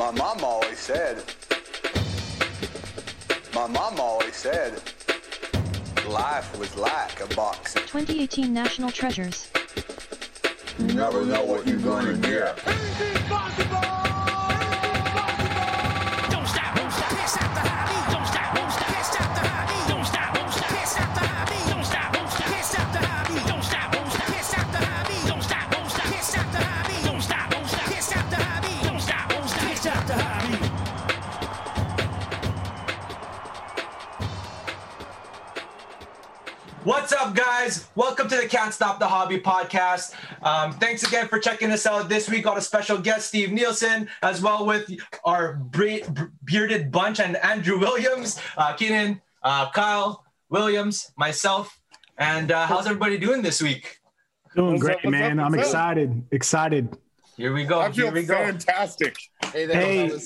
My mom always said, my mom always said, life was like a box of 2018 National Treasures. You never know what you're gonna get. Don't to the Can't Stop the Hobby podcast. Um, thanks again for checking us out this week. Got a special guest, Steve Nielsen, as well with our bre- bearded bunch and Andrew Williams, uh, Keenan, uh, Kyle Williams, myself. And uh, how's everybody doing this week? Doing What's great, up, man. up, I'm up? excited. Excited. Here we go. I feel Here we go. fantastic. Hey there, Hey.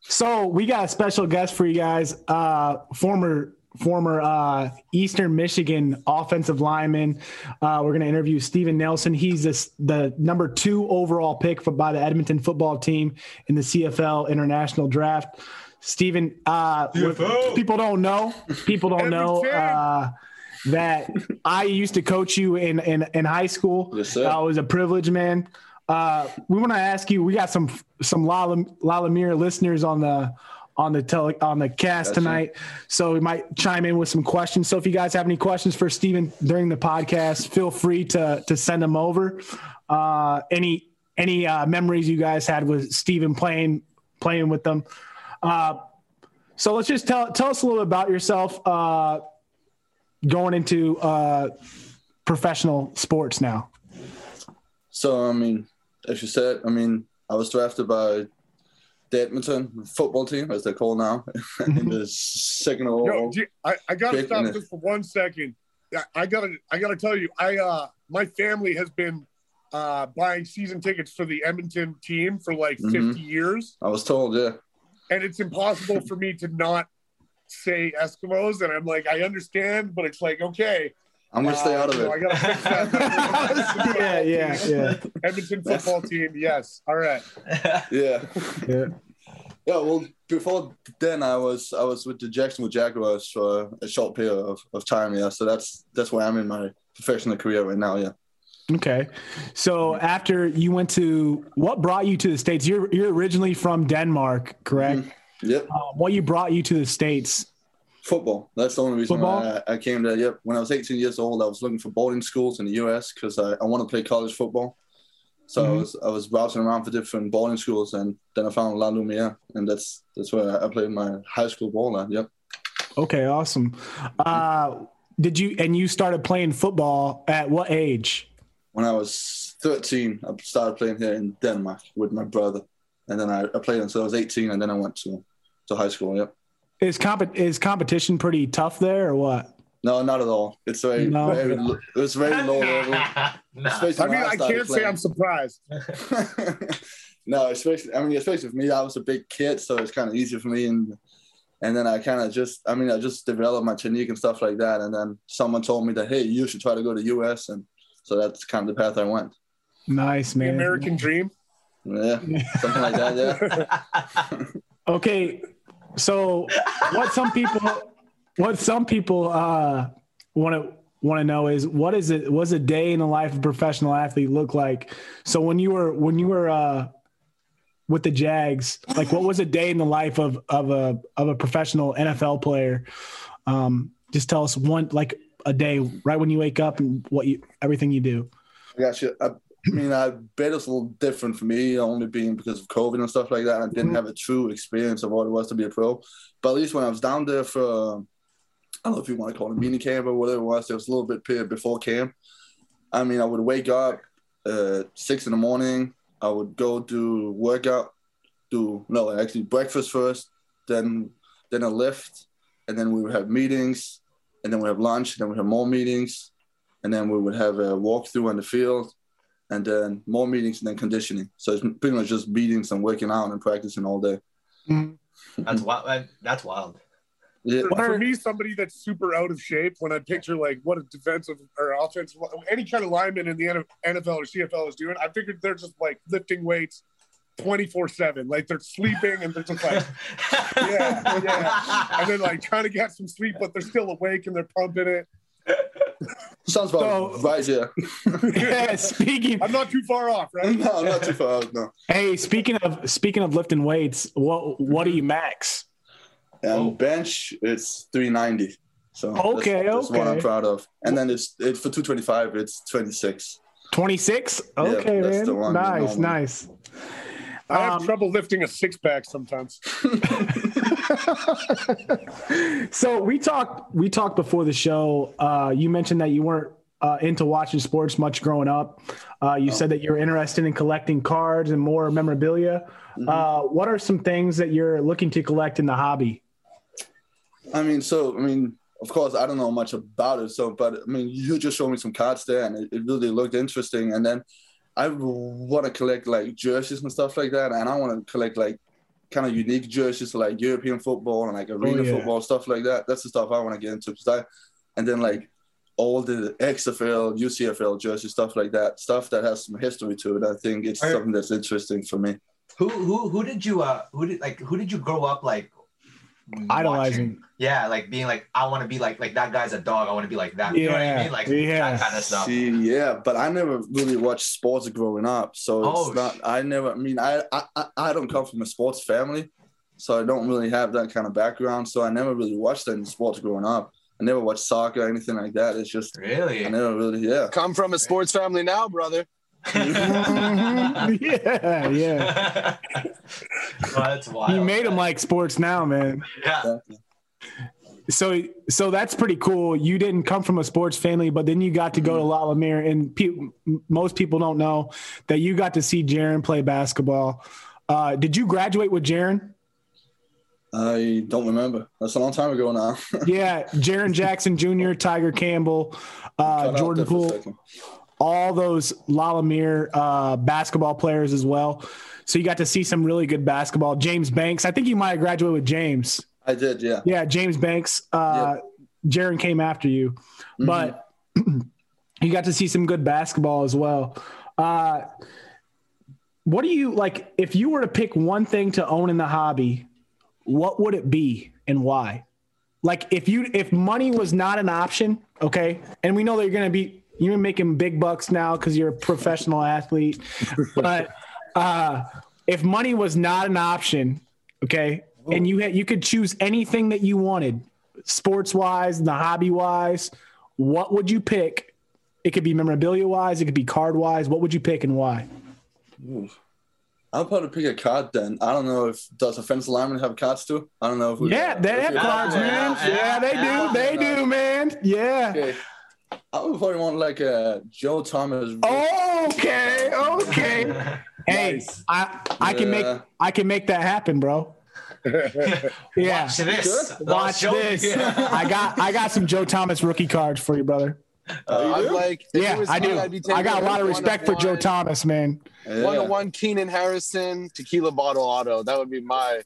So we got a special guest for you guys. Uh, former former uh, Eastern Michigan offensive lineman. Uh, we're going to interview Steven Nielsen. He's this, the number two overall pick for, by the Edmonton football team in the CFL International Draft. Steven, uh, what people don't know. People don't know. Uh, that I used to coach you in in, in high school. Yes, sir. Uh, was a privilege, man. Uh, we want to ask you. We got some some Lala- La Lumiere listeners on the on the tele, on the cast Gotcha. tonight, so we might chime in with some questions. So if you guys have any questions for Steven during the podcast, feel free to to send them over. Uh, any any uh, memories you guys had with Steven playing playing with them. Uh, so let's just tell tell us a little bit about yourself. Uh, going into uh, professional sports now. So, I mean, as you said, I mean, I was drafted by the Edmonton football team, as they call now, in the second Yo, overall. gee, I, I gotta stop just it. for one second. I- I gotta I gotta tell you, I uh my family has been uh buying season tickets for the Edmonton team for like Mhm. 50 years, I was told, yeah. and it's impossible for me to not say Eskimos. And I'm like, I understand, but it's like, okay. I'm going to stay uh, out of you know, I it. gotta fix that. yeah, yeah, yeah. Edmonton football team, yes. All right. Yeah. Yeah. Yeah, well, before then, I was I was with the Jacksonville Jaguars for a short period of, of time, yeah. So that's that's where I'm in my professional career right now, yeah. Okay. So after you went to what brought you to the states? You're you're originally from Denmark, correct? Yep. Um, what you brought you to the states? Football. That's the only reason why I, I came there. Yep. When I was 18 years old, I was looking for boarding schools in the U.S. because I, I want to play college football. So I Mhm. was I was browsing around for different boarding schools, and then I found La Lumiere, and that's that's where I played my high school ball at. Yep. Okay, awesome. Uh, did you and you started playing football at what age? When I was 13, I started playing here in Denmark with my brother, and then I, I played until I was 18, and then I went to to high school. Yep. Is comp is competition pretty tough there or what? No, not at all. It's very, No. very lo- it very low level. Nah. I mean, I started can't say. I'm surprised. no, especially I mean, especially for me, I was a big kid, so it's kind of easier for me. And and then I kind of just, I mean, I just developed my technique and stuff like that. And then someone told me that, hey, you should try to go to the US, and so that's kind of the path I went. Nice The man. American dream. Yeah, something like that. Yeah. Okay, so what some people what some people uh want to want to know is what is it was a day in the life of a professional athlete look like? So when you were when you were uh with the Jags, like what was a day in the life of of a of a professional NFL player? Um just tell us one like a day right when you wake up and what you everything you do. I got you. I, I mean, I bet it's a little different for me, only being because of COVID and stuff like that. I didn't have a true experience of what it was to be a pro. But at least when I was down there for, I don't know if you want to call it a mini camp or whatever it was, there was a little bit period before camp. I mean, I would wake up uh, six in the morning. I would go do workout, do no, actually breakfast first, then then a lift, and then we would have meetings, and then we have lunch, and then we have more meetings, and then we would have a walkthrough on the field, and then more meetings and then conditioning. So it's pretty much just meetings and working out and practicing all day. Mm-hmm. That's wild. That's wild. Yeah, For, for me, somebody that's super out of shape, when I picture like what a defensive or offensive, any kind of lineman in the NFL or CFL is doing, I figured they're just like lifting weights 24 7. Like they're sleeping and they're just like, yeah, yeah. And then like trying to get some sleep, but they're still awake and they're pumping it. Sounds about So- right, yeah. yeah, speaking. I'm not too far off, right? no, not too far out, no. Hey, speaking of speaking of lifting weights, what what do you max? And Oh. bench, it's 390. So Okay, that's, that's what I'm proud of. And then it's it for 225, it's 26. Twenty six. Yeah, Okay, that's man. the one, nice, the nice. I have Um, trouble lifting a six pack sometimes. So we talked we talked before the show. Uh, you mentioned that you weren't uh, into watching sports much growing up. Uh, you said that you're interested in collecting cards and more memorabilia. Uh, what are some things that you're looking to collect in the hobby? I mean, so I mean, of course, I don't know much about it. So, but I mean, you just showed me some cards there, and it, it really looked interesting. And then I want to collect like jerseys and stuff like that, and I want to collect like kind of unique jerseys, like European football and like arena yeah. football stuff like that. That's the stuff I want to get into. I, and then like all the XFL, UCFL jersey stuff like that, stuff that has some history to it. I think it's Are- something that's interesting for me. Who who who did you uh who did like who did you grow up like Idolizing. watching? Yeah, like being like I want to be like like that guy's a dog. I want to be like that. You know what I Yeah, mean? Like yeah. that kind of stuff. See, yeah, but I never really watched sports growing up, so it's Oh, not. I never. I mean, I, I I- I don't come from a sports family, so I don't really have that kind of background. So I never really watched any sports growing up. I never watched soccer or anything like that. It's just Really? I never really. Yeah, Come from a sports family now, brother. Mhm. yeah, yeah. Oh, that's wild. You made them like sports now, man. Yeah. So, so that's pretty cool. You didn't come from a sports family, but then you got to go to La Lumiere, and pe- most people don't know that you got to see Jaren play basketball. Uh, did you graduate with Jaren? I don't remember. That's a long time ago now. Yeah, Jaren Jackson Jr., Tiger Campbell, uh, Jordan there for a Poole, second. All those La uh, basketball players as well. So you got to see some really good basketball. James Banks, I think you might have graduated with James. I did. Yeah. Yeah, James Banks. Uh, Jaren came after you, Mm-hmm. but you got to see some good basketball as well. Uh, what do you like? If you were to pick one thing to own in the hobby, what would it be and why? Like if you if money was not an option, okay, and we know that you're gonna be you're making big bucks now because you're a professional athlete, but uh, if money was not an option, okay, and you had you could choose anything that you wanted, sports wise, the hobby wise, what would you pick? It could be memorabilia wise, it could be card wise. What would you pick and why? I'll probably pick a card then. I don't know if does offensive lineman have cards too. I don't know if we. Yeah, they have cards, man. yeah, Yeah, they yeah. do. They do, man. Yeah. Okay. I would probably want like a Joe Thomas. Okay. Okay. Hey, Nice. I I can make I can make that happen, bro. Yeah. Watch this. I'll Watch show you. this. I got I got some Joe Thomas rookie cards for you, brother. Uh, I'd like, Yeah, I do. I'd be I taking got a lot of respect for Joe Thomas, man. Yeah. One to one Keenan Harrison tequila bottle auto. That would be my.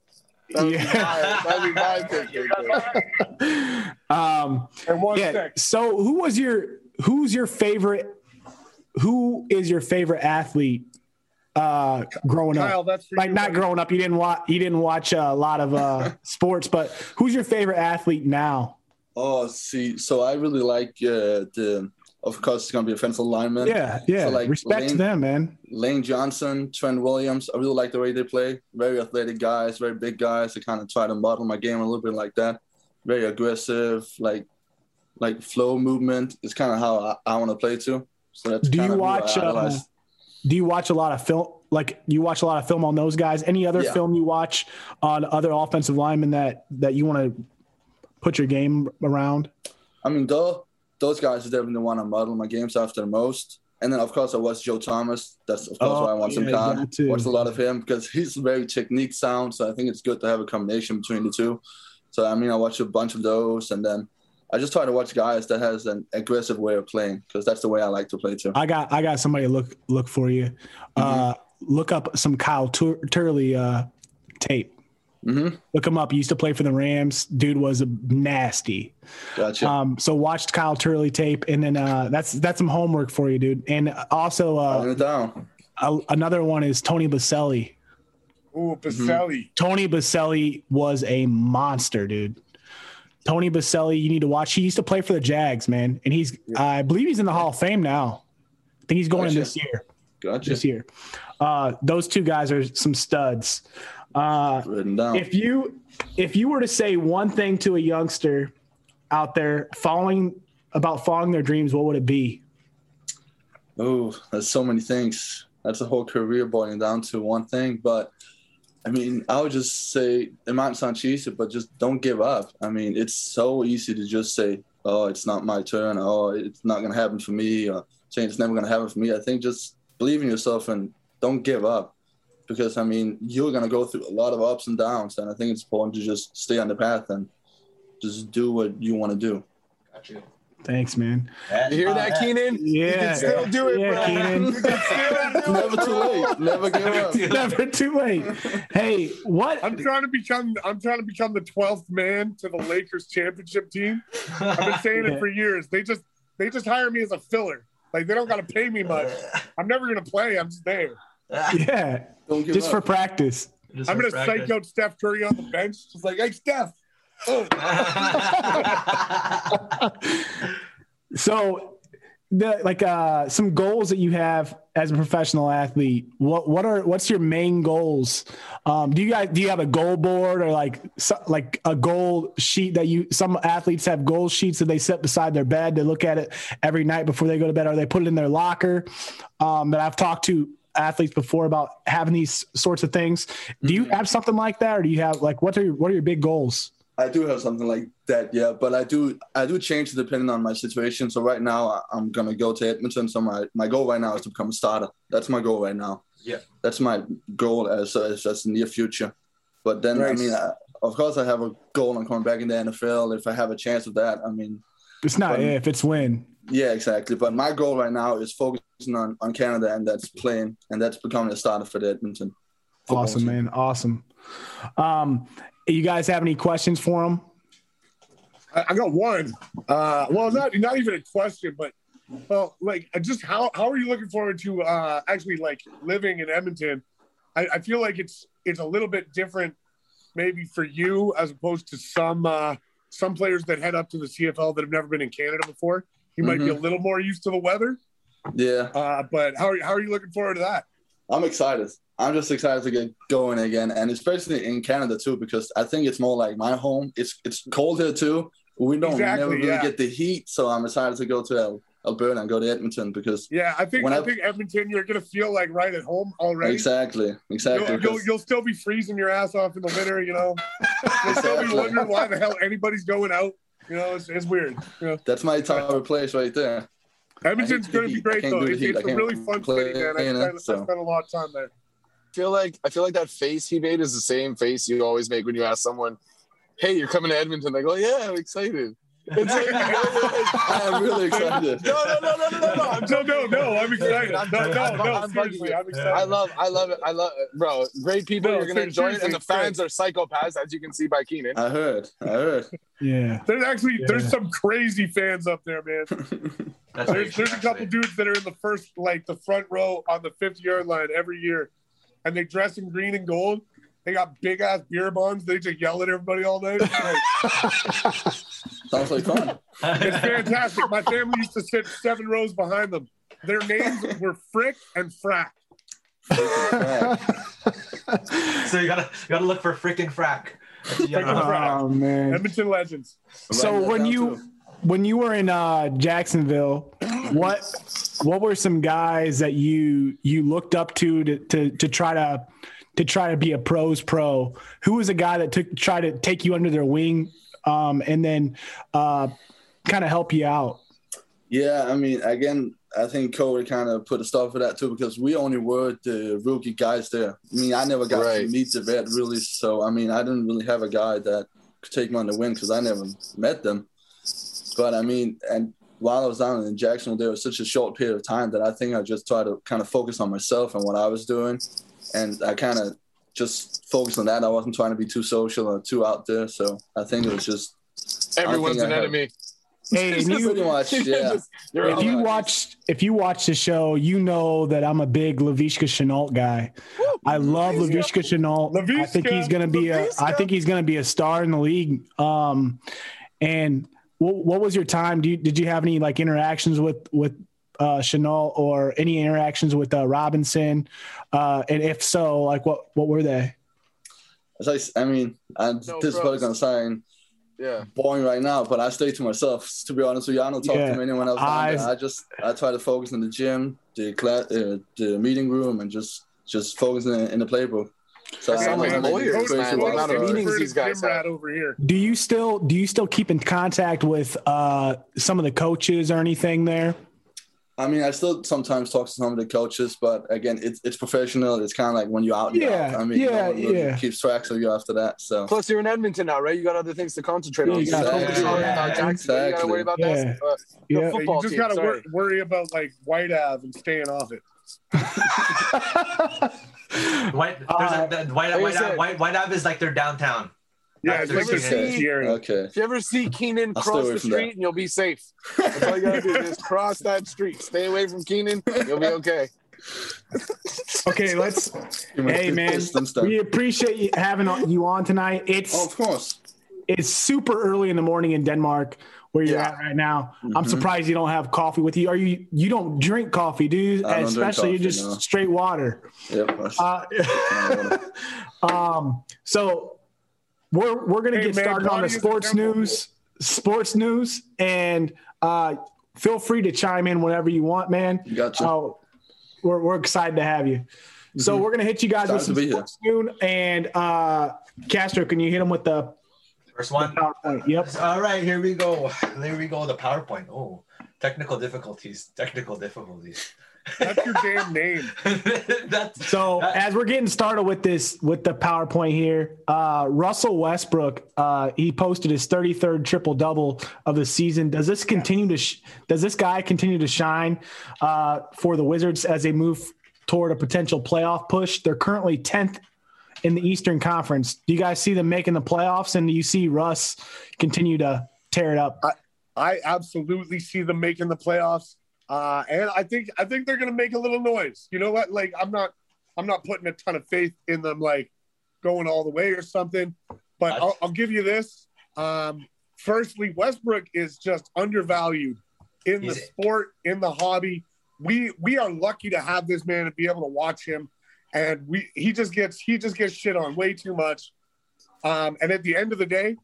That would be Yeah. my, that'd be my pick. Um, And one yeah. sec. So who was your who's your favorite? Who is your favorite athlete? Uh, growing Kyle, up, that's like you, not buddy. growing up. You didn't watch. You didn't watch a lot of uh sports, but who's your favorite athlete now? Oh, see, so I really like uh, the. Of course, it's gonna be offensive lineman. Yeah, yeah. So, like, Respect to Lane- them, man. Lane Johnson, Trent Williams. I really like the way they play. Very athletic guys, very big guys. I kind of try to model my game a little bit like that. Very aggressive, like like flow movement. It's kind of how I, I want to play too. So that's Do you watch, uh. Do you watch a lot of film? Like you watch a lot of film on those guys. Any other Yeah. film you watch on other offensive linemen that that you want to put your game around? I mean, though, those guys are definitely the one I model my games after the most. And then, of course, I watch Joe Thomas. That's, of course, Oh, why I want some yeah, got to. Watch a lot of him because he's very technique sound. So I think it's good to have a combination between the two. So, I mean, I watch a bunch of those. And then I just try to watch guys that has an aggressive way of playing because that's the way I like to play too. I got I got somebody to look look for you. Uh, look up some Kyle Tur- Turley uh, tape. Mhm. Look him up. He used to play for the Rams. Dude was a nasty. Gotcha. Um, so watched Kyle Turley tape, and then uh, that's that's some homework for you, dude. And also uh, down. a, another one is Tony Boselli. Ooh, Boselli. Tony Boselli was a monster, dude. Tony Boselli, you need to watch. He used to play for the Jags, man, and he's I believe he's in the Hall of Fame now. I think he's going in Gotcha. this year. Gotcha. This year, uh, those two guys are some studs. Uh, if you if you were to say one thing to a youngster out there following about following their dreams, what would it be? Oh, that's so many things. That's a whole career boiling down to one thing. But I mean, I would just say it might sound cheesy, but just don't give up. I mean, it's so easy to just say, "Oh, it's not my turn," "Oh, it's not gonna happen for me," or saying it's never gonna happen for me. I think just believe in yourself and don't give up, because I mean, you're gonna go through a lot of ups and downs, and I think it's important to just stay on the path and just do what you want to do. Thanks, man. You hear that, Keenan? You Yeah. can still do it, Yeah, bro. Keenan. You can still do Never too late. Never give up. Never too late. Hey, what? I'm trying to become. I'm trying to become the 12th man to the Lakers championship team. I've been saying it for years. They just they just hire me as a filler. Like they don't got to pay me much. I'm never gonna play. I'm just there. Yeah, Don't give just for practice. Just I'm gonna practice. psych out Steph Curry on the bench. Just like, hey Steph. Oh, So, the like uh some goals that you have as a professional athlete. What what are what's your main goals? Um, do you guys do you have a goal board or like so, like a goal sheet that you some athletes have goal sheets that they set beside their bed to look at it every night before they go to bed or they put it in their locker? Um, that I've talked to athletes before about having these sorts of things. Do you have something like that, or do you have like what are your, what are your big goals? I do have something like that, yeah. But I do I do change depending on my situation. So right now I- I'm gonna go to Edmonton. So my, my goal right now is to become a starter. That's my goal right now. Yeah. That's my goal as as just the near future. But then I mean, I, of course I have a goal on coming back in the NFL. If I have a chance of that, I mean, It's not Um, if it's when. yeah, exactly. But my goal right now is focusing on, on Canada and that's playing and that's becoming a starter for the Edmonton. Awesome, team. man. Awesome. Um, you guys have any questions for him? I, I got one. Uh, well, not not even a question, but well, like just how how are you looking forward to uh, actually like living in Edmonton? I, I feel like it's it's a little bit different, maybe for you as opposed to some uh, some players that head up to the CFL that have never been in Canada before. You might be a little more used to the weather, Yeah. uh, but how are, you, how are you looking forward to that? I'm excited. I'm just excited to get going again, and especially in Canada too, because I think it's more like my home. It's it's cold here too. We don't Exactly, never really yeah. get the heat, so I'm excited to go to Alberta and go to Edmonton because Yeah, I think When I, I- think Edmonton, you're gonna feel like right at home already. exactly, exactly. You'll, you'll, you'll still be freezing your ass off in the winter, you know. You'll still be wondering why the hell anybody's going out. You know, it's, it's weird. You know, that's my type of place right there. Edmonton's going to be great though. It's, heat. it's I a can't really fun play city, man. I, in it, spent, I so. spent a lot of time there. I feel like I feel like that face he made is the same face you always make when you ask someone, "Hey, you're coming to Edmonton." They go, "Yeah, I'm excited." It's like, I'm really excited. No, no, no, no, no, no, no. I'm No, no, no. I'm excited. I'm No, no, I'm- no. I'm Seriously. I'm excited. I love, I love it. I love, bro. Great people. No, you're gonna ser- enjoy it, and the fans are psychopaths, as you can see by Keenan. I heard. I heard. Yeah. There's actually Yeah. there's some crazy fans up there, man. That's There's there's a couple dudes that are in the first like the front row on the 50 yard line every year, and they dress in green and gold. They got big ass beer bongs. They just yell at everybody all night. It's great. Sounds like fun. It's fantastic. My family used to sit seven rows behind them. Their names were Frick and Frack. so you gotta you gotta look for freaking frack. That's a frack. Oh man. Edmonton legends. So when you too. when you were in uh, Jacksonville, what what were some guys that you you looked up to to to, to try to to try to be a pros pro? Who was a guy that took try to take you under their wing um, and then uh, kind of help you out? Yeah, I mean, again, I think COVID kind of put a stop for that too because we only were the rookie guys there. I mean, I never got Right. to meet the vet really, so I mean, I didn't really have a guy that could take me on the win because I never met them. But I mean, and while I was down in Jacksonville, there was such a short period of time that I think I just tried to kind of focus on myself and what I was doing, and I kind of just focused on that. I wasn't trying to be too social or too out there, so I think it was just Everyone's an think enemy. Hey, and you, Pretty much, yeah. Just- if you right. watch if you watch the show, you know that I'm a big Laviska Shenault guy. I love Laviska Shenault. I think he's gonna be a I think he's gonna be a star in the league. Um, and what, what was your time? Do you, did you have any like interactions with with uh, Shenault or any interactions with uh, Robinson? Uh, and if so, like what what were they? As I, s- I mean, and No this is probably pros. gonna sound yeah. boring right now, but I stay to myself. To be honest with you, I don't talk Yeah. to anyone else. I- I just I try to focus in the gym, the class, uh, the meeting room, and just just focus in, in the playbook. So They I sound like have any lawyers, crazy man. The amount of meetings these guys Gym have. over here. Do you still do you still keep in contact with uh, some of the coaches or anything there? I mean, I still sometimes talk to some of the coaches, but again, it's it's professional. It's kind of like when you're out. You're Yeah, out. I mean, yeah, no one really yeah. keeps track of you after that. So Plus, you're in Edmonton now, right? You got other things to concentrate on. Yeah, You got to exactly. focus Yeah, uh, Jacksonville. You got to worry about Yeah. that. Uh, Yeah. Yeah, football you just team. gotta wor- worry about like Whyte Ave and staying off it. White, there's Uh, a, that White, like White, White, Whyte Ave is like their downtown. Yeah, it's like their the see- fancy okay, If you ever see Keenan cross the from that. street, and you'll be safe. That's all you gotta do. Just cross that street. Stay away from Keenan. You'll be okay. Okay, let's. Hey man, we appreciate you having you on tonight. It's Oh, of course. it's super early in the morning in Denmark where you're Yeah. at right now. I'm Mhm. surprised you don't have coffee with you. Are you you don't drink coffee, do you? I don't drink Especially you coffee, just no. straight water. Yep. Uh, um, so we're we're gonna Hey, get man, started on the sports temple. news, sports news, and uh, feel free to chime in whenever you want, man. You gotcha. Oh, we're we're excited to have you. So we're gonna hit you guys with some to here. sports soon. And uh, Castro, can you hit them with the First one. PowerPoint? Yep. All right, here we go. Here we go. The PowerPoint. Oh, technical difficulties. Technical difficulties. That's your damn name. That's So as we're getting started with this with the PowerPoint here, uh, Russell Westbrook uh, he posted his 33rd triple double of the season. Does this continue to sh- does this guy continue to shine uh, for the Wizards as they move toward a potential playoff push? They're currently 10th in the Eastern Conference. Do you guys see them making the playoffs, and do you see Russ continue to tear it up? I absolutely see them making the playoffs. Uh, and I think I think they're gonna make a little noise. You know what? Like I'm not I'm not putting a ton of faith in them like going all the way or something. But I'll, I'll give you this. Um, firstly, Westbrook is just undervalued in the He's- sport, in the hobby. We we are lucky to have this man and be able to watch him. And we he just gets he just gets shit on way too much. Um, and at the end of the day,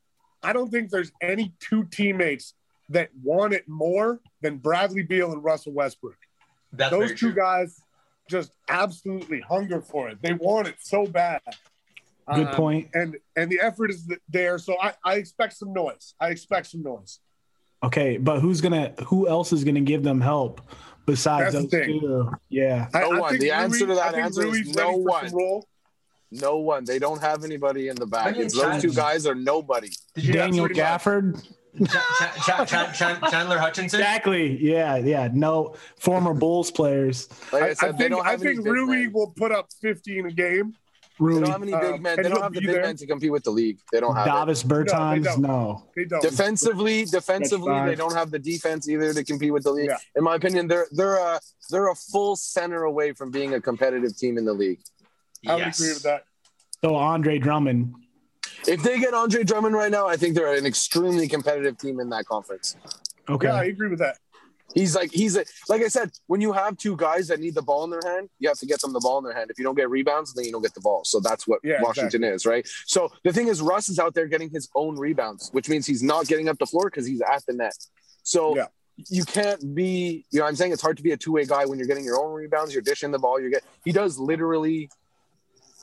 I don't think there's any two teammates that want it more than Bradley Beal and Russell Westbrook. that's Those two true. guys just absolutely hunger for it. They want it so bad. Good Um, point. And and the effort is there. So I, I expect some noise. I expect some noise. Okay, but who's gonna who else is gonna give them help besides That's the those thing. two? Yeah. No I one. think The answer to that I think answer is no one. No one. They don't have anybody in the back. I mean, It's those two guys are nobody. Did you Daniel Gafford. much. Gafford. Ch- Ch- Ch- Ch- Chandler Hutchison? Exactly. Yeah, yeah. No former Bulls players. Like I, I, I said, they think don't I have any think big Rui men. will put up 50 in a game. They Rui, don't have any Uh, big men. and They don't have the big there. men to compete with the league. They don't have. Davis Bertans. don't. No. They don't. Defensively, defensively, they don't have the defense either to compete with the league. Yeah. In my opinion, they're they're a they're a full center away from being a competitive team in the league. I would Yes. agree with that. So Andre Drummond. If they get Andre Drummond right now, I think they're an extremely competitive team in that conference. Okay. Yeah, I agree with that. He's like he's a, like I said, when you have two guys that need the ball in their hand, you have to get them the ball in their hand. If you don't get rebounds, then you don't get the ball. So that's what Yeah, Washington is, right? So the thing is, Russ is out there getting his own rebounds, which means he's not getting up the floor because he's at the net. So Yeah. you can't be, you know, I'm saying it's hard to be a two way guy when you're getting your own rebounds, you're dishing the ball, you get. He does literally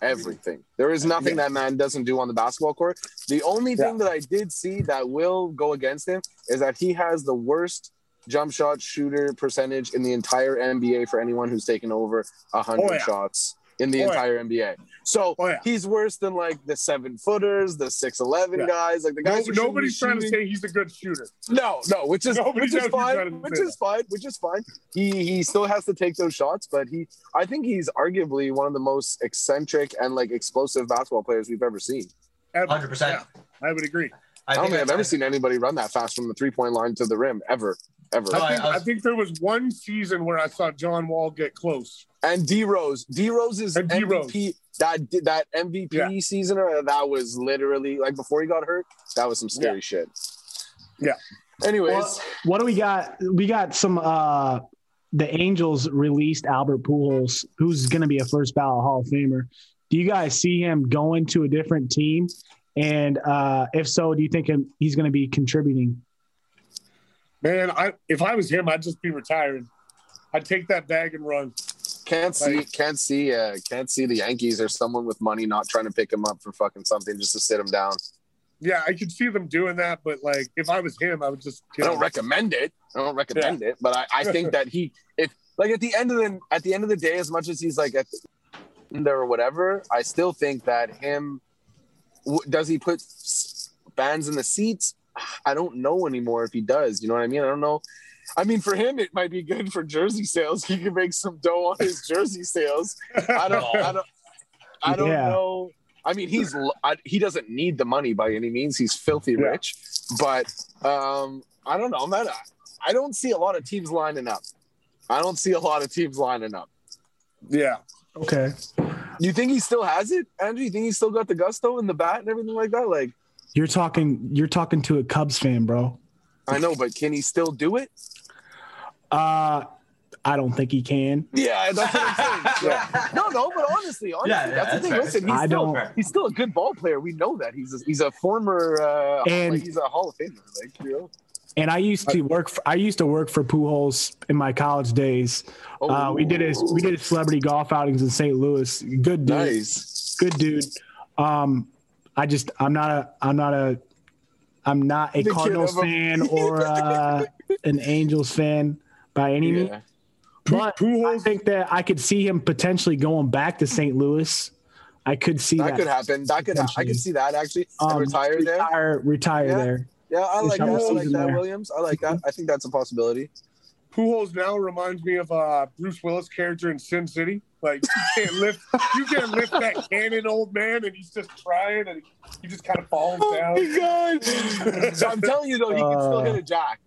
everything. There is nothing that man doesn't do on the basketball court. The only thing that I did see that will go against him is that he has the worst jump shot shooter percentage in the entire NBA for anyone who's taken over 100 Oh, yeah. shots in the Oh, yeah. entire NBA. So Oh, yeah. he's worse than like the seven footers, the 6'11 Yeah. guys, like the No, guys who shouldn't nobody's trying to say he's a good shooter. No, no, which is Nobody's which is out here trying to fine, which is fine, which is fine. He he still has to take those shots, but he I think he's arguably one of the most eccentric and like explosive basketball players we've ever seen. Ever. 100%. I would agree. I don't think I've I- ever seen anybody run that fast from the three point line to the rim ever, ever. I think, I was- I think there was one season where I saw John Wall get close. And D Rose, D Rose's And D Rose. MVP that that MVP Yeah. season, or that was literally like before he got hurt. That was some scary Yeah. shit. Yeah. Anyways, Well, what do we got? We got some. uh The Angels released Albert Pujols, who's going to be a first ballot Hall of Famer. Do you guys see him going to a different team? And uh if so, do you think him, he's going to be contributing? Man, I if I was him, I'd just be retiring. I'd take that bag and run. Can't see, Like- can't see, uh, can't see the Yankees or someone with money not trying to pick him up for fucking something just to sit him down. Yeah, I could see them doing that, but like if I was him, I would just. I don't recommend it. I don't recommend it, but I, I think that he, if like at the end of the at the end of the day, as much as he's like at the, there or whatever, I still think that him does he put fans in the seats? I don't know anymore if he does. You know what I mean? I don't know. I mean, for him, it might be good for jersey sales. He can make some dough on his jersey sales. I don't. I don't. I don't Yeah. know. I mean, he's l- I, he doesn't need the money by any means. He's filthy Yeah. rich, but um, I don't know, man. I, I don't see a lot of teams lining up. I don't see a lot of teams lining up. Yeah, Okay. You think he still has it, Andrew? You think he still got the gusto and the bat and everything like that? Like, You're talking. You're talking to a Cubs fan, bro. I know, but can he still do it? Uh, I don't think he can. Yeah, that's what I'm saying. Yeah. No, no, but honestly, honestly, Yeah, yeah, that's the thing. fair. Listen, he's I still don't- he's still a good ball player. We know that he's a, he's a former uh, And- like he's a Hall of Famer. Like, you know. And I used to work. For, I used to work for Pujols in my college days. Uh, we did his. We did his celebrity golf outings in St. Louis. Good dude. nice. Good dude. Um, I just. I'm not a. I'm not a. I'm not a The Cardinals fan or uh, an Angels fan by any means. Yeah. But I think that I could see him potentially going back to St. Louis. I could see that. That could happen. That could. I could see that actually. Um, retire there. retire, retire Yeah. there. Yeah, I like that. I like that, there. Williams. I like that. I think that's a possibility. Pujols now reminds me of uh, Bruce Willis character in Sin City. Like you can't lift, you can't lift that cannon, old man, and he's just trying, and he just kind of falls down. My god! so I'm telling you though, he can still Uh, hit a jack.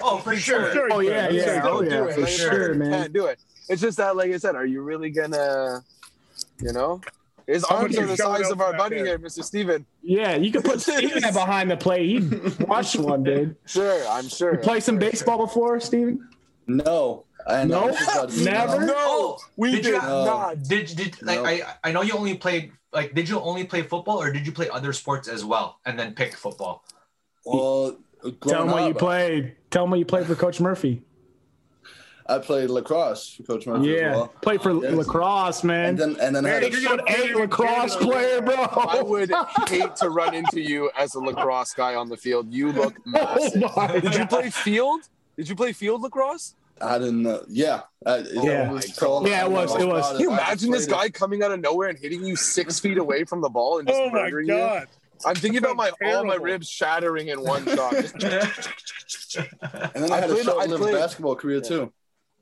Oh, for sure. Sure Oh, can. yeah, He yeah. oh, do yeah, it. for Like, sure, man. Can't do it. It's just that, like I said, are you really gonna, you know? His arms are the size of our buddy there. here, Mr. Steven. Yeah, you could put Steven behind the plate. He'd watch one, dude. Sure, I'm sure. You play some baseball before, Steven? No, I No? know. Just about to- Never? No, Oh, we did did, you- not. Did did like No. I I know you only played like did you only play football or did you play other sports as well and then pick football? Well, Tell him growing what you played. Tell him what you played for Coach Murphy. I played lacrosse for Coach Murphy as Yeah, well. played for Yes. lacrosse, man. And then and then I had a you're You're A lacrosse player, bro. I would hate to run into you as a lacrosse guy on the field. You look Oh massive. my Did you play field? Did you play field lacrosse? I didn't know. Yeah. I, Yeah. was Yeah, it was- it was. Can you imagine this played guy coming out of nowhere and hitting you six feet away from the ball and just Oh my murdering you? god! I'm thinking about my all my ribs shattering in one shot. And then I, I had played- a short-lived basketball career too.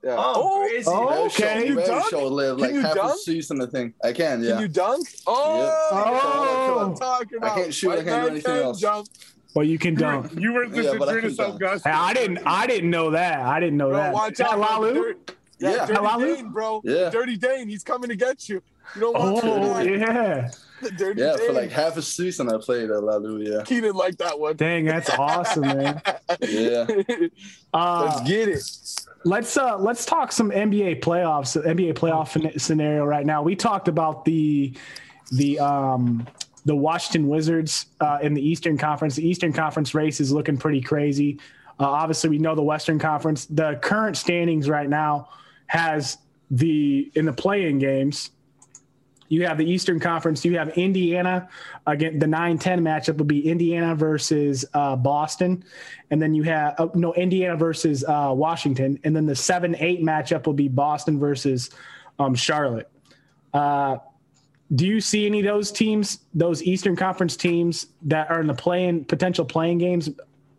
yeah. Oh, oh crazy. Oh, Very okay. short, You very dunk? short-lived, Can like you half a dunk? season, I think. I can. Yeah. Can you dunk? Oh, Yep. that's what Oh. I'm talking I can't shoot, I can't do anything else. Jump. Well, you can dunk. You were the Yeah, but I Adrianus. Augusta. Hey, I didn't. I didn't know that. I didn't know Bro, that. watch Is that out. bro. Lalu? Dirt- Yeah, Yeah. Dirty Lalu? Dane, bro. Yeah. Dirty Dane, he's coming to get you. You don't want Oh to yeah. The Dirty Yeah, Dane. for like half a season I played at La Lu, yeah. Keenan like that one. Dang, that's awesome, man. Yeah. Uh, Let's get it. let's uh let's talk some NBA playoffs, NBA playoff scenario right now. We talked about the the um the Washington Wizards uh, in the Eastern Conference. The Eastern Conference race is looking pretty crazy. Uh, obviously, we know the Western Conference. The current standings right now has the in the play-in games. You have the Eastern Conference. You have Indiana. Again, the 9 10 matchup will be Indiana versus uh, Boston. And then you have, uh, no, Indiana versus uh, Washington. And then the 7 8 matchup will be Boston versus um, Charlotte. Do you see any of those teams, those Eastern Conference teams that are in the play-in potential play-in games,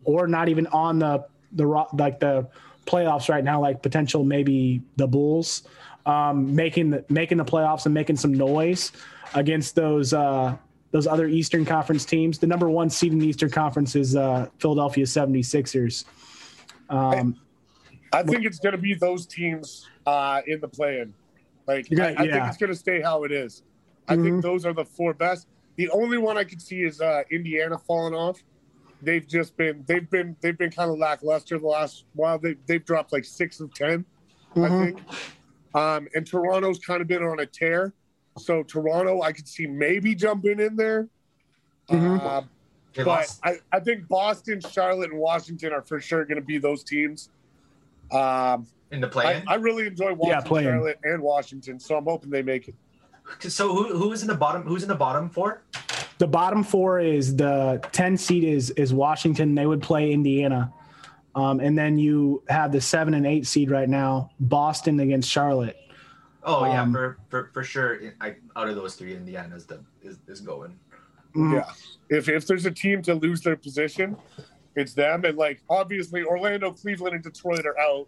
or not even on the the like the playoffs right now, like potential maybe the Bulls um, making the making the playoffs and making some noise against those uh, those other Eastern Conference teams. The number one seed in the Eastern Conference is uh, Philadelphia 76ers. Um, I think it's going to be those teams uh, in the play-in. Like You're I, I yeah. think it's going to stay how it is. I think those are the four best. The only one I could see is uh, Indiana falling off. They've just been they've been they've been kind of lackluster the last while. They they've dropped like six of 10 I Mhm. think. Um, and Toronto's kind of been on a tear. So Toronto, I could see maybe jumping in there. Mhm. Uh, but. I, I think Boston, Charlotte, and Washington are for sure going to be those teams. Um, in the I, play-in. I really enjoy watching play-in. Charlotte and Washington, so I'm hoping they make it. So who who is in the bottom? Who's in the bottom four? the bottom four is the 10 seed is is Washington. They would play Indiana. Um, and then you have the seven and eight seed right now, Boston against Charlotte. Oh yeah, Um, for, for for sure. I, out of those three, Indiana's the is, is going. Mhm. Yeah. If if there's a team to lose their position, it's them. And like obviously Orlando, Cleveland, and Detroit are out.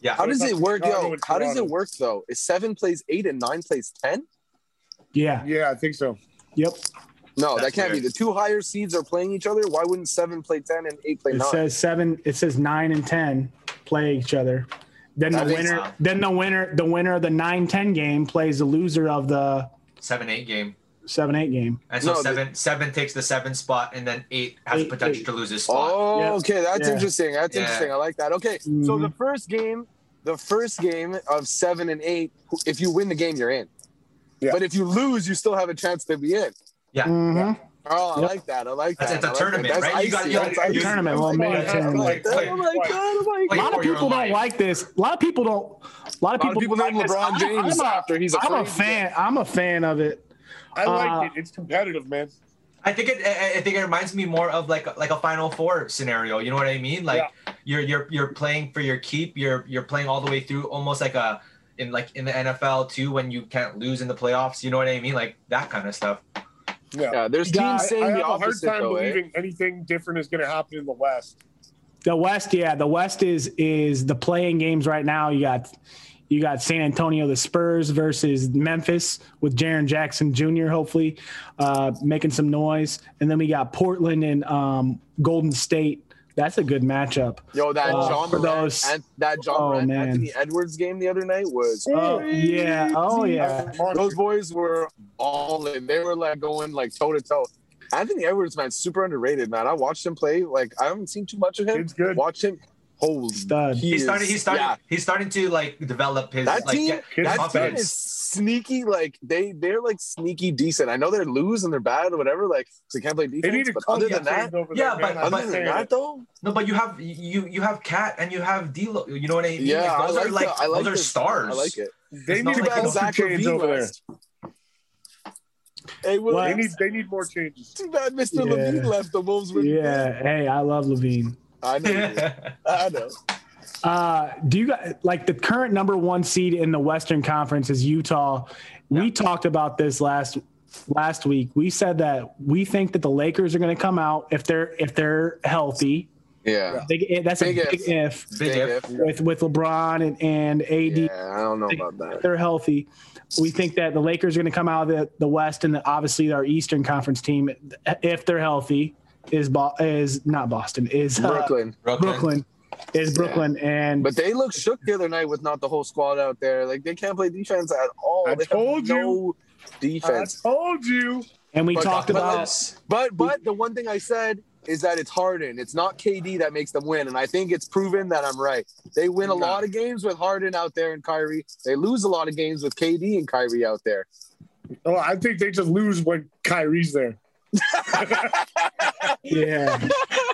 Yeah. How does it work, Chicago yo? How does it work though? Is seven plays eight and nine plays ten? Yeah. Yeah, I think so. Yep. No, That's that can't weird. be. The two higher seeds are playing each other. Why wouldn't seven play ten and eight play It nine? says seven. It says nine and ten play each other. Then the winner. so. Then the winner. The winner of the 9-10 game plays the loser of the seven eight game? seven eight game. And so No, the- seven seven takes the seven spot, and then eight has Eight- potential eight. to lose his spot. Oh, Yeah. okay, that's Yeah. interesting. That's Yeah. interesting. I like that. Okay, so Mhm. the first game, the first game of seven and eight, if you win the game, you're in. Yeah. But if you lose, you still have a chance to be in. Mhm. Oh, I Yep. like that. I like That's- that. it's a I like tournament, that. That's right? You got- icy. you got- That's you- icy. Tournament, well, I maybe like that. Tournament. like that. Play- Oh my god! Oh my play A lot of people don't life. like this. A lot of people don't. A lot of A lot of people, people name like. LeBron I'm- James I'm a- after he's I'm a afraid. fan. I'm a fan of it. I like Uh, it. It's competitive, man. I think it. I I think it reminds me more of like like a Final Four scenario. You know what I mean? Like you're you're you're playing for your keep. You're you're playing all the way through, almost like a in like in the NFL too, when you can't lose in the playoffs. You know what I mean? Like that kind of stuff. Yeah. Yeah, there's teams I, saying I the have a hard time though. eh? believing anything different is going to happen in the West. The West, yeah, the West is is the play-in games right now. You got you got San Antonio, the Spurs versus Memphis with Jaren Jackson Jr. Hopefully uh, making some noise, and then we got Portland and um, Golden State. That's a good matchup. Yo, that Uh, John for those- and that Ja Oh, Morant, man. Anthony Edwards game the other night was. Oh yeah, oh yeah. Those boys were all in. They were like going like toe to toe. Anthony Edwards, man, super underrated, man. I watched him play. Like I haven't seen too much of him. It's good. Watch him. Holy Stud. he He's is- starting. He's starting. yeah. He's starting to like develop his That like team, get his that team confidence. is sneaky. Like they, they're like sneaky decent. I know they're lose and they're bad or whatever. Like they can't play They defense. need a But other than that, yeah, there, but- man. I'm other than that though, No, but you have you you have Cat and you have D'Lo. You know what I mean? yeah, I those like are like the- I like those are stars. I like it. they It's need Too a like bad culture Zach change LaVine over there. Hey, Will, They need they need more changes. too bad Mr. Yeah. LaVine left. The Wolves were. Yeah, hey, I love LaVine. I know. I know. Uh, do you guys like the current number one seed in the Western Conference is Utah? We talked about this last last week. We said that we think that the Lakers are going to come out if they're if they're healthy. Yeah. Big, that's Big a big if, Big if. with with LeBron and, and AD. Yeah, I don't know about that. They're healthy, we think that the Lakers are going to come out of the, the West and obviously our Eastern Conference team, if they're healthy, is Bo- is not Boston is uh, Brooklyn. Brooklyn. Brooklyn is Brooklyn and But they look shook the other night with not the whole squad out there. Like they can't play defense at all. I they have told you. no I defense. told you. and we But- talked but about This- But but the one thing I said is that it's Harden. It's not KD that makes them win, and I think it's proven that I'm right. They win a lot of games with Harden out there and Kyrie. They lose a lot of games with KD and Kyrie out there. Oh, I think they just lose when Kyrie's there. Yeah.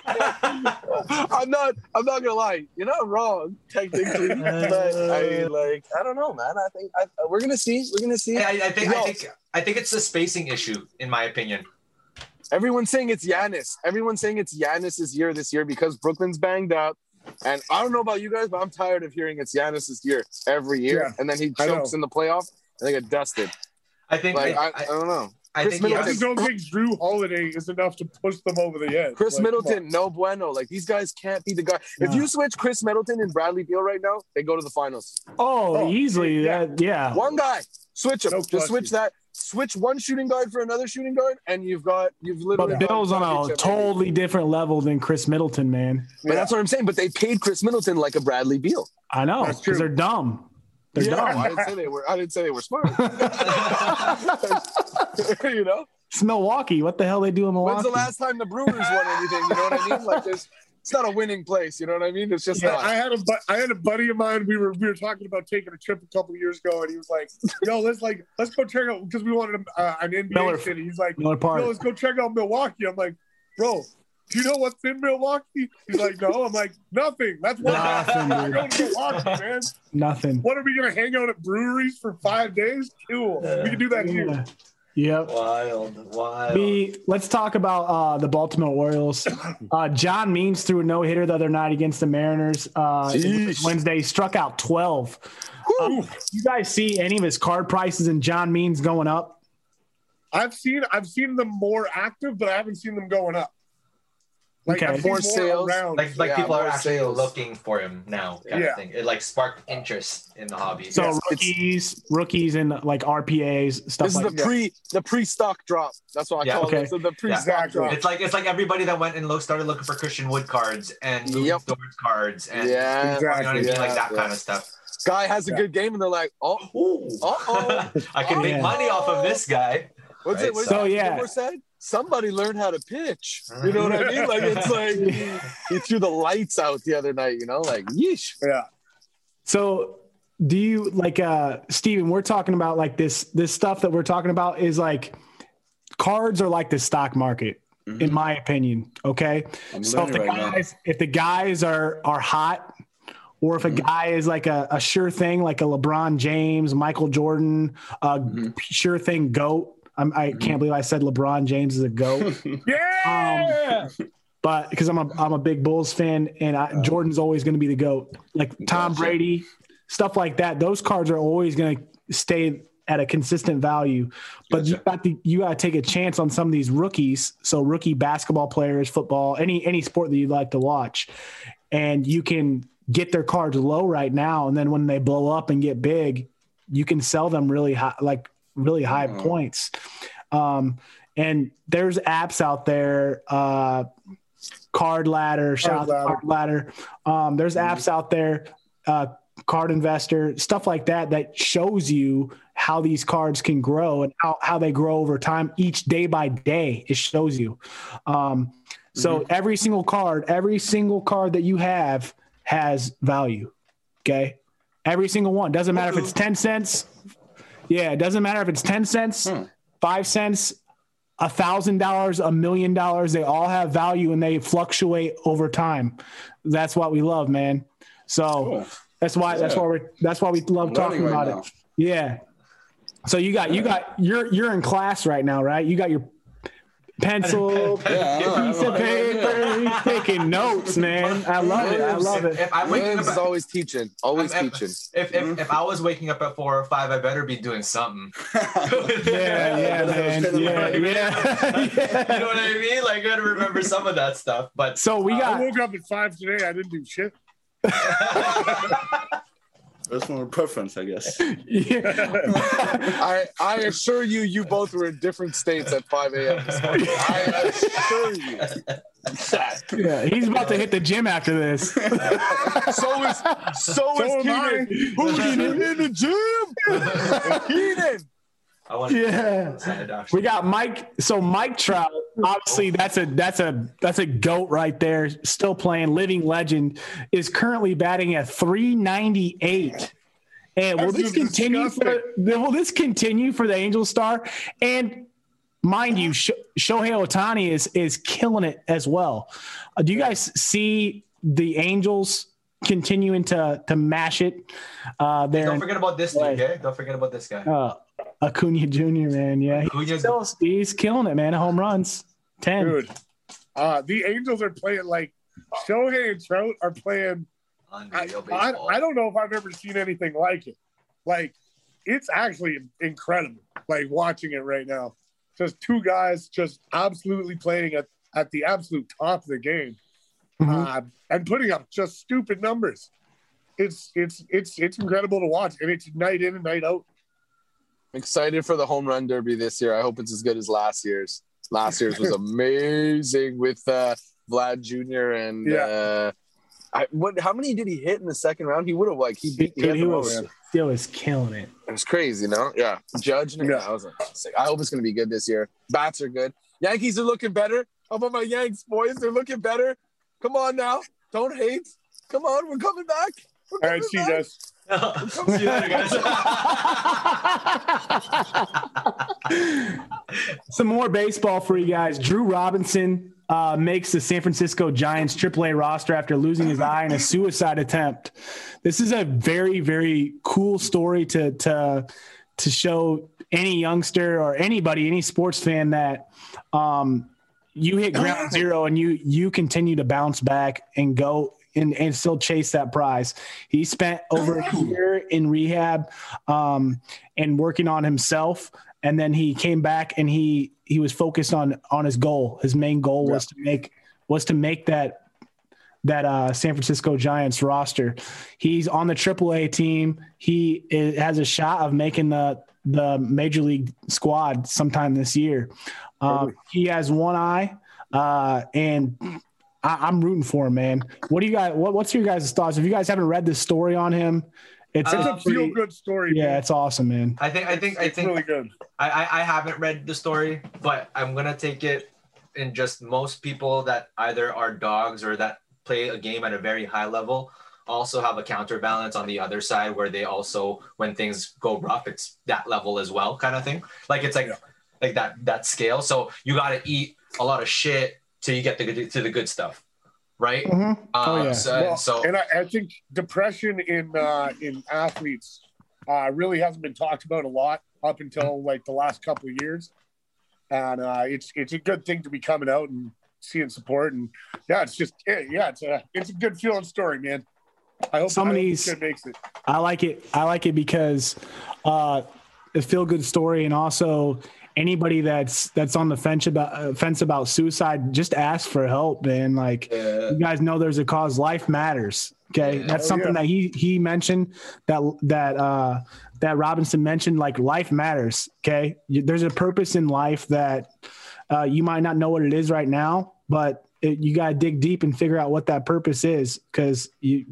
I'm not. I'm not gonna lie. You're not wrong technically, uh, but I mean, like, I don't know, man. I think I, we're gonna see. We're gonna see. I, I think I think I think it's the spacing issue, in my opinion. Everyone's saying it's Giannis. Everyone's saying it's Giannis's year this year because Brooklyn's banged up. And I don't know about you guys, but I'm tired of hearing it's Giannis's year every year. Yeah, and then he I know. chokes in the playoff and they get dusted. I think Like I, I, I don't know. I Chris think he I just don't think Jrue Holiday is enough to push them over the edge. Chris Like, Middleton, no bueno. Like these guys can't be the guy. If you switch Chris Middleton and Bradley Beal right now, they go to the finals. Oh, Oh, easily. yeah. That, yeah. One guy, switch him. No Just switch that. Switch one shooting guard for another shooting guard, and you've got you've literally. But Beal's on a totally different level than Chris Middleton, man. But that's what I'm saying. But they paid Chris Middleton like a Bradley Beal. I know because true. they're dumb. They're yeah, dumb. I didn't say they were. I didn't say they were smart. you know, It's Milwaukee. What the hell they do in Milwaukee? when's the last time the Brewers won anything? You know what I mean? Like this, it's not a winning place. You know what I mean? It's just Yeah, not. I had a bu- I had a buddy of mine. We were we were talking about taking a trip a couple of years ago, and he was like, "Yo, let's like let's go check out because we wanted uh, an NBA Miller- city." He's like, Miller Park. "Yo, let's go check out Milwaukee." I'm like, "Bro, do you know what's in Milwaukee?" He's like, "No." I'm like, "Nothing. That's why Nothing, we're dude. going to Milwaukee, man. Nothing. What are we gonna hang out at breweries for five days? Cool. We can do that here." Yeah. Yep. Wild, wild. We let's talk about uh, the Baltimore Orioles. Uh, John Means threw a no hitter the other night against the Mariners. Uh, Wednesday, he struck out twelve. Uh, you guys see any of his card prices and John Means going up? I've seen I've seen them more active, but I haven't seen them going up. Like Okay. More sales. around. like like Yeah, people are actually sales. looking for him now, kind Yeah. of thing. It like sparked interest in the hobby. So Yes, rookies, rookies, and like RPAs stuff This is like the pre the pre stock drop. That's what I Yeah. call Okay. it. So the pre stock Exactly. drop. It's like it's like everybody that went and lo- started looking for Christian Wood cards and Louis Yep. Dort cards and Yeah. you know what I mean, Exactly. like that Yeah. kind of stuff. Guy has a good game, and they're like, oh, uh oh. I can make Yeah. money off of this guy. What's Right, it? What's so, it? yeah. Gilmore said somebody learned how to pitch. You know what I mean? Like it's like he threw the lights out the other night. You know, like yeesh. yeah. So do you like uh Steven, we're talking about like this this stuff that we're talking about is like cards are like the stock market, mm-hmm. in my opinion. Okay. I'm So if the right now. guys if the guys are are hot, or if a mm-hmm. guy is like a, a sure thing, like a LeBron James, Michael Jordan, a mm-hmm. sure thing goat. I'm, I mm-hmm. can't believe I said LeBron James is a goat. Yeah. Um, but because I'm a I'm a big Bulls fan, and I, uh-huh. Jordan's always going to be the goat. Like Tom Brady, stuff like that. Those cards are always going to stay at a consistent value. But you got the you got to take a chance on some of these rookies. So rookie basketball players, football, any any sport that you'd like to watch, and you can get their cards low right now, and then when they blow up and get big, you can sell them really high, like really high Mhm. points. Um, and there's apps out there. Uh, card ladder shout card ladder. Um, there's apps out there uh, card investor stuff like that that shows you how these cards can grow and how, how they grow over time each day by day. It shows you. Um, so every single card every single card that you have has value okay? Every single one. Doesn't matter if it's 10 cents yeah it doesn't matter if it's 10 cents Hmm. five cents a thousand dollars, a million dollars, they all have value and they fluctuate over time. That's what we love, man. So Cool. that's why that's why we that's why we love I'm talking right about now. it. Yeah. So you got you got you're you're in class right now, right? You got your pencil, Yeah, I know, I piece of paper, you're taking notes, man. I love it. I love it. if I'm waking Williams up is always teaching. Always I'm- I'm- teaching. if, if, if I mm-hmm. was waking up at four or five, I better be doing something. Yeah, yeah, man. Yeah, yeah. yeah. You know what I mean? Like, I gotta remember some of that stuff. But So we got. I got woke up at five today. I didn't do shit. Personal preference, I guess. yeah. I I assure you, you both were in different states at 5 a.m. I assure you. yeah, he's about to hit the gym after this. So is so, So is am Keenan. Who's in the gym? Keenan. I want Yeah. We got Mike. So Mike Trout, obviously that's a that's a that's a goat right there. Still playing, living legend, is currently batting at 398. And will That's this continue for will this continue for the Angel star? And mind you, Sh- Shohei Ohtani is is killing it as well. Uh, do you guys see the Angels continuing to to mash it? Uh, there, Don't forget about this dude, okay? Don't forget about this guy. uh, Acuna Jr. Man, yeah, he- Acuna's- still, he's killing it, man. Home runs, ten. Dude. Uh, the Angels are playing like Shohei and Trout are playing. I, I. I don't know if I've ever seen anything like it. Like, it's actually incredible. Like watching it right now. just two guys just absolutely playing at, at the absolute top of the game Mhm. uh, and putting up just stupid numbers. It's it's it's it's incredible to watch, and it's night in and night out. I'm excited for the home run derby this year. I hope it's as good as last year's. Last year's was amazing with uh, Vlad Jr. and Yeah. uh, I, what? How many did he hit in the second round? He would have like he beat. He Dude, had he the was most. he was killing it. It was crazy, no? Yeah. Judge. Yeah. Yeah. I was like, sick. I hope it's gonna be good this year. Bats are good. Yankees are looking better. How about my Yanks boys? They're looking better. Come on now. Don't hate. Come on, we're coming back. We're All coming right, see you guys. See you later, guys. Some more baseball for you guys. Drew Robinson uh, makes the San Francisco Giants AAA roster after losing his eye in a suicide attempt. This is a very, very cool story to to to show any youngster or anybody, any sports fan that um, you hit ground zero and you you continue to bounce back and go and, and still chase that prize. He spent over a year in rehab um, and working on himself, and then he came back and he he was focused on on his goal. His main goal was to make was to make that that uh, San Francisco Giants roster. He's on the AAA team. He is, has a shot of making the the major league squad sometime this year. Um, he has one eye, uh, and I, I'm rooting for him, man. What do you guys? What, what's your guys' thoughts? If you guys haven't read this story on him, it's, It's a it's feel good story. yeah, man. it's awesome, man. I think I think I it's think really good. I, I I haven't read the story, but I'm gonna take it in just most people that either are dogs or that play a game at a very high level also have a counterbalance on the other side where they also when things go rough it's that level as well kind of thing like it's like Yeah. like that that scale so you got to eat a lot of shit till you get the good to the good stuff right Mhm. Oh, um, yeah. so, Well, so and I, I think depression in uh, in athletes uh, really hasn't been talked about a lot up until like the last couple of years, and uh, it's it's a good thing to be coming out and seeing support, and yeah, it's just yeah, yeah it's a it's a good feeling story, man. I hope Some of these- this makes it. I like it. I like it because uh, a feel good story, and also anybody that's that's on the fence about uh, fence about suicide, just ask for help, man. Like uh, you guys know, there's a cause. Life matters. Okay, Yeah. that's Oh, something yeah. that he he mentioned that that uh, that Robinson mentioned. Like life matters. Okay, there's a purpose in life that uh, you might not know what it is right now, but it, you got to dig deep and figure out what that purpose is. Because you,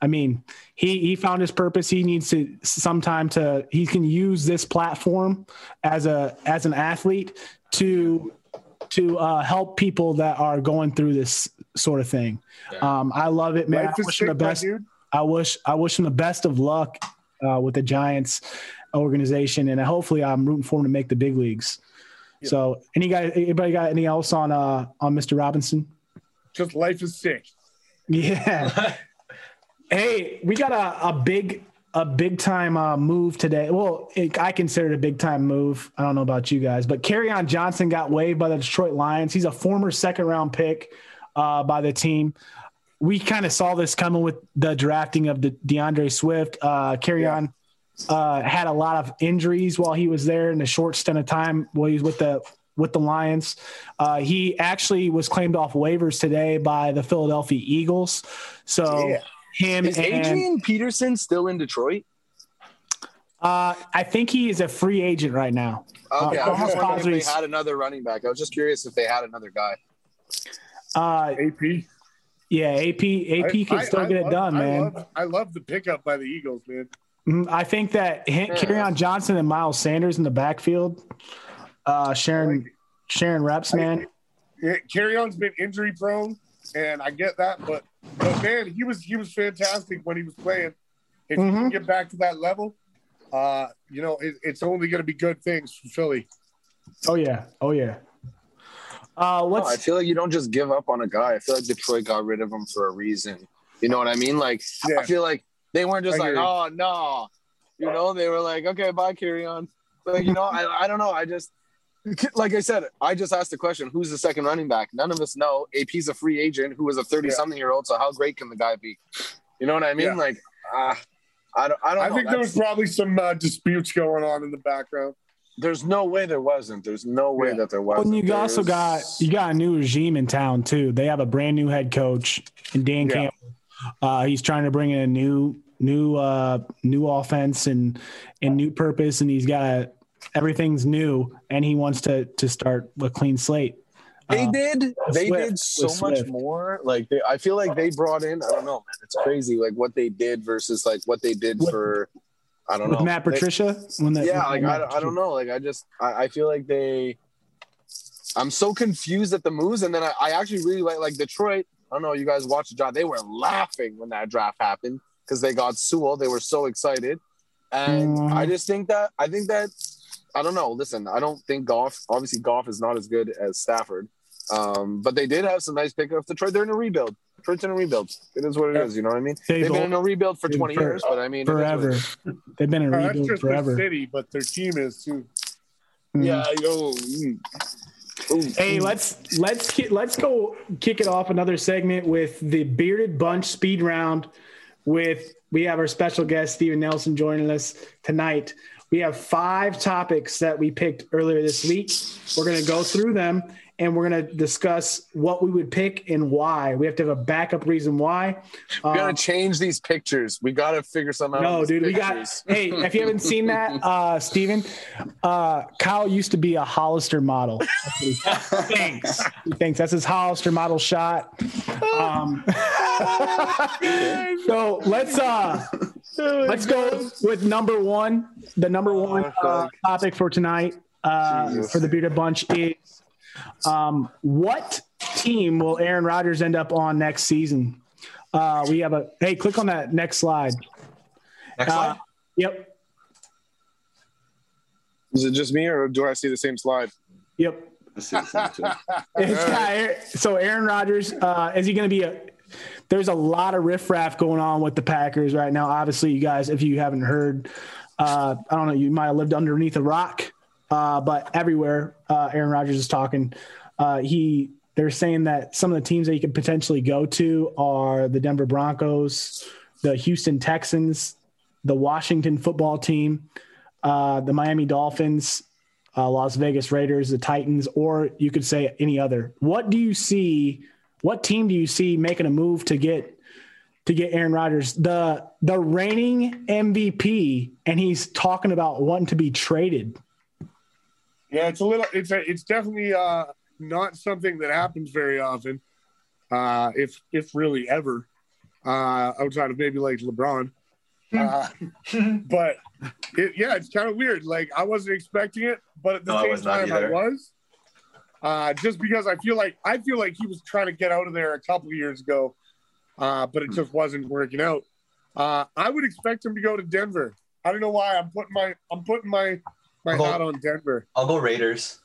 I mean, he he found his purpose. He needs to sometime to he can use this platform as a as an athlete to to uh, help people that are going through this sort of thing. Yeah. Um, I love it, man. Life I is wish him the best. I wish I wish him the best of luck uh, with the Giants organization, and hopefully I'm rooting for him to make the big leagues. Yeah. So, any guy, anybody got anything else on uh, on Mr. Robinson? Just life is sick. Yeah. hey, we got a, a big a big time uh, move today. Well, it, I consider it a big time move. I don't know about you guys, but on Johnson got waived by the Detroit Lions. He's a former second round pick uh, by the team. We kind of saw this coming with the drafting of the D'Andre Swift. Uh, on uh, had a lot of injuries while he was there in a short stint of time while he was with the with the Lions. Uh, he actually was claimed off waivers today by the Philadelphia Eagles. So Yeah. him Is and Adrian Peterson still in Detroit? uh, I think he is a free agent right now. Okay, Uh, I was just if they had another running back. I was just curious if they had another guy. Uh, AP. yeah, AP AP can I- still I get it love- done, I man. Love, I love the pickup by the Eagles, man. Mhm. I think that Yeah. on Johnson and Miles Sanders in the backfield, uh, I sharing like sharing reps, man. Yeah, Kerryon's been injury prone, and I get that, but but man, he was he was fantastic when he was playing. If you Mhm. can get back to that level, uh, you know, it, it's only going to be good things for Philly. Oh yeah, oh yeah. Uh, No, what's I feel like you don't just give up on a guy. I feel like Detroit got rid of him for a reason. You know what I mean? Like Yeah. I feel like they weren't just I like, oh no, you know, they were like, okay, bye, Kerryon. Like you know, I I don't know. I just like I said, I just asked the question: Who's the second running back? None of us know. AP's a free agent who was a thirty-something-year-old. So how great can the guy be? You know what I mean? Yeah. Like, uh, I don't. I don't. I know. think there was probably some uh, disputes going on in the background. There's no way there wasn't. There's no way Yeah. that there wasn't. and you also got you got a new regime in town too. They have a brand new head coach and Dan Yeah. Campbell. Uh, he's trying to bring in a new new uh, new offense and and new purpose, and he's got everything's new, and he wants to to start a clean slate. They Uh, did. They Swift, did so much Swift. more. Like they, I feel like they brought in. I don't know, man. It's crazy. Like what they did versus like what they did With- for. I don't with know. Matt They- Patricia. when the, yeah, with like I, I don't know. Like I just I, I feel like they. I'm so confused at the moves, and then I, I actually really like like Detroit. I don't know. You guys watched the draft. They were laughing when that draft happened because they got Sewell. They were so excited, and Mhm. I just think that I think that I don't know. Listen, I don't think Goff. Obviously, Goff is not as good as Stafford, um, but they did have some nice pickups. Detroit, they're in a rebuild. Detroit's in a rebuild. It is what it is. You know what I mean? They've They've been in a rebuild for 20 for- years, but I mean, it is what it forever. They've been in Uh, a that's rebuild just forever. their city, but their team is too. Mhm. Yeah, yo. mm. Ooh. Hey, let's let's let's go kick it off another segment with the bearded bunch speed round. With we have our special guest Steven Nielsen joining us tonight. We have five topics that we picked earlier this week. We're going to go through them and we're going to discuss what we would pick and why. We have to have a backup reason why. We gotta Um, change these pictures. We gotta figure something out. on no, these dude, we got. Hey, if you haven't seen that, uh, Steven, uh, Kyle used to be a Hollister model. Thanks. what he thinks. He thinks that's his Hollister model shot. Um, so let's uh, let's go with number one. The number one uh, topic for tonight uh, for the bearded bunch is um, what team will Aaron Rodgers end up on next season? Uh, we have a hey, click on that next slide. Next Uh, slide. Yep. Is it just me, or do I see the same slide? Yep. It's got so Aaron Rodgers, uh, is he going to be a? There's a lot of riffraff going on with the Packers right now. Obviously, you guys, if you haven't heard, uh, I don't know, you might have lived underneath a rock, uh, but everywhere uh, Aaron Rodgers is talking, uh, he they're saying that some of the teams that he could potentially go to are the Denver Broncos, the Houston Texans, the Washington Football Team, uh, the Miami Dolphins, uh, Las Vegas Raiders, the Titans, or you could say any other. What do you see? What team do you see making a move to get to get Aaron Rodgers, the the reigning MVP, and he's talking about wanting to be traded? Yeah, it's a little. It's a. It's definitely uh, not something that happens very often, uh, if if really ever, uh, outside of maybe like LeBron. Uh, but it, yeah, it's kind of weird. Like I wasn't expecting it, but at the No, same was not time, I was. Uh, just because I feel like I feel like he was trying to get out of there a couple of years ago, uh, but it just wasn't working out. Uh, I would expect him to go to Denver. I don't know why. I'm putting my I'm putting my my Well- hat on Denver. I'll go Raiders.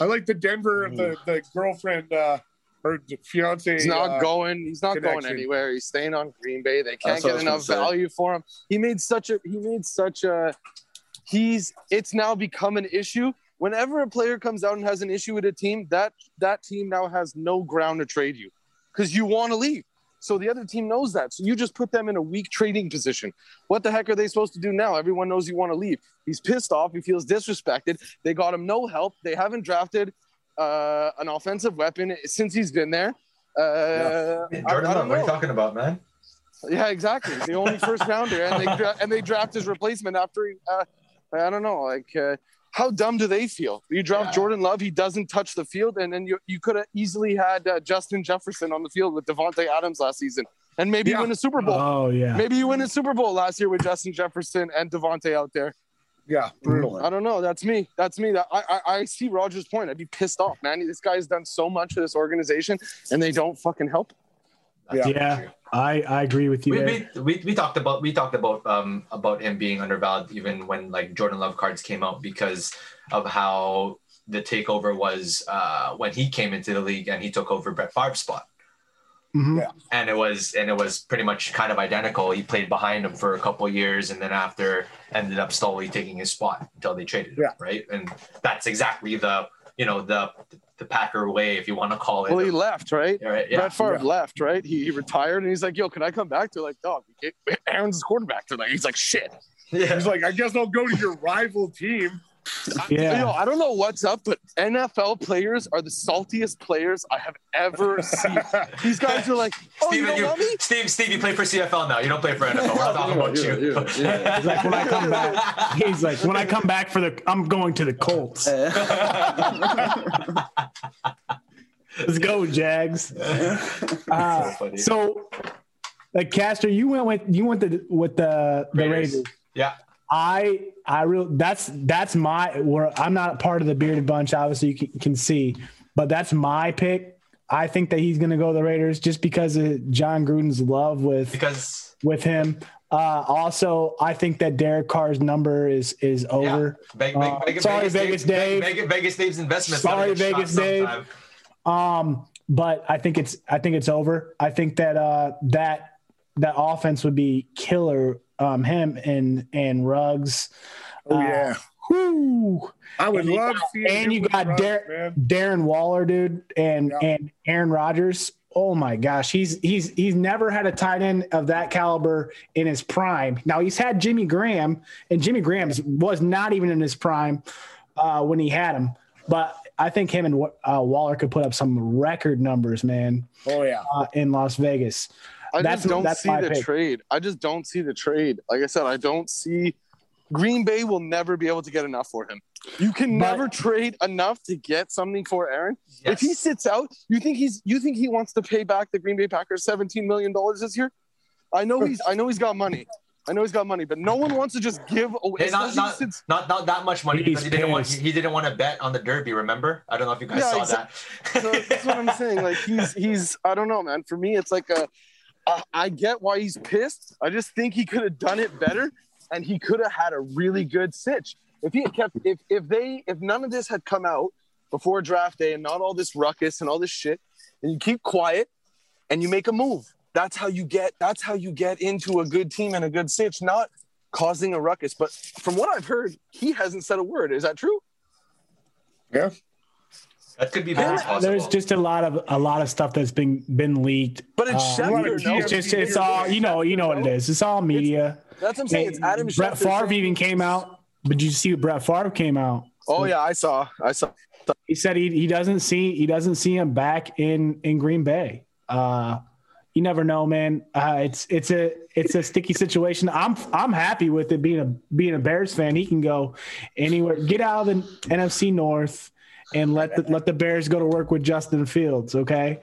I like the Denver, the the girlfriend uh, or the fiance. He's not uh, going. He's not going anywhere. He's staying on Green Bay. They can't That's get enough gonna say. value for him. He made such a. He made such a. He's. It's now become an issue. Whenever a player comes out and has an issue with a team, that that team now has no ground to trade you, because you want to leave. So the other team knows that. So you just put them in a weak trading position. What the heck are they supposed to do now? Everyone knows you want to leave. He's pissed off. He feels disrespected. They got him no help. They haven't drafted uh, an offensive weapon since he's been there. Uh, I- Jordan I, Love, don't what are you talking about, man? Yeah, exactly. The only first rounder, and they and they draft his replacement after he. Uh, I don't know, like uh, how dumb do they feel? You draft Yeah. Jordan Love, he doesn't touch the field, and then you you could have easily had uh, Justin Jefferson on the field with Davante Adams last season, and maybe Yeah. win a Super Bowl. Oh yeah. Maybe you win a Super Bowl last year with Justin Jefferson and Davante out there. Yeah, brutal. I don't know. That's me. That's me. That I, I I see Rodgers' point. I'd be pissed off, man. This guy's done so much for this organization, and they don't fucking help. Yeah. Yeah, I I agree with you. We, we, we, we talked about we talked about um about him being undervalued even when like Jordan Love cards came out because of how the takeover was uh when he came into the league and he took over Brett Favre's spot. Mhm. Yeah. and it was and it was pretty much kind of identical. He played behind him for a couple of years, and then after ended up slowly taking his spot until they traded him, right? And that's exactly the you know the the Packer way, if you want to call it. Well, he left, right? Yeah, right, yeah. Brett Favre Yeah. left, right? He, he retired, and he's like, "Yo, can I come back?" They're like, "Dog, Aaron's quarterback." They're like, "He's like, shit." Yeah. He's like, I guess I'll go to your rival team. Yeah. You know, I don't know what's up, but NFL players are the saltiest players I have ever seen. These guys are like, oh, you don't you, want me? Steve, Steve, you play for CFL now. You don't play for NFL. We're not talking about Yeah, you. yeah, yeah. He's like when I come back. He's like when I come back for the. I'm going to the Colts. Let's go, Jags. Uh, funny. so, like Caster, you went with you went the with the the Raiders. Raiders. Yeah. I I real that's that's my where I'm not part of the bearded bunch. Obviously, you can, can see, but that's my pick. I think that he's going to go to the Raiders just because of Jon Gruden's love with Because with him. Uh, also, I think that Derek Carr's number is is over. Ve- Ve- Uh, Vegas, sorry, Vegas Dave. Vegas, Vegas Dave's investment. Sorry, Vegas Dave. Um, but I think it's I think it's over. I think that uh that that offense would be killer. Um, him and and Ruggs. Oh Uh, yeah, Whoo. I would and you love got- and you got Dar- Darren Waller, dude, and Yeah. and Aaron Rodgers. Oh my gosh, he's he's he's never had a tight end of that caliber in his prime. Now he's had Jimmy Graham, and Jimmy Graham was not even in his prime uh, when he had him. But I think him and uh, Waller could put up some record numbers, man, Oh yeah, uh, in Las Vegas. I That's- just don't that's see the pick. trade. I just don't see the trade. Like I said, I don't see Green Bay will never be able to get enough for him. You can But- never trade enough to get something for Aaron. Yes. If he sits out, you think he's you think he wants to pay back the Green Bay Packers 17 million dollars this year? I know he's I know he's got money. I know he's got money, but no one wants to just give away. Hey, not, not, since- not not that much money because he didn't want he, he didn't want to bet on the Derby. Remember? I don't know if you guys Yeah, saw exact- so that. that's what I'm saying. Like he's he's I don't know, man. For me, it's like a I- get why he's pissed. I just think he could have done it better, and he could have had a really good sitch. If he had kept, if if they, if none of this had come out before draft day, and not all this ruckus and all this shit, and you keep quiet, and you make a move. That's how you get. That's how you get into a good team and a good sitch, not causing a ruckus. But from what I've heard, he hasn't said a word. Is that true? yeah. That could be very Uh, there's just a lot of a lot of stuff that's been been leaked. But it's Uh, Schefter, no? It's just it's all you know you know what it is. It's all media. That's what I'm saying. It's Adam Brett Schefter Favre saying- even came out. But did you see what Brett Favre came out? Oh yeah, I saw. I saw. He said he, he doesn't see he doesn't see him back in in Green Bay. Uh, you never know, man. Uh, it's it's a it's a sticky situation. I'm I'm happy with it being a being a Bears fan. He can go anywhere. Get out of the NFC North and let the let the Bears go to work with Justin Fields. Okay.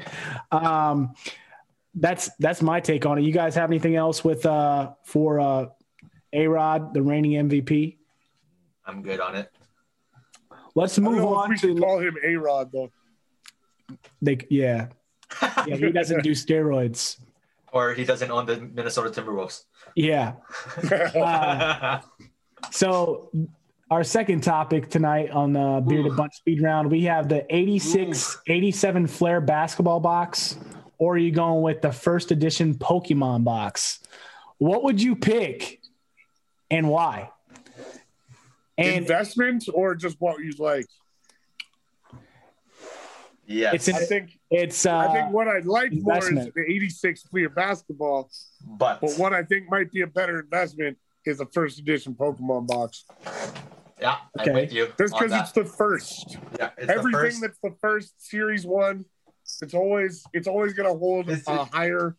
Um, that's that's my take on it. You guys have anything else with uh for uh A Rod, the reigning MVP? I'm good on it. Let's I don't move know if on we should to call him A Rod though. they yeah. Yeah, he doesn't do steroids. Or he doesn't own the Minnesota Timberwolves. Yeah. Uh, so our second topic tonight on the Bearded Bunch Speed Round, we have the 86, 87 Fleer basketball box, or are you going with the first edition Pokemon box? What would you pick and why? And Investment or just what you like? Yeah, It's an- I think it's uh, I think what I'd like more is the '86 Fleer basketball, but but what I think might be a better investment is a first edition Pokemon box. Yeah, Okay. I'm with you. Just because that. it's the first. yeah, it's the Everything first- that's the first series one, it's always it's always gonna hold It's- a higher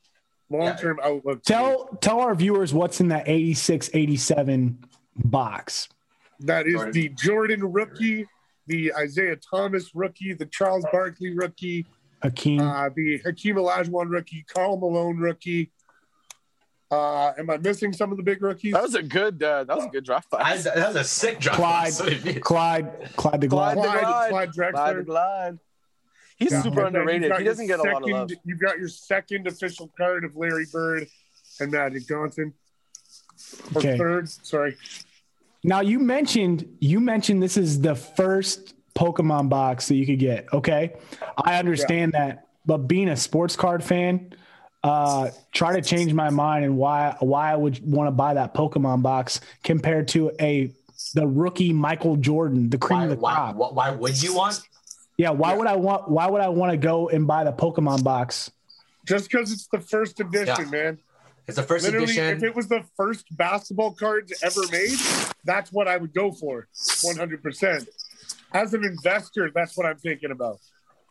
long term outlook. tell tell our viewers what's in that 86, 87 box. that is Jordan. the Jordan rookie, the Isiah Thomas rookie, the Charles Barkley rookie, Hakeem. uh, the Hakeem Olajuwon rookie, Karl Malone rookie. Uh, am I missing some of the big rookies? That was a good. Uh, that was a good draft That class. was, that was a sick drop. Clyde, So Clyde, Clyde the Clyde Glide. the Clyde, Glide. Clyde Glide, glide. He's Yeah, super and then you've underrated. He doesn't get a lot of love. You've got your second official card of Larry Bird and Magic Johnson. Or Okay. third, sorry. Now you mentioned you mentioned this is the first Pokemon box that you could get. Okay, I understand that, but being a sports card fan, uh, try to change my mind and why why I would want to buy that Pokemon box compared to a the rookie Michael Jordan, the cream why, of the why, crop. why, why would you want? Yeah, why would I want? Why would I want to go and buy the Pokemon box? Just because it's the first edition, Yeah. man. It's the first Literally, edition. if it was the first basketball cards ever made, that's what I would go for, 100%. As an investor, that's what I'm thinking about.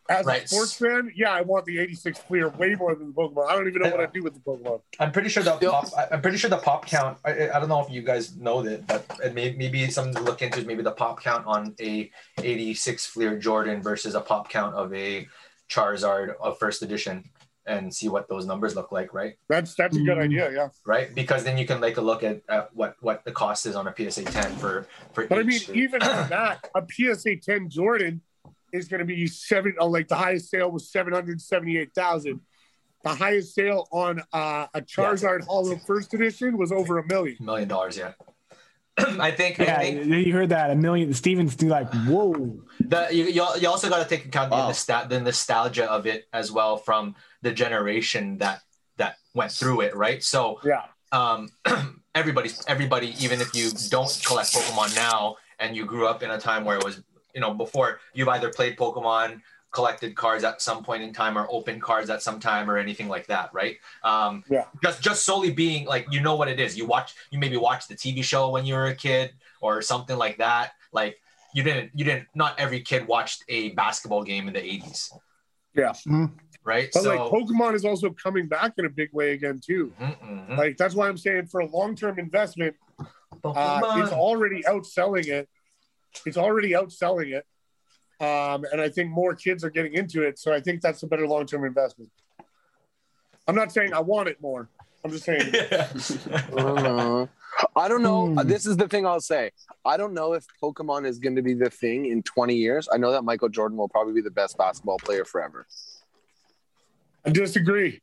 As Right. a sports fan, yeah, I want the 86 Fleer way more than the Pokemon. I don't even know what I'd do with the Pokemon. I'm pretty sure the pop, I- I'm pretty sure the pop count. I, I don't know if you guys know that, but it may, maybe something to look into is maybe the pop count on a 86 Fleer Jordan versus a pop count of a Charizard of first edition, and see what those numbers look like, right? That's that's a good Mm. idea, yeah. Right, because then you can take a look at, at what what the cost is on a PSA 10 for for But I mean, each. even on that, a PSA 10 Jordan is going to be seven. Oh, like the highest sale was 778,000. The highest sale on uh, a Charizard Holo First Edition was over a million. million dollars, yeah. I think I Yeah, think you heard that a million. Stevens do like, whoa. the, you, you also got to take account Wow. the, nostal- the nostalgia of it as well from the generation that that went through it, right? So Yeah. um, everybody, everybody, even if you don't collect Pokemon now and you grew up in a time where it was, you know, before you've either played Pokemon, collected cards at some point in time, or opened cards at some time, or anything like that, right? Um, Yeah. Just, just solely being like, you know what it is. You watch, you maybe watched the TV show when you were a kid, or something like that. Like you didn't, you didn't. Not every kid watched a basketball game in the '80s. Yeah. Mhm. Right. But so. like Pokemon is also coming back in a big way again, too. Mhm, mhm. Like that's why I'm saying for a long term investment, uh, Pokemon. it's already outselling it. It's already outselling it. Um, and I think more kids are getting into it. So I think that's a better long term investment. I'm not saying I want it more. I'm just saying Uh, I don't know. Hmm. This is the thing I'll say. I don't know if Pokemon is going to be the thing in 20 years. I know that Michael Jordan will probably be the best basketball player forever. I disagree.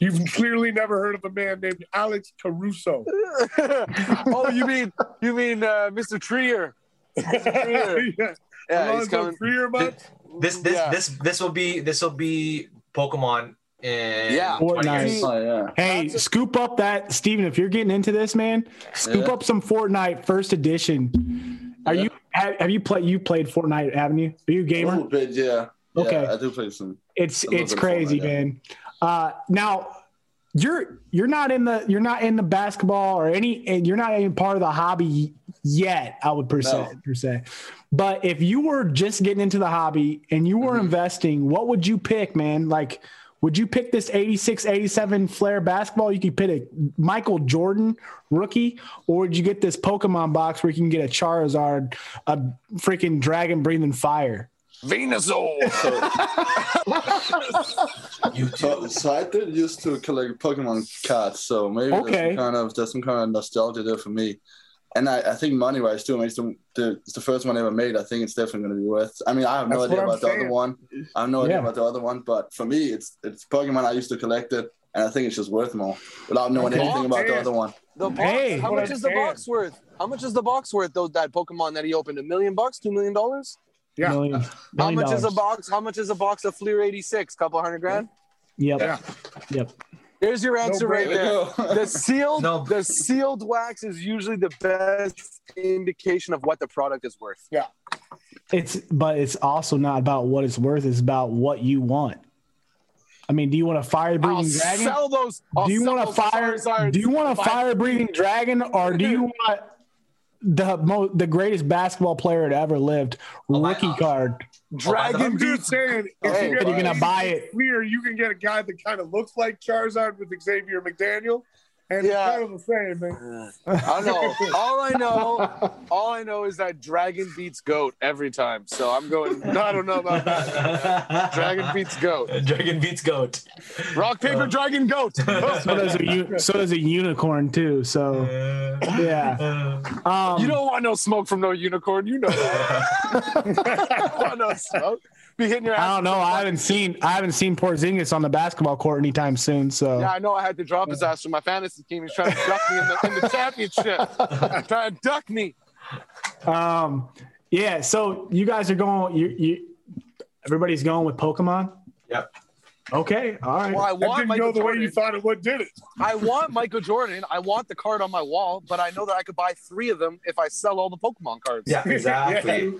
You've clearly never heard of a man named Alex Caruso. oh, you mean you mean uh, Mr. Trier? yeah. Yeah, he's coming. Trier, much? this this Yeah. this this will be this will be Pokemon in Yeah. Fortnite. Oh yeah. Hey, a- scoop up that Steven, if you're getting into this, man, scoop Yeah. up some Fortnite first edition. Are Yeah. you have, have you played you played Fortnite, haven't you? Are you a A gamer? little bit, yeah. Okay. Yeah, I do play some. It's A it's crazy, Fortnite, yeah. man. Uh, now you're you're not in the you're not in the basketball or any and you're not even part of the hobby yet. I would per se, No. per se. But if you were just getting into the hobby and you were Mhm. investing, what would you pick, man? Like, would you pick this 86, 87 Fleer basketball? You could pick a Michael Jordan rookie, or would you get this Pokemon box where you can get a Charizard, a freaking dragon breathing fire? Venusaur. You So, so I did used to collect Pokemon cards, so maybe Okay. there's some kind of there's some kind of nostalgia there for me. And I, I think money wise too, it's the, the, it's the first one I ever made. I think it's definitely going to be worth. I mean, I have no That's idea what I'm about the other one. I have no idea Yeah. about the other one, but for me, it's it's Pokemon. I used to collect it, and I think it's just worth more without knowing Okay. anything about the other one. The box. Hey. how much is the saying. box worth? How much is the box worth? Though that Pokemon that he opened, a million bucks, two million dollars. Yeah. Million, How million much is a box? How much is a box of Fleer 86? Couple hundred grand. Yep. Yeah. Yep. Here's your answer right there. There The sealed, No. the sealed wax is usually the best indication of what the product is worth. Yeah. It's but it's also not about what it's worth. It's about what you want. I mean, do you want a fire I'll breathing dragon? sell those. I'll do you want a fire? Do you want a fire breathing dragon, or do you want the mo- the greatest basketball player to ever lived Oh, my rookie God. card? Oh, Dragon I'm saying, if Hey, you get you're gonna buy it. Fleer, you can get a guy that kind of looks like Charizard with Xavier McDaniel, and Yeah. it's kind of the same, man. I know. All I know, all I know is that Dragon beats Goat every time. So I'm going. I don't know about that. Dragon beats Goat. Dragon beats goat. Rock paper Dragon Goat. So does a u- so does a unicorn too. So yeah. Um, You don't want no smoke from no unicorn. You know that. I don't want no smoke. Be hitting your ass. I don't know. I haven't seen I haven't seen Porzingis on the basketball court anytime soon. So Yeah, I know. I had to drop his ass from my fantasy team. He's trying to duck me in the, in the championship. trying to duck me. Um, yeah. So you guys are going. You, you, everybody's going with Pokemon. Yep. Okay. All right. Well, I That want didn't Michael go the way you thought it would, did it? I want Michael Jordan. I want the card on my wall, but I know that I could buy three of them if I sell all the Pokemon cards. Yeah, exactly.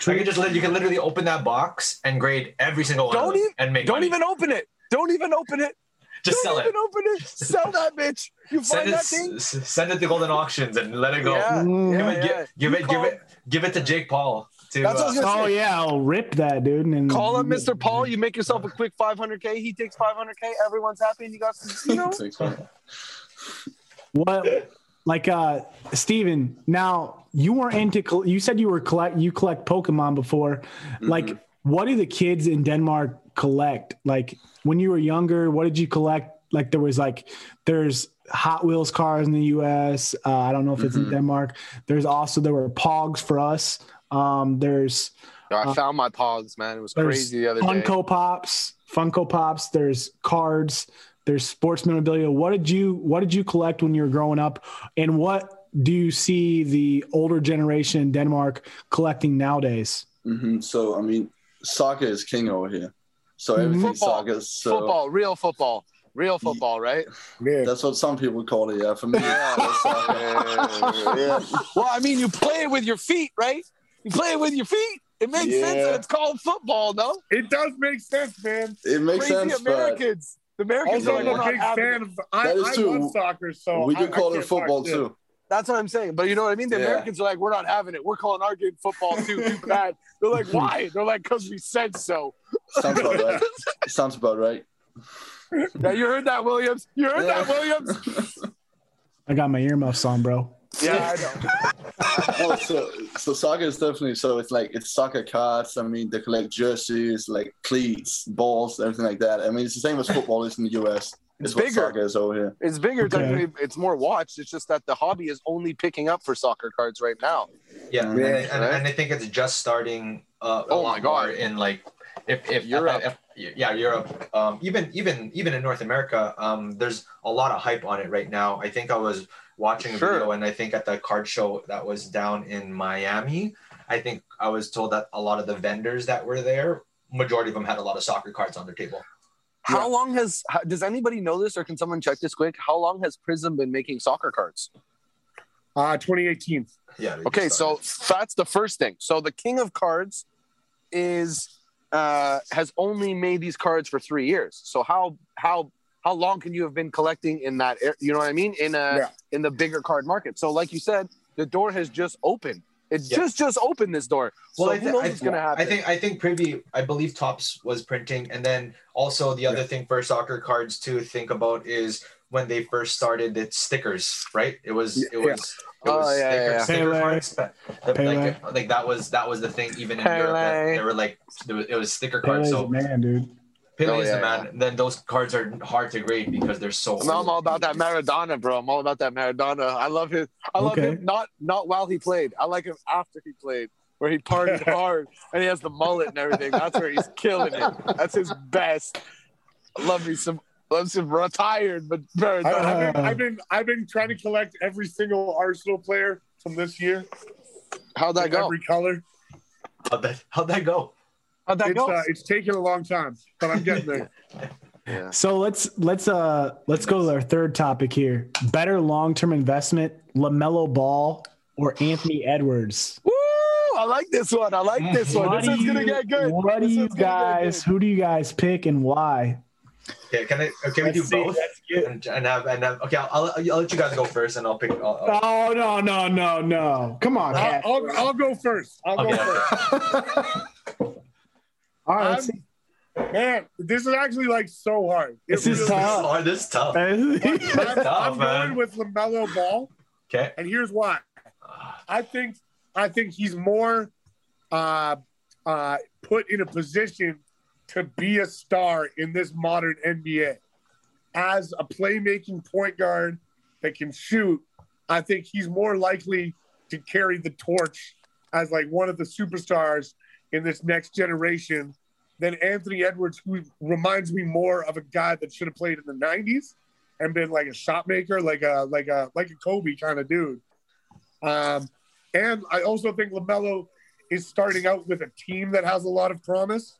So you can just you can literally open that box and grade every single one. Don't them even- and make Don't money. even open it. Don't even open it. Just Don't sell it. even open it. Sell that bitch. You Send find it, that thing. s- s- send it to Goldin Auctions and let it go. Yeah, Mm. Give yeah, it, yeah. give, give You it, give it, give it to Jake Paul. To, That's what I was uh, Oh say. yeah, I'll rip that, dude. And Call up Mr. Paul. You make yourself a quick 500k. He takes 500k. Everyone's happy, and you got some, you know. What, like, uh, Steven, now you weren't into, you said you were collect, you collect Pokemon before. Like, what do the kids in Denmark collect? Like, when you were younger, what did you collect? Like, there was like, there's Hot Wheels cars in the US. Uh, I don't know if it's in Mhm. Denmark. There's also, there were Pogs for us. Um, there's, Yo, I Uh, found my Pogs, man. It was crazy the other day. Funko Pops, Funko Pops. There's cards. There's sports memorabilia. What did you What did you collect when you were growing up, and what do you see the older generation in Denmark collecting nowadays? hmm So I mean, soccer is king over here. So everything Football. soccer. So football, real football, real football, right? Yeah. that's what some people call it. Yeah, for me, it's soccer. yeah. Well, I mean, you play it with your feet, right? You play it with your feet. It makes sense that it's called football, no? It does make sense, man. It makes Crazy sense, but Americans. The Americans Also, are I'm like, a big having fan of. I, That is I love soccer, so we I- do I call it football talk shit. too. That's what I'm saying. But you know what I mean? The Yeah. Americans are like, we're not having it. We're calling our game football too. Too bad. They're like, hmm. why? They're like, because we said so. Sounds about right. Sounds about right. Yeah, you heard that, Williams. You heard that, Williams. I got my earmuffs on, bro. Yeah, I know. so so soccer is definitely so it's like it's soccer cards. I mean, they collect jerseys, like cleats, balls, everything like that. I mean, it's the same as football is in the US. It's It's what bigger. soccer is over here. It's bigger. It's, Okay. actually- it's more watched. It's just that the hobby is only picking up for soccer cards right now. Yeah, and, Yeah. and, and I think it's just starting. Uh, Oh my God. more in like if if Europe. if- yeah, Europe. Um, even even even in North America, um, there's a lot of hype on it right now. I think I was watching a Sure. video, and I think at the card show that was down in Miami, I think I was told that a lot of the vendors that were there, majority of them had a lot of soccer cards on their table. How long has, how, does anybody know this or can someone check this quick? How long has Prizm been making soccer cards? Uh, 2018. Yeah. Okay, so that's the first thing. So the king of cards is uh has only made these cards for three years. So how how how long can you have been collecting in that you know what I mean? In a Yeah. in the bigger card market. So like you said, the door has just opened. It Yeah. just just opened this door. So Well, I who thi- knows I- what's gonna happen? I think I think Privy, I believe Topps was printing, and then also the other thing for soccer cards to think about is when they first started it's stickers, right? It was it Yeah. was it Oh, was yeah, sticker, yeah, yeah. sticker cards. but. Like, like that was that was the thing even in Europe that Pele. they were like there was, it was sticker cards. a So man, dude. Pele Oh, is yeah, the man. Then those cards are hard to grade because they're so. I'm, I'm all about that Maradona, bro. I'm all about that Maradona. I love his. I love Okay. him not not while he played. I like him after he played, where he partied hard and he has the mullet and everything. That's where he's killing it. That's his best. I love me some. Love some retired, but I, Maradona. I've, been, I've been I've been trying to collect every single Arsenal player from this year. How'd that in go? Every color. How'd that, how'd that go? How'd that It's go? uh, it's taken a long time, but I'm getting there. yeah. So let's let's uh let's go to our third topic here. Better long term investment: LaMelo Ball or Anthony Edwards. Woo! I like this one. I like this one. What This do one's gonna get good. What do you one's gonna get guys? Who do you guys pick and why? Okay, can I? Can we do see, both? And, and have and have. Okay, I'll, I'll, I'll let you guys go first, and I'll pick. I'll, I'll, Oh no no no no! Come on, I'll, I'll, I'll go first. I'll Okay. go first. All right. Man, this is actually like so hard. It This is really tough. Oh, this is tough. But I'm, Tough, I'm man. going with LaMelo Ball, Okay. and here's why. I think I think he's more uh, uh, put in a position to be a star in this modern NBA. As a playmaking point guard that can shoot, I think he's more likely to carry the torch as like one of the superstars in this next generation than Anthony Edwards, who reminds me more of a guy that should have played in the '90s and been like a shot maker, like a like a like a Kobe kind of dude. Um, and I also think LaMelo is starting out with a team that has a lot of promise,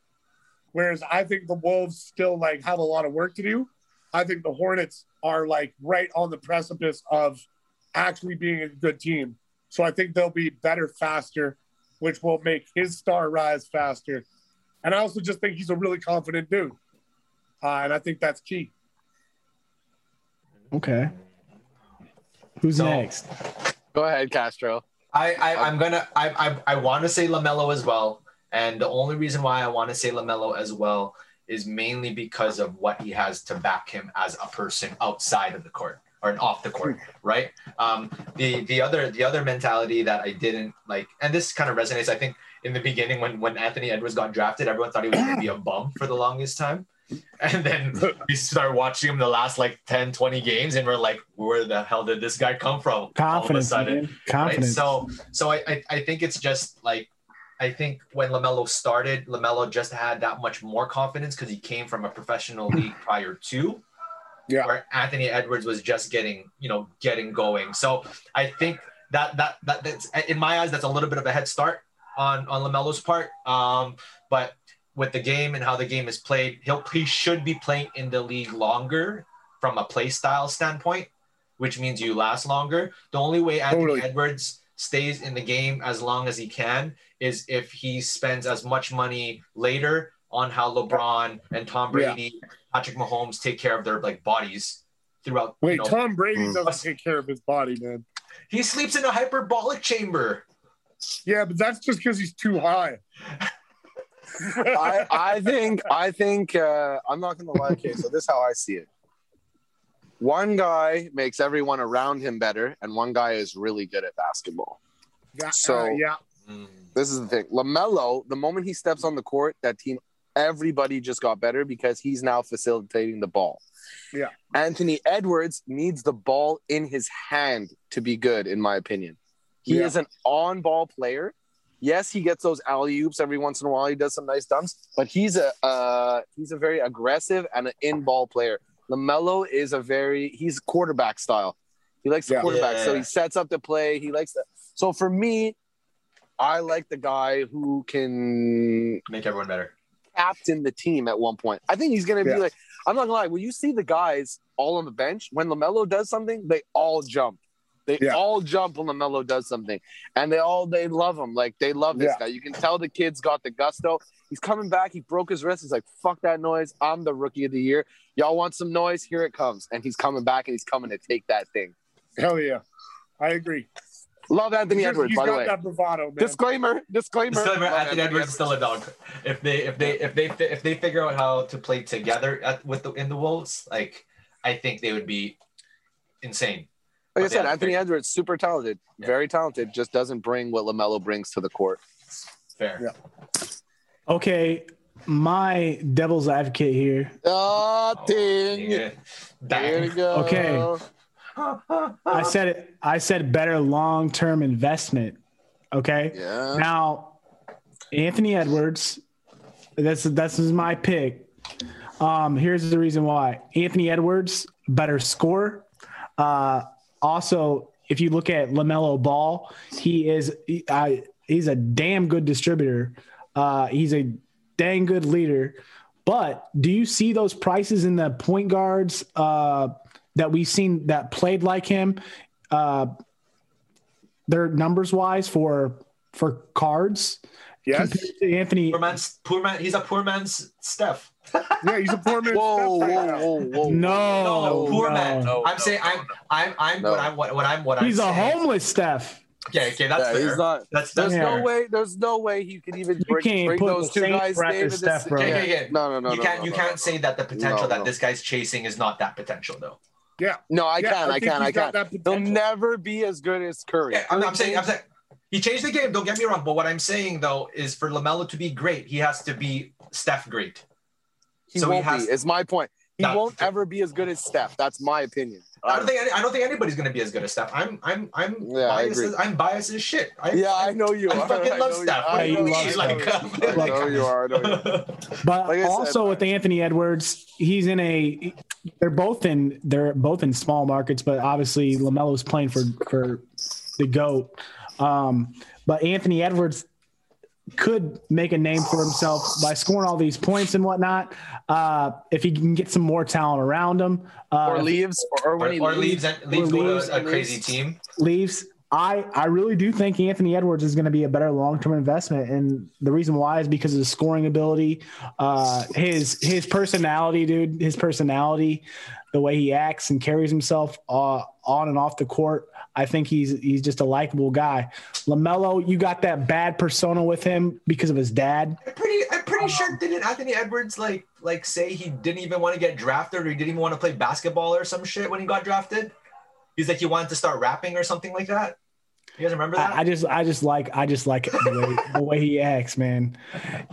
whereas I think the Wolves still like have a lot of work to do. I think the Hornets are like right on the precipice of actually being a good team. So I think they'll be better faster, which will make his star rise faster. And I also just think he's a really confident dude. Uh, and I think that's key. Okay. Who's So- next? Go ahead, Castro. I, I I'm gonna I I, I want to say LaMelo as well, and the only reason why I want to say LaMelo as well is mainly because of what he has to back him as a person outside of the court or an off the court, right? Um, the the other the other mentality that I didn't like, and this kind of resonates. I think in the beginning when when Anthony Edwards got drafted, everyone thought he was going to be a bum for the longest time. And then we start watching him the last like 10, 20 games, and we're like, where the hell did this guy come from? All of a Confidence, sudden, man. right? Confidence. So, so I, I, I think it's just like, I think when LaMelo started, LaMelo just had that much more confidence because he came from a professional league prior to, Yeah. where Anthony Edwards was just getting, you know, getting going. So I think that that that that's in my eyes, that's a little bit of a head start on on LaMelo's part. Um, but with the game and how the game is played, he'll he should be playing in the league longer from a play style standpoint, which means you last longer. The only way Anthony Totally. Edwards stays in the game as long as he can is if he spends as much money later on how LeBron and Tom Yeah. Brady, Patrick Mahomes take care of their like bodies throughout. Wait, you know, Tom Brady Mm. doesn't take care of his body, man. he sleeps in a hyperbolic chamber. Yeah, but that's just because he's too high. I, I think I think uh, I'm not gonna lie. Okay, so this is how I see it. One guy makes everyone around him better, and one guy is really good at basketball. Yeah, So- uh, yeah, This is the thing. LaMelo, the moment he steps on the court, that team, everybody just got better because he's now facilitating the ball. Yeah. Anthony Edwards needs the ball in his hand to be good, in my opinion. He Yeah. is an on-ball player. Yes, he gets those alley oops every once in a while. He does some nice dumps, but he's a uh, he's a very aggressive and an in-ball player. LaMelo is a very he's quarterback style. He likes the Yeah. quarterback, so he sets up the play. He likes that. So for me, I like the guy who can Make everyone better. Captain the team at one point. I think he's going to be Yeah. like, I'm not going to lie, when you see the guys all on the bench, when LaMelo does something, they all jump. They Yeah. all jump when LaMelo does something. And they all, they love him. Like, they love this Yeah. guy. You can tell the kid's got the gusto. He's coming back. He broke his wrist. He's like, fuck that noise. I'm the rookie of the year. Y'all want some noise? Here it comes. And he's coming back and he's coming to take that thing. hell yeah, I agree. Love Anthony He's, Edwards, he's by the got way. that bravado, man. Disclaimer, disclaimer. Disclaimer: Love Anthony Edwards is still a dog. If they if they if they fi- if they figure out how to play together at, with the in the Wolves, like I think they would be insane. Like I said, yeah, Anthony Edwards, super talented, Yeah. very talented, just doesn't bring what LaMelo brings to the court. Fair. Yeah. Okay, my devil's advocate here. Ah, oh, ding. Yeah. There you go. Okay. I said it. I said better long term investment. Okay. Yeah. Now, Anthony Edwards. That's that's my pick. Um, here's the reason why. Anthony Edwards better score. Uh, also, if you look at LaMelo Ball, he is he, I, he's a damn good distributor. Uh, he's a dang good leader. But do you see those prices in the point guards uh, that we've seen that played like him? Uh, their numbers wise for for cards yes, to Anthony. Poor man's poor man. He's a poor man's Steph. yeah, he's a poor man's Whoa, whoa, whoa, whoa. No, No, poor no. man. no, I'm no, saying I'm I'm I'm No. what I'm what, what I'm what He's I'm a saying. homeless Steph. Okay, okay, that's Yeah, fair. he's not. That's There's that's Yeah. no way. There's no way he could even You bring, can't bring put those two guys. breath Dave, Steph, this- bro. Yeah, Yeah. yeah, yeah. No, no, no. you no, can't no, you no, can't no. say that the potential No, that no. this guy's chasing is not that potential though. Yeah, No, I Yeah, can. I, think can. he's I can. that He'll never be as good as Curry. Yeah, I'm, I'm saying I'm saying he changed the game. Don't get me wrong, but what I'm saying though is for LaMelo to be great, he has to be Steph great. he so he won't has- be. Is my point. He won't ever be as good as Steph. That's my opinion. I don't think any, I don't think anybody's gonna be as good as Steph. I'm I'm I'm Yeah, I biased. agree. As, I'm biased as shit. I, Yeah, I know you I are. fucking I love know you- Steph. I What do you know you mean? love Like, I like, know you are. I know you are. But Like I said, also with Anthony Edwards, he's in a. They're both in. They're both in small markets, but obviously LaMelo's playing for for the goat. Um, but Anthony Edwards could make a name for himself by scoring all these points and whatnot. Uh, if he can get some more talent around him, uh, Or leaves, or, or, when he or leaves leaves, Or go leaves to a crazy leaves. team. leaves. I, I really do think Anthony Edwards is going to be a better long term investment, and the reason why is because of his scoring ability, uh, his his personality, dude. His personality the way he acts and carries himself uh, on and off the court. I think he's he's just a likable guy. LaMelo, you got that bad persona with him because of his dad. I'm pretty I'm pretty sure didn't Anthony Edwards like like say he didn't even want to get drafted or he didn't even want to play basketball or some shit when he got drafted? He's like he wanted to start rapping or something like that. You guys remember that? I, I just I just like I just like the way, the way he acts, man.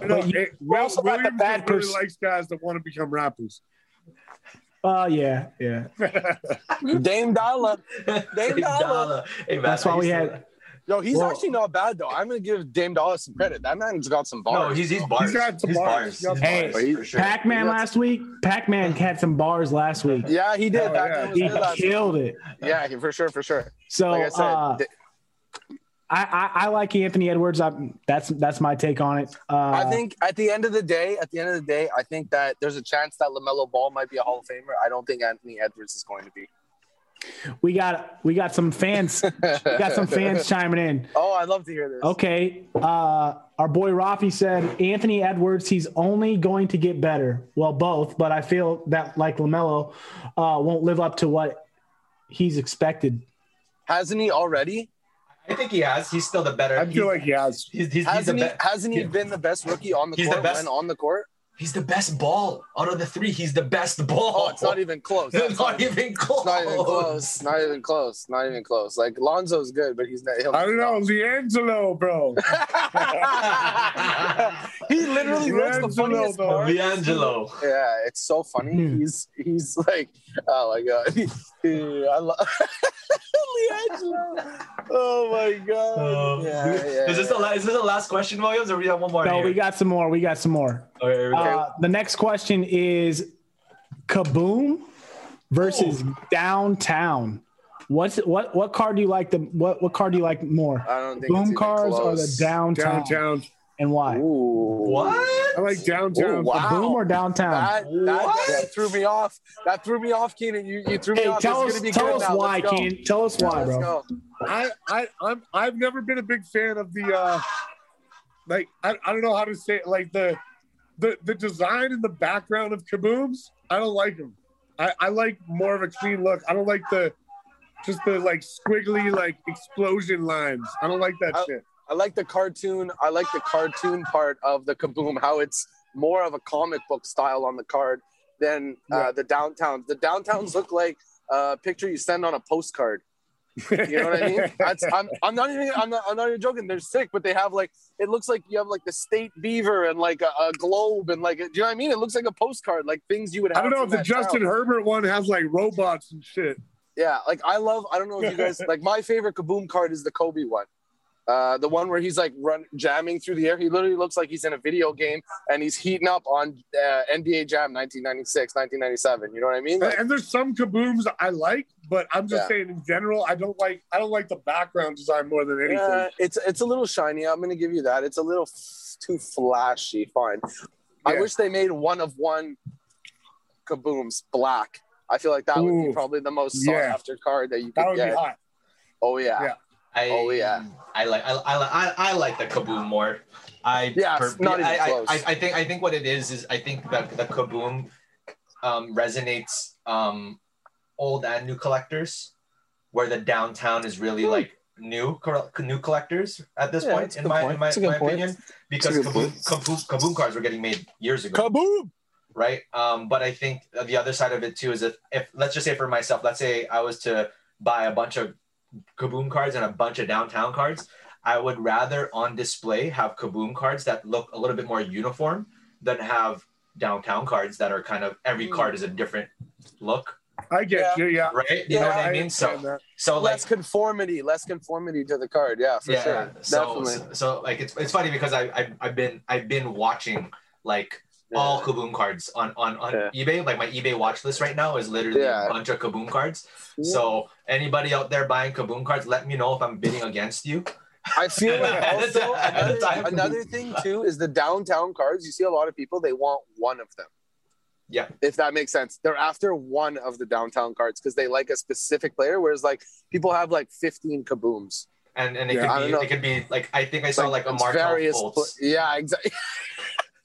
You know, But you- it- you also got the Williams bad really likes guys that want to become rappers. Oh yeah, yeah. Dame Dollar. Dame Hey, Dollar. Dollar. Hey, man, That's why we used to- had. Yo, he's Well- actually not bad though. I'm gonna give Dame Dollar some credit. That man's got some bars. No, he's he's bars. He's got some He's bars. bars. He's got He's Hey, bars, for sure. Pac-Man That's- last week. Pac-Man had some bars last week. yeah, he did. Oh, yeah. He good last killed it. Yeah, for sure, for sure. So Like I said, uh, th- I, I I like Anthony Edwards. I, that's that's my take on it. Uh, I think at the end of the day, at the end of the day, I think that there's a chance that LaMelo Ball might be a Hall of Famer. I don't think Anthony Edwards is going to be. we got we got some fans. we got some fans chiming in. Oh, I'd love to hear this. Okay, uh, our boy Rafi said Anthony Edwards. He's only going to get better. Well, both, but I feel that like LaMelo uh, won't live up to what he's expected. Hasn't he already? I think he has. He's still the better. I feel like he has. he's, he's, he's, the Hasn't he? be- Hasn't he Yeah. been the best rookie on the He's the court best- when on the court? he's the best ball out of the three. He's the best ball. Oh, it's not even close. It's not even close. It's not even close. Not even close. Not even close. Like Lonzo's good, but he's not. I don't know, D'Angelo, bro. he literally looks the D'Angelo, funniest though. part. D'Angelo. Yeah, it's so funny. Hmm. He's he's like, oh my god, He- I love LiAngelo. Oh my god. Uh, yeah, yeah, is this the la- is this the last question, Williams, or we have one more? No, here? we got some more. We got some more. Okay, here we go. Uh, the next question is Kaboom versus Downtown. What's what what card do you like the what what card do you like more? I don't think it's Boom even cards or the downtown, Downtown. And why? Ooh. what? I like downtown. Oh, wow. Boom or downtown? That, that, What? that threw me off. That threw me off, Keenan. You, you threw me hey, off. tell It's us be tell good us now. why, Let's go. Ken. Tell us why, Let's bro. go. I, I, I'm, I've never been a big fan of the, uh, like, I, I don't know how to say it. Like the, the, the design and the background of kabooms. I don't like them. I, I like more of a clean look. I don't like the, just the like squiggly like explosion lines. I don't like that I- shit. I like the cartoon. I like the cartoon part of the kaboom. How it's more of a comic book style on the card than uh, Yeah. the downtowns. The downtowns look like a picture you send on a postcard. You know what I mean? That's, I'm, I'm not even. I'm not. I'm not even joking. They're sick, but they have like. It looks like you have like the state beaver and like a, a globe and like. Do you know what I mean? It looks like a postcard, like things you would have I don't know if the Justin town. Herbert one has like robots and shit. Yeah, like I love. I don't know if you guys like. My favorite Kaboom card is the Kobe one. Uh, the one where he's like run jamming through the air. He literally looks like he's in a video game and he's heating up on uh, NBA Jam 1996, 1997. You know what I mean? Like, And there's some kabooms I like, but I'm just Yeah. saying in general, I don't like I don't like the background design more than anything. uh, it's it's a little shiny. I'm gonna give you that. It's a little f- too flashy. Fine. I wish they made one of one Kabooms black. I feel like that would be probably the most sought Yeah. after card that you that could would get. be hot. Oh yeah. I, Oh, yeah. I like I, I, I, like the kaboom more. I Yeah, it's not even I, I- close. I, I think I think what it is is I think that the kaboom um, resonates um, old and new collectors, where the downtown is really Hmm. like new new collectors at this Yeah, point in my point. in my, That's a good my point. opinion because That's a good kaboom, kaboom kaboom cards were getting made years ago Kaboom! right? Um, but I think the other side of it too is that if let's just say for myself, let's say I was to buy a bunch of Kaboom cards and a bunch of downtown cards, I would rather on display have Kaboom cards that look a little bit more uniform than have downtown cards that are kind of every Mm. card is a different look, I get you, yeah. right? You Yeah, know what I, I mean? So that. so like less conformity, less conformity to the card. Yeah, for yeah, sure. so, Definitely. so so like it's it's funny because I, I I've been I've been watching like all Kaboom cards on on on Yeah. eBay. Like my eBay watch list right now is literally Yeah. a bunch of Kaboom cards. So anybody out there buying Kaboom cards, let me know if I'm bidding against you. I feel like also time- at the another, another thing too is the downtown cards. You see a lot of people they want one of them. Yeah. If that makes sense, they're after one of the downtown cards because they like a specific player. Whereas like people have like fifteen kabooms. And and it Yeah, could be know. it could be like I think I saw like, a it's Markel various. Pla- yeah, exactly.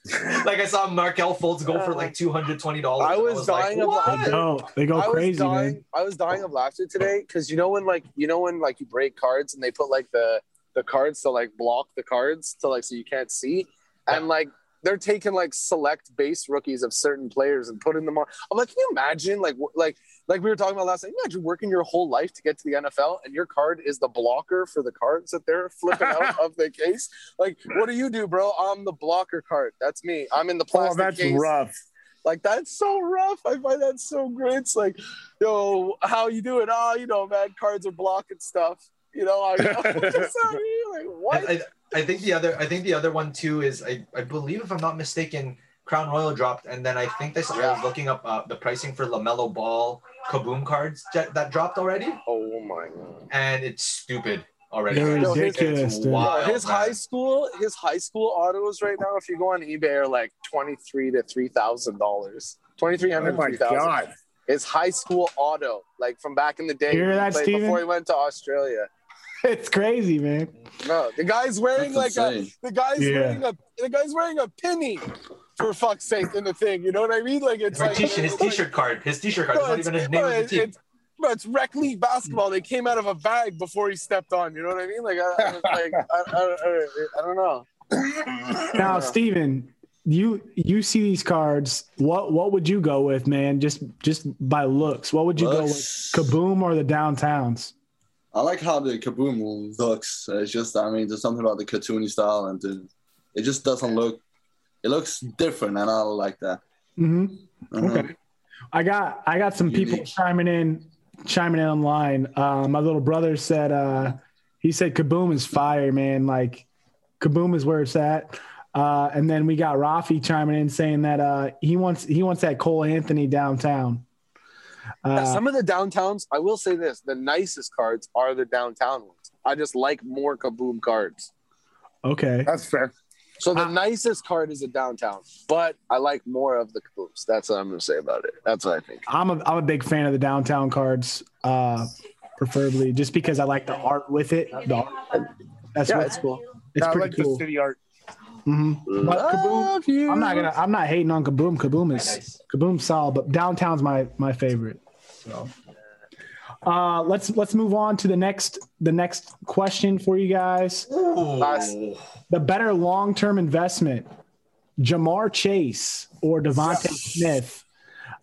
like I saw Markelle Fultz go oh for like two hundred twenty dollars. I was dying of like, They laughter. go, they go I was crazy, dying. man. I was dying of laughter today because you know when like you know when like you break cards and they put like the the cards to like block the cards to like so you can't see, and like they're taking like select base rookies of certain players and putting them on. I'm like, can you imagine like w- like like we were talking about last night? Imagine working your whole life to get to the NFL and your card is the blocker for the cards that they're flipping out of the case. Like, what do you do, bro? I'm the blocker card. That's me. I'm in the plastic. Oh, that's case. rough. Like that's so rough. I find that so great. It's like, yo, how you doing? Oh, you know, man, cards are blocking stuff. You know, I, like what? I, I, I think the other I think the other one too is I, I believe if I'm not mistaken, Crown Royale dropped, and then I think this I was looking up uh, the pricing for LaMelo Ball Kaboom cards that, that dropped already, oh my god. and it's stupid already. They're Yo, his- ridiculous, it's dude. wild. his man. high school, his high school autos right now, if you go on eBay, are like twenty three to three thousand dollars. Oh twenty three Oh hundred, my three thousand. god. His high school auto, like from back in the day, You hear that, Steven? before he went to Australia. It's crazy, man. No, the guy's wearing That's like a the guy's Yeah. wearing a the guy's wearing a penny for fuck's sake in the thing. You know what I mean? Like it's Or like t-shirt, his t-shirt card, his t-shirt card. Bro, It's not even the name bro, of the it's, team. it's, bro, it's rec league basketball. They came out of a bag before he stepped on. You know what I mean? Like I, I, like, I, I, I, I don't know. Now, Steven, you you see these cards. What what would you go with, man? Just just by looks, what would you Looks. go with? Kaboom or the downtowns? I like how the kaboom looks. It's just, I mean, there's something about the cartoony style, and the, it just doesn't look. It looks different, and I like that. hmm Uh-huh. Okay. I got I got some people chiming in chiming in online. Uh, my little brother said uh, he said Kaboom is fire, man. Like Kaboom is where it's at. Uh, and then we got Rafi chiming in saying that uh, he wants he wants that Cole Anthony downtown. Yeah, Uh, some of the downtowns, I will say this: the nicest cards are the downtown ones. I just like more kaboom cards. okay. That's fair. So the Ah. nicest card is a downtown, but I like more of the kabooms. That's what I'm going to say about it. That's what I think. I'm a I'm a big fan of the downtown cards, uh, preferably just because I like the art with it. The art. That's Yeah, what, it's cool. It's I pretty like cool. the city art. hmm But Kaboom, you. I'm not gonna. I'm not hating on Kaboom. Kaboom is Nice. Kaboom's solid, but downtown's my my favorite. So, uh, let's let's move on to the next the next question for you guys. Nice. The better long term investment, Ja'Marr Chase or DeVonta Smith.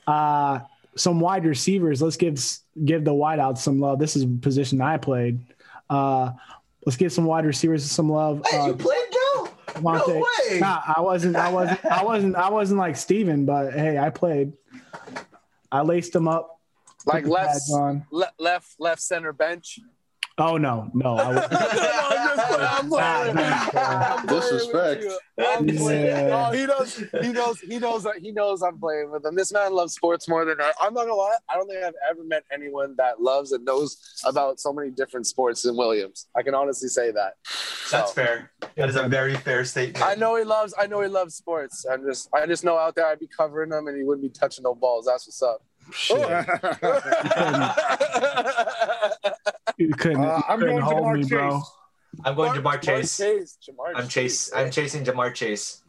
Uh, some wide receivers. Let's give give the wideouts some love. This is a position I played. Uh, let's give some wide receivers some love. Hey, Uh, you played Joe? DeVonta- No way. Nah, I wasn't. I wasn't. I wasn't. I wasn't like Steven, but hey, I played. I laced him up. Put Like left, on. le- left, left center bench. Oh no, no. I was, I'm playing. I'm Disrespect. I'm. Yeah. No, he knows. He knows. He knows. He knows. I'm playing with him. This man loves sports more than I. I'm not gonna lie. I don't think I've ever met anyone that loves and knows about so many different sports than Williams. I can honestly say that. That's fair. That is a very fair statement. I know he loves. I know he loves sports. I'm just. I just know out there I'd be covering him and he wouldn't be touching no balls. That's what's up. Shit, you couldn't. Uh, I'm couldn't going hold Ja'Marr me, bro. Chase. I'm going Ja'Marr Chase. Ja'Marr I'm chase. I'm chasing Ja'Marr Chase.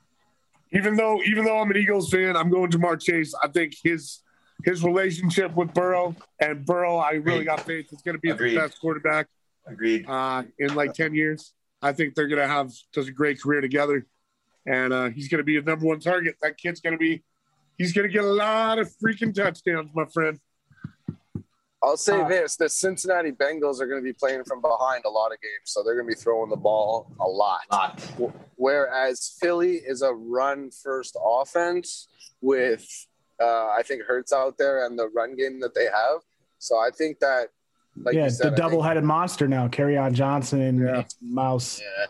even though even though I'm an Eagles fan, I'm going Ja'Marr Chase. I think his his relationship with Burrow and Burrow, I really Agreed. got faith It's going to be Agreed. the best quarterback Agreed. uh, in like ten years. I think they're going to have just a great career together, and uh, he's going to be a number one target. That kid's going to be he's going to get a lot of freaking touchdowns, my friend. I'll say Uh, this: the Cincinnati Bengals are going to be playing from behind a lot of games, so they're going to be throwing the ball a lot. Lot. Whereas Philly is a run-first offense with, uh, I think, Hurts out there and the run game that they have. So I think that, like yeah, you said, the double-headed monster now. Kerryon Johnson and Yeah. Mouse. Yeah,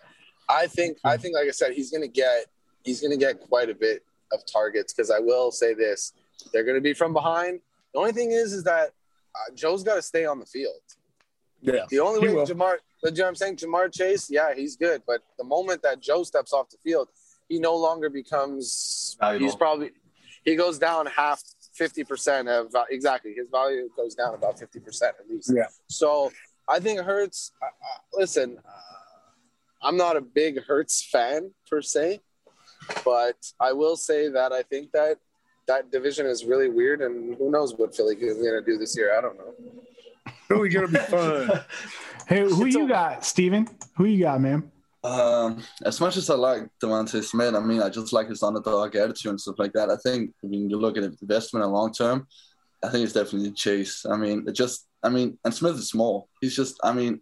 I think I think like I said, he's gonna get he's gonna get quite a bit of targets because I will say this: they're gonna be from behind. The only thing is, is that uh, Joe's got to stay on the field. Yeah, The only way will. Ja'Marr, the you know what I'm saying Ja'Marr Chase, yeah, he's good, but the moment that Joe steps off the field, he no longer becomes. Valuable. He's probably he goes down half. 50% of uh, exactly his value goes down about 50% at least. Yeah. So I think Hurts, uh, uh, listen, uh, I'm not a big Hurts fan per se, but I will say that I think that that division is really weird, and who knows what Philly is going to do this year? I don't know. Really gonna be fun. Hey, who It's you a- got, Steven? Who you got, man? Um, as much as I like DeVonta Smith, I mean, I just like his underdog attitude and stuff like that. I think when you look at investment and long term, I think it's definitely Chase. I mean, it just, I mean, and Smith is small. He's just, I mean,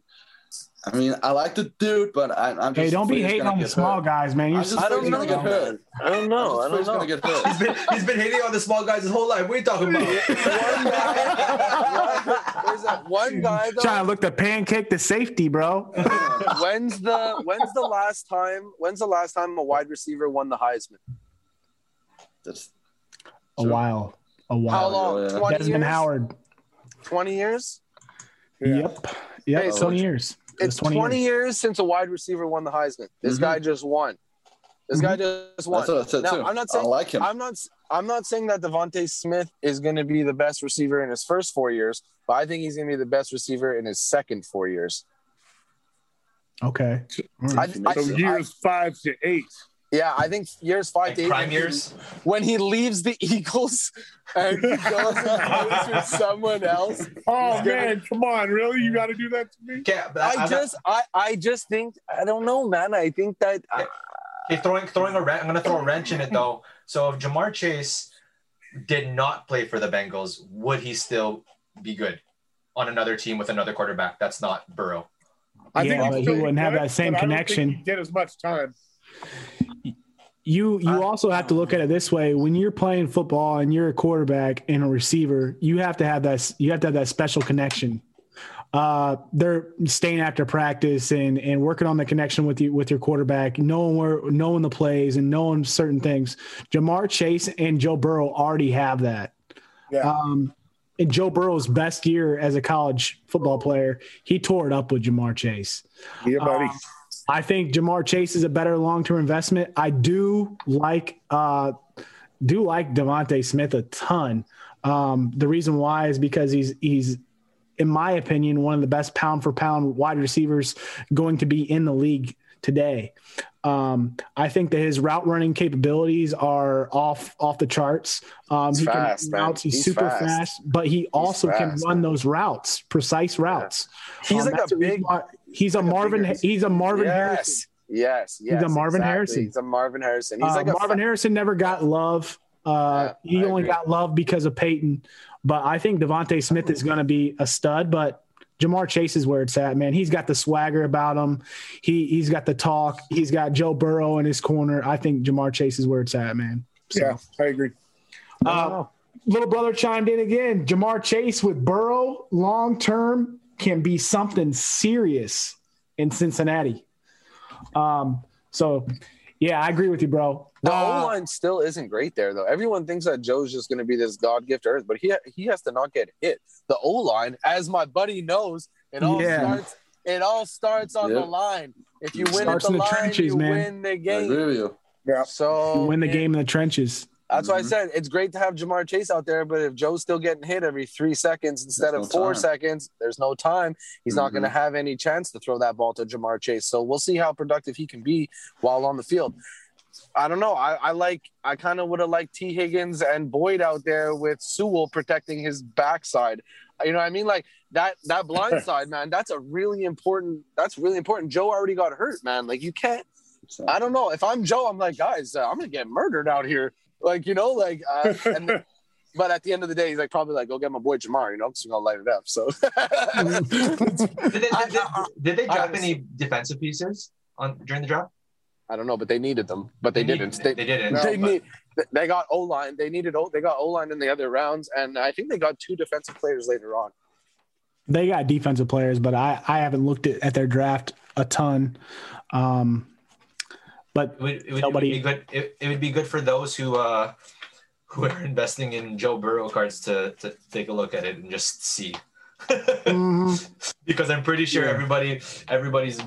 I mean, I like the dude, but I, I'm just Hey, don't be hating on the small hurt. guys, man. You're I'm just I don't he's gonna get know. hurt. I don't know. I don't afraid he's know. gonna get hurt. He's been he's been hating on the small guys his whole life. What are you talking about? one guy, there's that one guy though. trying to look to pancake the safety, bro. when's the when's the last time when's the last time a wide receiver won the Heisman? That's a while, a while. How long? yeah. Twenty Desmond years. Howard. Twenty years. Yep. Yep. Hey, so Twenty years. It was It's 20, years. since a wide receiver won the Heisman. This Mhm. guy just won. This guy just won. that's what I said Now, too. I'm not saying I saying like him. I'm not. I'm not saying that DeVonta Smith is going to be the best receiver in his first four years, but I think he's going to be the best receiver in his second four years. Okay. I, I, So I- years five to eight. Yeah, I think years five Like to eight. prime years. when he leaves the Eagles and he goes and plays for someone else. Oh gonna- man, come on, really? You got to do that to me? Okay, but I I'm- just, I, I just think, I don't know, man. I think that uh, Okay, throwing throwing a wrench. I'm gonna throw a wrench in it though. So if Ja'Marr Chase did not play for the Bengals, would he still be good on another team with another quarterback? That's not Burrow. I Yeah, he'd but he still be wouldn't have that same but I don't think connection. he'd get as much time. You you also have to look at it this way: when you're playing football and you're a quarterback and a receiver, you have to have that you have to have that special connection. Uh, they're staying after practice and and working on the connection with you with your quarterback, knowing where knowing the plays and knowing certain things. Ja'Marr Chase and Joe Burrow already have that. Yeah. Um, in Joe Burrow's best year as a college football player, he tore it up with Ja'Marr Chase. Yeah, buddy. Um, I think Ja'Marr Chase is a better long term investment. I do like uh, do like DeVonta Smith a ton. Um, the reason why is because he's he's in my opinion one of the best pound for pound wide receivers going to be in the league today. Um, I think that his route running capabilities are off off the charts. Um, He's he fast, routes. He's, He's super fast. fast. but he also can run man. those routes, precise routes. he's Um, like a big. why- He's a Marvin. He's a Marvin Harrison. Yes, yes, yes. a Marvin exactly. Harrison. He's a Marvin Harrison. He's Uh, like Marvin Harrison never got love. Uh, Yeah, he I only agree. got love because of Peyton. But I think DeVonta Smith is going to be a stud. But Ja'Marr Chase is where it's at, man. He's got the swagger about him. He he's got the talk. He's got Joe Burrow in his corner. I think Ja'Marr Chase is where it's at, man. So, Yeah, I agree. uh, little brother chimed in again. Ja'Marr Chase with Burrow long term can be something serious in Cincinnati. Um, so yeah, I agree with you, bro. The Uh, O line still isn't great there though. Everyone thinks that Joe's just going to be this God gift earth, but he he has to not get hit. The O line, as my buddy knows, it all Yeah. starts. It all starts on the line. If you win Starts at the, in the line, trenches, you man. win the I game. agree with you. Yeah. So win the it- game in the trenches. That's why I Mhm. said it's great to have Ja'Marr Chase out there, but if Joe's still getting hit every three seconds instead There's of no four time. seconds, there's no time. He's not Mhm. going to have any chance to throw that ball to Ja'Marr Chase. So we'll see how productive he can be while on the field. I don't know. I, I like. I kind of would have liked Tee Higgins and Boyd out there with Sewell protecting his backside. You know what I mean? Like that. That blind side, man. That's a really important. That's really important. Joe already got hurt, man. Like you can't. So, I don't know. If I'm Joe, I'm like, guys, uh, I'm gonna get murdered out here. Like, you know, like, uh, and, but at the end of the day, he's like, probably like, go get my boy Ja'Marr, you know, because we're gonna light it up. So, Did they, did, I- did, did they I draft any defensive pieces on during the draft? I don't know, but they needed them, but they, need- didn't. They, didn't. they but- need. They got O line. They needed O. They got O line in the other rounds, and I think they got two defensive players later on. They got defensive players, but I, I haven't looked at, at their draft a ton. Um, but It would, it would, Nobody- it would be good. It, it would be good for those who uh, who are investing in Joe Burrow cards to to take a look at it and just see. mhm, because I'm pretty sure everybody everybody's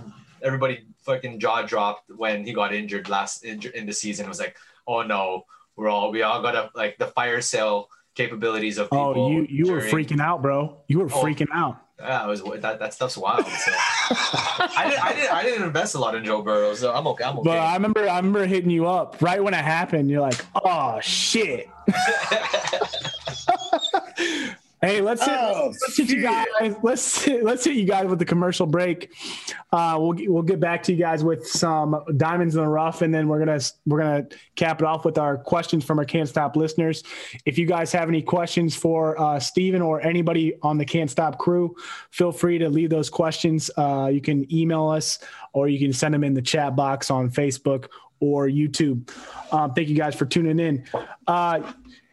everybody fucking jaw dropped when he got injured last in, in the season. It was like, oh no, we're all we all got a, like the fire sale capabilities of people. oh, you you were freaking out, bro. You were Oh. freaking out. Yeah, was that, that stuff's wild. So I didn't I didn't I didn't invest a lot in Joe Burrow, so I'm okay. I'm okay. But I remember, I remember hitting you up right when it happened. You're like, "Oh shit." Hey, let's hit, Oh, let's hit you guys. Let's let's hit you guys with the commercial break. Uh, we'll we'll get back to you guys with some diamonds in the rough, and then we're gonna we're gonna cap it off with our questions from our Can't Stop listeners. If you guys have any questions for uh, Steven or anybody on the Can't Stop crew, feel free to leave those questions. Uh, you can email us or you can send them in the chat box on Facebook or YouTube. Um, thank you guys for tuning in. Uh,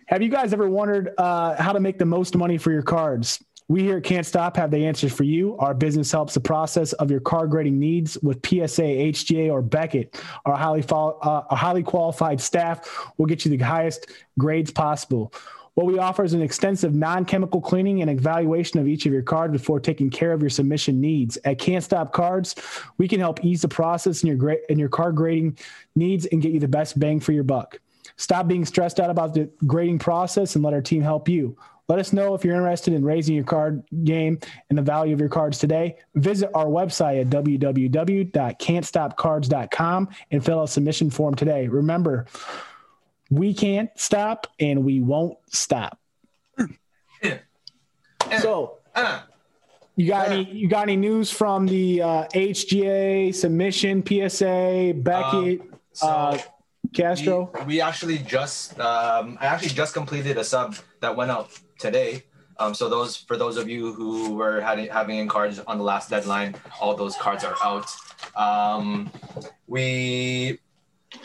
have you guys ever wondered uh, how to make the most money for your cards? We here at Can't Stop have the answers for you. Our business helps the process of your car grading needs with PSA, HGA, or Beckett. Our highly, fol- uh, our highly qualified staff will get you the highest grades possible. What we offer is an extensive non-chemical cleaning and evaluation of each of your cards before taking care of your submission needs. At Can't Stop Cards, we can help ease the process in your gra- in your card grading needs and get you the best bang for your buck. Stop being stressed out about the grading process and let our team help you. Let us know if you're interested in raising your card game and the value of your cards today. Visit our website at www.can'tstopcards.com and fill out a submission form today. Remember, we can't stop and we won't stop. So, you got any you got any news from the uh, HGA submission, PSA, Beckett, so uh, Castro? We, we actually just um, I actually just completed a sub that went out today. Um, so those for those of you who were having having in cards on the last deadline, all those cards are out. Um, we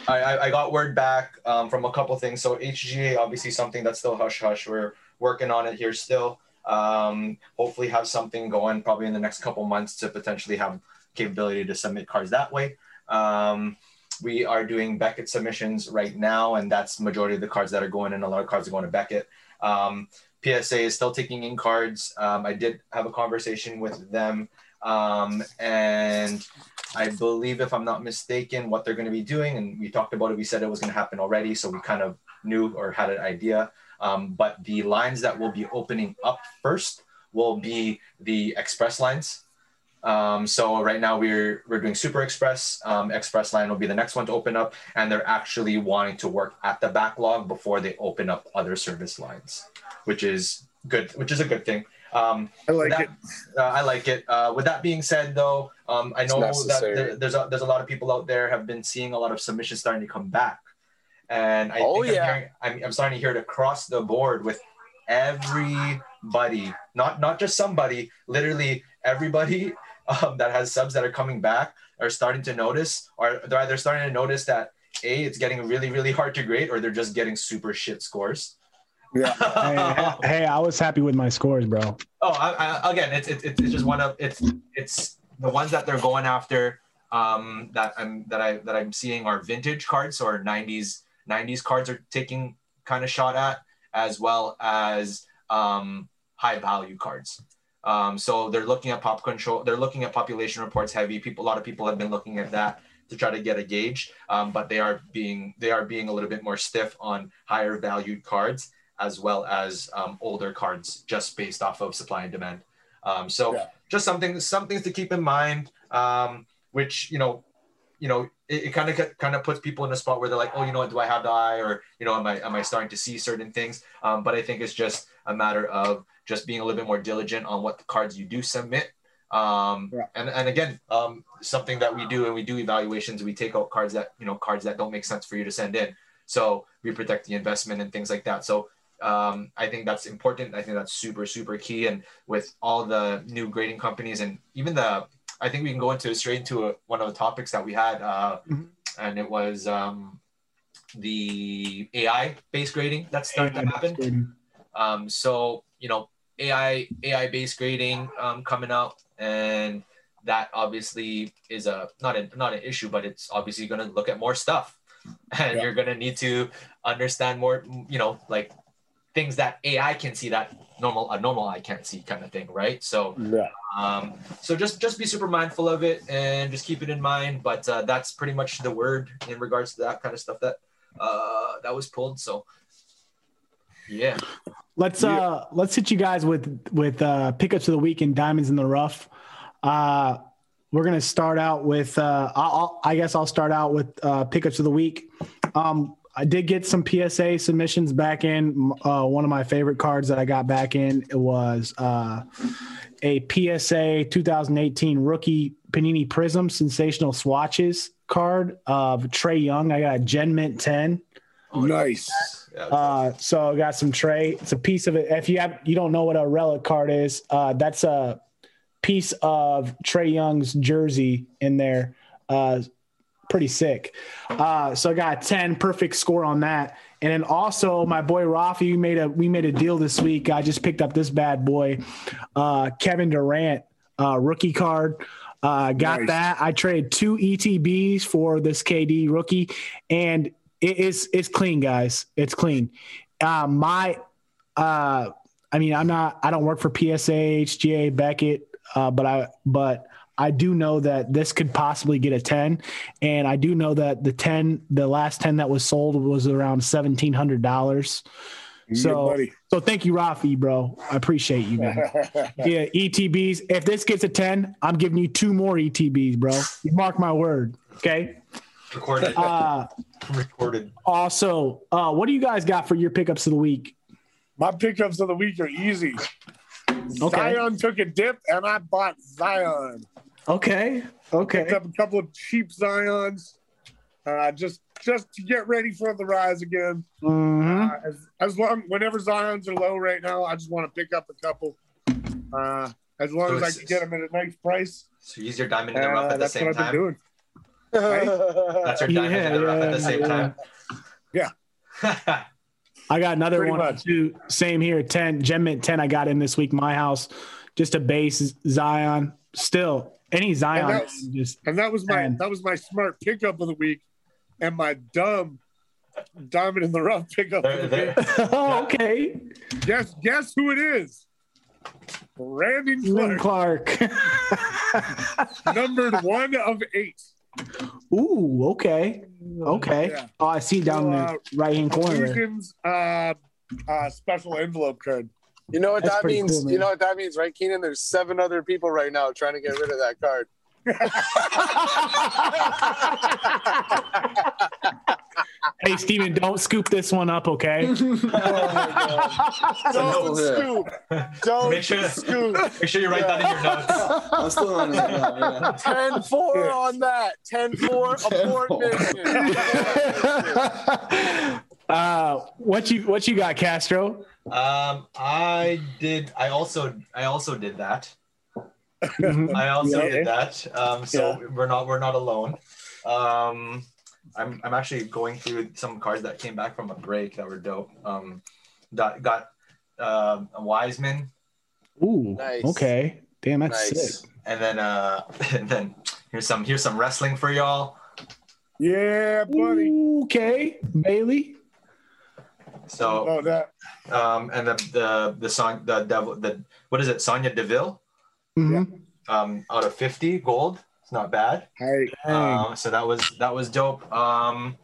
I, I got word back um, from a couple things. So HGA obviously something that's still hush hush. We're working on it here still. Um, hopefully have something going probably in the next couple months to potentially have capability to submit cards that way. Um, we are doing Beckett submissions right now, and that's majority of the cards that are going in. A lot of cards are going to Beckett. Um, PSA is still taking in cards. Um, I did have a conversation with them, um, and I believe, if I'm not mistaken, what they're going to be doing, and we talked about it. We said it was going to happen already, so we kind of knew or had an idea. Um, but the lines that will be opening up first will be the express lines. Um, so right now we're we're doing Super Express. Um, Express line will be the next one to open up, and they're actually wanting to work at the backlog before they open up other service lines, which is good. Which is a good thing. Um, I like that- it. uh, I like it. Uh, with that being said, though, um, I know that there, there's a, there's a lot of people out there have been seeing a lot of submissions starting to come back, and I Oh, think I'm, yeah. hearing, I'm, I'm starting to hear it across the board with everybody, not not just somebody, literally everybody um, that has subs that are coming back are starting to notice, or they're either starting to notice that a it's getting really really hard to grade, or they're just getting super shit scores. Yeah. hey, hey, I was happy with my scores, bro. Oh, I, I, again, it's, it's it's just one of it's it's the ones that they're going after. Um, that I'm that I that I'm seeing are vintage cards or 90s 90s cards are taking kind of shot at, as well as um, high value cards. Um, so they're looking at pop control. They're looking at population reports heavy. People, a lot of people have been looking at that to try to get a gauge, um, but they are being they are being a little bit more stiff on higher valued cards as well as um, older cards, just based off of supply and demand. Um, so Yeah. just something some things to keep in mind, um, which you know, you know, it, kind of kind of puts people in a spot where they're like, oh, you know what, do I have the eye, or you know, am I am I starting to see certain things? Um, but I think it's just a matter of just being a little bit more diligent on what the cards you do submit. Um, Yeah. and, and again, um, something that we do and we do evaluations, we take out cards that, you know, cards that don't make sense for you to send in. So we protect the investment and things like that. So um, I think that's important. I think that's super, super key. And with all the new grading companies and even the, I think we can go into straight into a, one of the topics that we had, uh, Mhm. and it was um, the AI based grading that's starting to happen. Um, so you know, AI AI based grading um, coming out, and that obviously is a not a not an issue, but it's obviously going to look at more stuff, and Yeah. you're going to need to understand more. You know, like things that AI can see that normal a normal eye can't see, kind of thing, right? So Yeah. um, so just just be super mindful of it and just keep it in mind. But uh, that's pretty much the word in regards to that kind of stuff that uh, that was pulled. So yeah. Let's uh let's hit you guys with with uh pickups of the week and diamonds in the rough. Uh we're gonna start out with uh I'll, I guess I'll start out with uh pickups of the week. Um I did get some PSA submissions back in. Uh, one of my favorite cards that I got back in it was uh, a PSA 2018 rookie Panini Prizm Sensational Swatches card of Trae Young. I got a Gem Mint 10. Nice. Yeah, Uh, so I got some Trae. It's a piece of it. If you have, you don't know what a relic card is, uh, that's a piece of Trae Young's jersey in there. Uh, pretty sick. Uh, so I got 10 perfect score on that. And then also my boy Rafi, we made a we made a deal this week. I just picked up this bad boy, uh, Kevin Durant, uh, rookie card. Uh, got Nice. that. I traded two ETBs for this KD rookie, and it is it's clean, guys. It's clean. Uh, my, uh, I mean, I'm not. I don't work for PSA, HGA, Beckett, uh, but I but I do know that this could possibly get a 10, and I do know that the 10, the last 10 that was sold was around seventeen hundred dollars. So- buddy. So thank you, Rafi, bro. I appreciate you, man. yeah, ETBs. If this gets a 10, I'm giving you two more ETBs, bro. You mark my word. Okay. Recorded. Uh, recorded. also, uh, what do you guys got for your pickups of the week? My pickups of the week are easy. Okay. Zion took a dip, and I bought Zion. Okay. Okay. Picked up a couple of cheap Zions, uh, just just to get ready for the rise again. Mhm. Uh, as, as long, whenever Zions are low right now, I just want to pick up a couple. Uh, as long So as I can get them at a nice price, So use your diamond in the rough uh, at the that's same what I've been time. Doing. That's your diamond in the rough at the same Yeah, time. Yeah. I got another Pretty one much. too. Same here. 10 Gem Mint 10 I got in this week, my house. Just a base Zion. Still, any Zion And that's- just And that was my Man. that was my smart pickup of the week, and my dumb diamond in the rough pickup. There- Of the there- oh, okay. Guess guess who it is? Brandon Clarke, Clarke. numbered one of eight. Ooh, okay. Okay. Yeah. Oh, I see down in Uh, the right hand corner. there. Illusions uh, uh, special envelope card. You know what That's that means? cool, you know what that means, right, Keenan? There's seven other people right now trying to get rid of that card. Hey, Steven, don't scoop this one up, okay? Oh Don't Yeah. scoop. Don't Make sure- scoop. Make sure you write that in your notes. I'm still on it now. Yeah. 10 4 on that. 10 4 abort mission. uh, what you what you got, Castro? Um, I did. I also. I also did that. Mhm. I also Yeah. did that. Um, so we're not. We're not alone. Um, I'm. I'm actually going through some cards that came back from a break that were dope. Um, got got um a Wiseman, Ooh, Nice. okay. Damn, that's Nice. sick. and then uh, and then here's some. Here's some wrestling for y'all. Yeah, buddy. Ooh, okay, Bailey. So Oh, that um, and the the the song the devil the what is it Sonya Deville Mhm. um out of 50 gold. It's not bad. hey, Um, so that was that was dope. Um,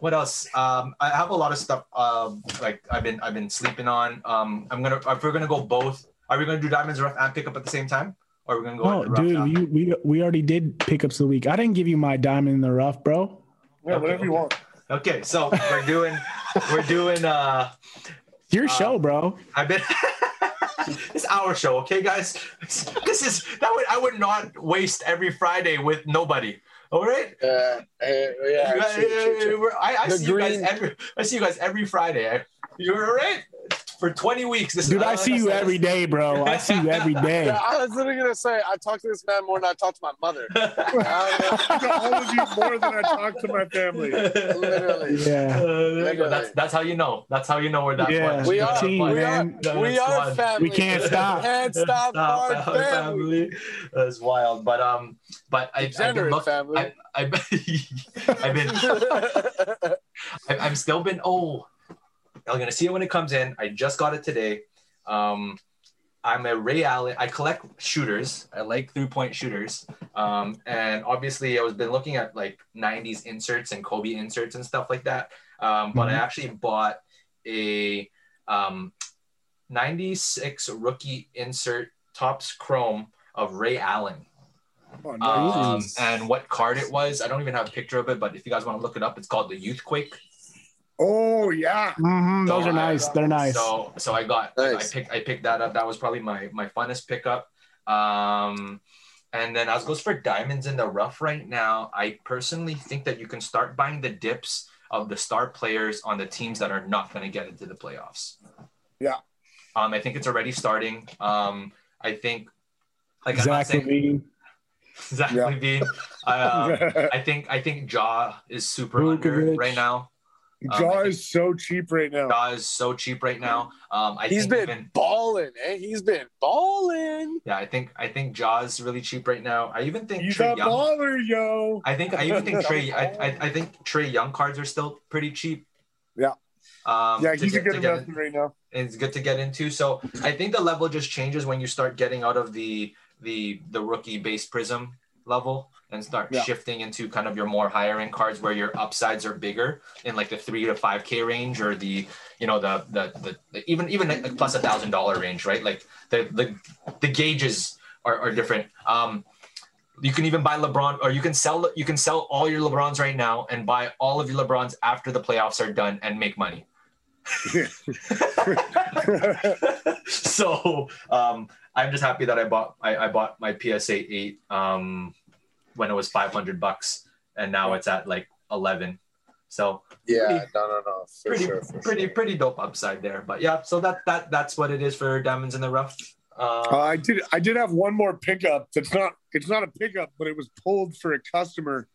what else? Um, I have a lot of stuff. Um, like I've been I've been sleeping on. Um, I'm gonna if we're gonna go both. Are we gonna do diamonds rough and pick up at the same time, or are we gonna go? Oh, at rough dude, we, we we already did pickups of the week. I didn't give you my diamond in the rough, bro. yeah, Okay, whatever you want. Okay, so we're doing we're doing. Uh, your Uh, show, bro. I've been. it's our show, okay, guys. This is that would I would not waste every Friday with nobody. All right. Uh, uh, yeah, guys- true, true, true. I, see you guys every. I see you guys every Friday. You're all right for 20 weeks. This Dude, is, I see you every day, bro. I see you every day. Yeah, I was literally gonna say I talk to this man more than I talk to my mother. I talk to all of you more than I talk to my family. Literally. Yeah. Uh, there you go. That's that's how you know. That's how you know we're that Yeah. much. We We're team, much. we are, we That's are family. We can't stop. Can't stop, our Stop, family. That's wild. But um, but I, I've been Degenerate look, family. I, I, I've been I, I've still been. Oh, I'm gonna see it when it comes in. I just got it today. Um, I'm a Ray Allen. I collect shooters. I like three point shooters. Um, and obviously, I was been looking at like '90s inserts and Kobe inserts and stuff like that. Um, but I Mhm. actually bought a um, 96 rookie insert Topps chrome of Ray Allen. Oh, Um, and what card it was, I don't even have a picture of it, but if you guys want to look it up, it's called the Youthquake. Oh yeah. Mhm, those So are I- nice. They're nice. So so I got Nice. I picked I picked that up. That was probably my my funnest pickup. Um and then as goes for diamonds in the rough right now, I personally think that you can start buying the dips of the star players on the teams that are not going to get into the playoffs. Yeah. Um, I think it's already starting. Um, I think like I'm not saying LaVine. Zach Yeah. LaVine. Uh, I think I think Ja is super under Vukovic. right now. Ja is so cheap right now. Ja is so cheap right now. Um, I He's been even- balling, eh? He's been balling. Yeah, I think I think Ja's really cheap right now. I even think He's Trae a Young. baller, yo. I think I even think Trae. I, I, I think Trae Young cards are still pretty cheap. Yeah. Um, yeah, he's a good in- investment right now. It's good to get into. So I think the level just changes when you start getting out of the the the rookie base Prizm level and start Yeah. shifting into kind of your more higher end cards where your upsides are bigger in like the three to five k range or the you know the the, the, the even even like plus a thousand dollar range right? Like the the the gauges are, are different. Um you can even buy lebron or you can sell you can sell all your lebrons right now and buy all of your lebrons after the playoffs are done and make money. So um, I'm just happy that I bought I, I bought my PSA eight um, when it was 500 bucks, and now it's at like 11. So Yeah, Pretty- no, no, no, for pretty sure, for pretty sure. pretty dope upside there. But yeah, so that that that's what it is for diamonds in the rough. Uh, Uh, I did. I did have one more pickup. That's not. It's not a pickup, but it was pulled for a customer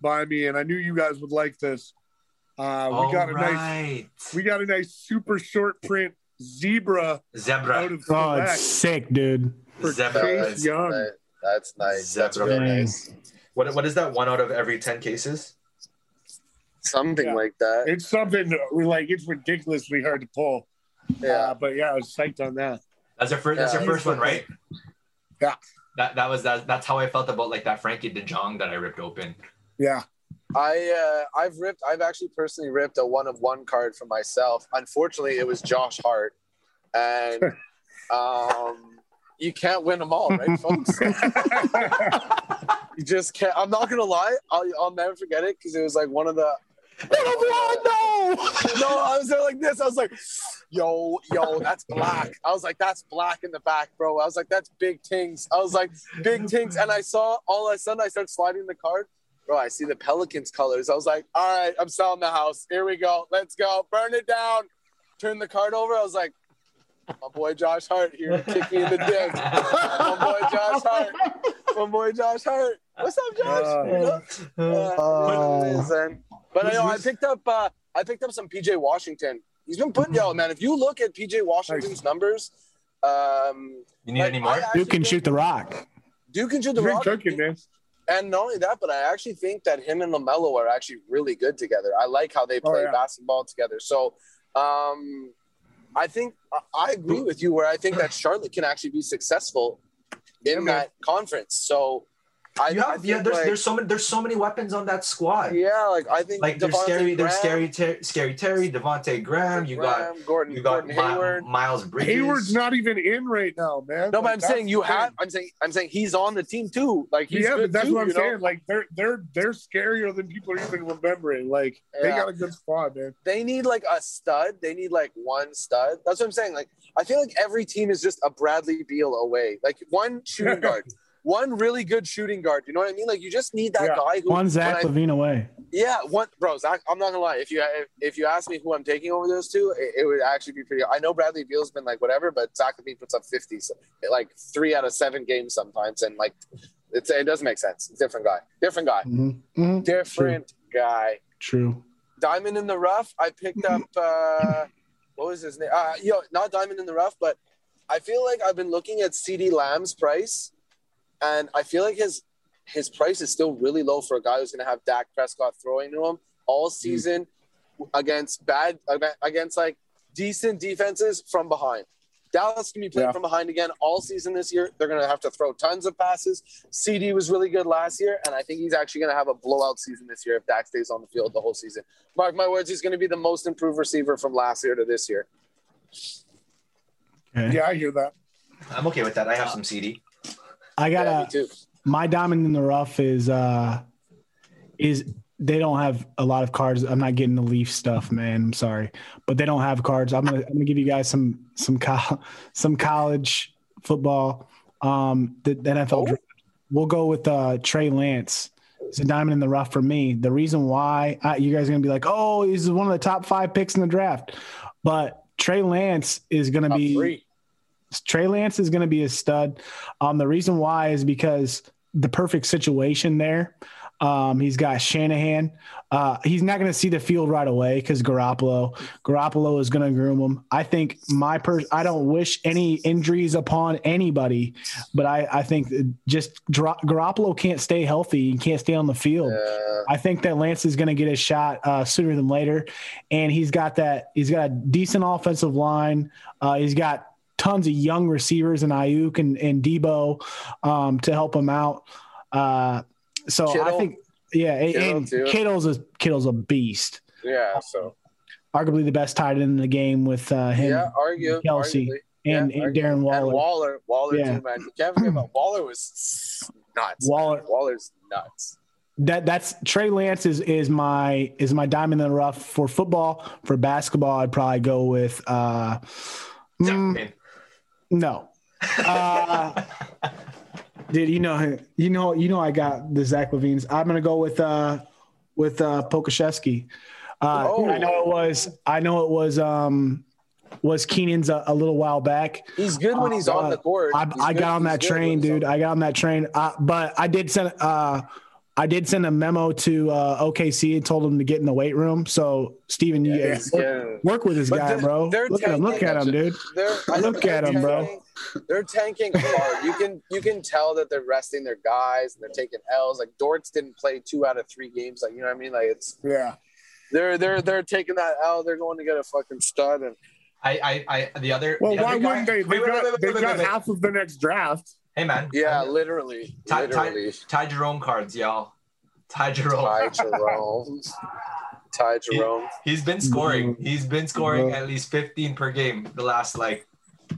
by me, and I knew you guys would like this. Uh, we all got a nice. We got a nice super short print zebra zebra. out of Oh, it's select sick, dude. for Zebra. Chase That's Young. Nice. That's nice. That's Zebra. really Dang. nice. What what is that? One out of every 10 cases. Something Yeah. like that. It's something that we like. It's ridiculously hard to pull. Yeah. Uh, but yeah, I was psyched on that. That's your first. That's your first one, right? Yeah. That that was that. That's how I felt about like that Frenkie De Jong that I ripped open. Yeah. I uh, I've ripped. I've actually personally ripped a one of one card for myself. Unfortunately, it was Josh Hart, and um, you can't win them all, right, folks? you just can't. I'm not gonna lie. I'll, I'll never forget it because it was like one of the. no. No, I was there like this. I was like, "Yo, yo, that's black." I was like, "That's black in the back, bro." I was like, "That's big tings." I was like, "Big tings," and I saw all of a sudden I started sliding the card. Bro, I see the Pelicans colors. I was like, "All right, I'm selling the house. Here we go. Let's go. Burn it down." Turn the card over. I was like, "My boy Josh Hart here to kick me in the dick." My boy Josh Hart. My boy Josh Hart. What's up, Josh? Uh, Uh, what it is, man. But I know I picked up uh, I picked up some PJ Washington. He's been putting yo man. If you look at PJ Washington's numbers, um, You need like, any more? I actually You can shoot the rock. Duke can shoot the You're rock. cooking, man. And not only that, but I actually think that him and LaMelo are actually really good together. I like how they Oh, play yeah. basketball together. So, um, I think I- agree with you where I think that Charlotte can actually be successful in man. that conference. So, I, You I have, yeah, there's like- there's so many there's so many weapons on that squad. yeah, like I think Like there's Devontae scary, there's Graham, scary, Ter- scary Terry, Devonte Graham. You got Graham, Gordon, you got Gordon Mi- Hayward. Miles Bridges. Hayward's not even in right now, man. No, but I'm saying you have. I'm saying I'm saying he's on the team too. Like he's yeah, good but that's too, what I'm you know? saying. Like they're they're they're scarier than people are even remembering. Like they Yeah. got a good squad, man. They need like a stud. They need like one stud. That's what I'm saying. Like I feel like every team is just a Bradley Beal away. Like one shooting guard, one really good shooting guard. You know what I mean? Like you just need that Yeah. guy who. One Zach when I- LaVine away. Yeah, one bro. Zach, I'm not gonna lie. If you if, if you ask me who I'm taking over those two, it, it would actually be pretty. I know Bradley Beal's been like whatever, but Zach LaVine puts up 50, so, like three out of seven games sometimes, and like it's it doesn't make sense. Different guy, different guy, Mhm. Mhm. different guy. True. Diamond in the Rough. I picked up uh what was his name? Uh yo, not Diamond in the Rough, but I feel like I've been looking at CeeDee Lamb's price, and I feel like his his price is still really low for a guy who's gonna have Dak Prescott throwing to him all mm. season against bad against like decent defenses from behind. Dallas can be playing Yeah. from behind again all season this year. They're going to have to throw tons of passes. CeeDee was really good last year, and I think he's actually going to have a blowout season this year if Dak stays on the field the whole season. Mark my words, he's going to be the most improved receiver from last year to this year. Okay. Yeah, I hear that. I'm okay with that. I have some CeeDee. I got Yeah, a too. my diamond in the rough is uh is they don't have a lot of cards. I'm not getting the Leaf stuff, man. I'm sorry, but they don't have cards. I'm gonna I'm gonna give you guys some some co- some college football. Um, the, the NFL. Oh. draft. We'll go with uh Trey Lance. It's a diamond in the rough for me. The reason why I, you guys are gonna be like, oh, he's one of the top five picks in the draft, but Trey Lance is gonna Top be three. Trey Lance is going to be a stud. Um, the reason why is because the perfect situation there. Um, he's got Shanahan. Uh, he's not going to see the field right away because Garoppolo. Garoppolo is going to groom him. I think my per. I don't wish any injuries upon anybody, but I I think just Gar- Garoppolo can't stay healthy. He can't stay on the field. Yeah. I think that Lance is going to get a shot uh, sooner than later, and he's got that. He's got a decent offensive line. Uh, he's got tons of young receivers in Aiyuk and, and Deebo um, to help him out. Uh, so I think, yeah, and, Kittle, and too. Kittle's a Kittle's a beast. Yeah. So Arguably the best tight end in the game with uh, him yeah, argue. Kelce. arguably. and, Yeah, and. Darren Waller. And Waller. Waller Yeah. too, man. You can't forget about Waller was nuts. Waller- man. Waller's nuts. that that's Trey Lance is is my is my diamond in the rough for football. For basketball, I'd probably go with uh, mm, no. Uh, dude, you know, you know, you know, I got the Zach LaVines. I'm gonna go with uh, with uh, Pokusevski. Uh, Oh. I know it was. I know it was. Um, was Keenan's a, a little while back. He's good when he's on the court. I, I got on that train, when he's on dude. I got on that train. Uh, but I did send. Uh, I did send a memo to uh, OKC and told them to get in the weight room. So, Steven, you Yeah, he's work, work with this But guy, bro. Look at him. Look at him, dude. They're, Look they're at 'em, bro. tanking- They're tanking hard. You can you can tell that they're resting their guys and they're taking L's. Like Dortz didn't play two out of three games. Like you know what I mean? Like it's Yeah. they're they're they're taking that L. They're going to get a fucking stud and I, I, I, the other. Well, the why other guy- wouldn't they? They wait, got wait, wait, they got wait, wait. half of the next draft. Hey, man. yeah, literally, Ty, Ty, literally. Ty Jerome cards, y'all. Ty Jerome. Ty Jerome, Ty Jerome. He's been scoring. Mm-hmm. He's been scoring mm-hmm. at least 15 per game the last like.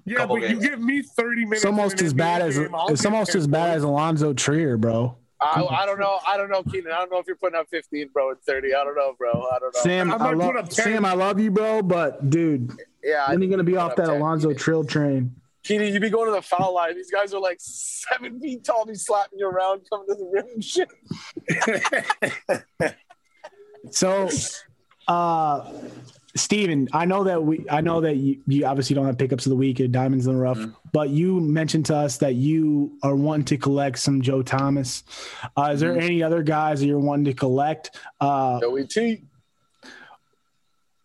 Yeah, Couple but games. you give me thirty minutes. It's almost as bad as game, it's almost as bad as Alonzo Trier, bro. I, I don't know. I don't know, Keenan. I don't know if you're putting up 15, bro, and 30. I don't know, bro. I don't know. Sam, I I love put up 10. Sam. I love you, bro, but dude, yeah, I when are you gonna be off that 10. Alonzo Trill train? Keenan, you be going to the foul line. These guys are like seven feet tall. Be slapping you around, coming to the rim and shit. So, uh, Steven, I know that we, I know that you, you obviously don't have pickups of the week at Diamonds in the Rough, but you mentioned to us that you are wanting to collect some Joe Thomas. Uh, is there any other guys that you're wanting to collect? Uh, Joey T.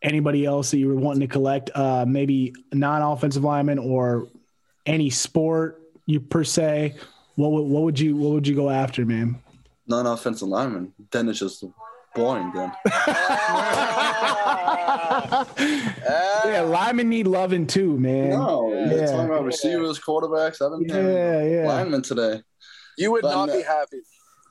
anybody else that you were wanting to collect? Uh, maybe non-offensive lineman or any sport you per se. What would, what would you, what would you go after, man? Non-offensive lineman. Then it's just boring. Then Yeah, linemen need loving too, man. no, Yeah. you're talking about receivers, quarterbacks. I don't have Yeah, yeah. linemen today. You would But not no- be happy.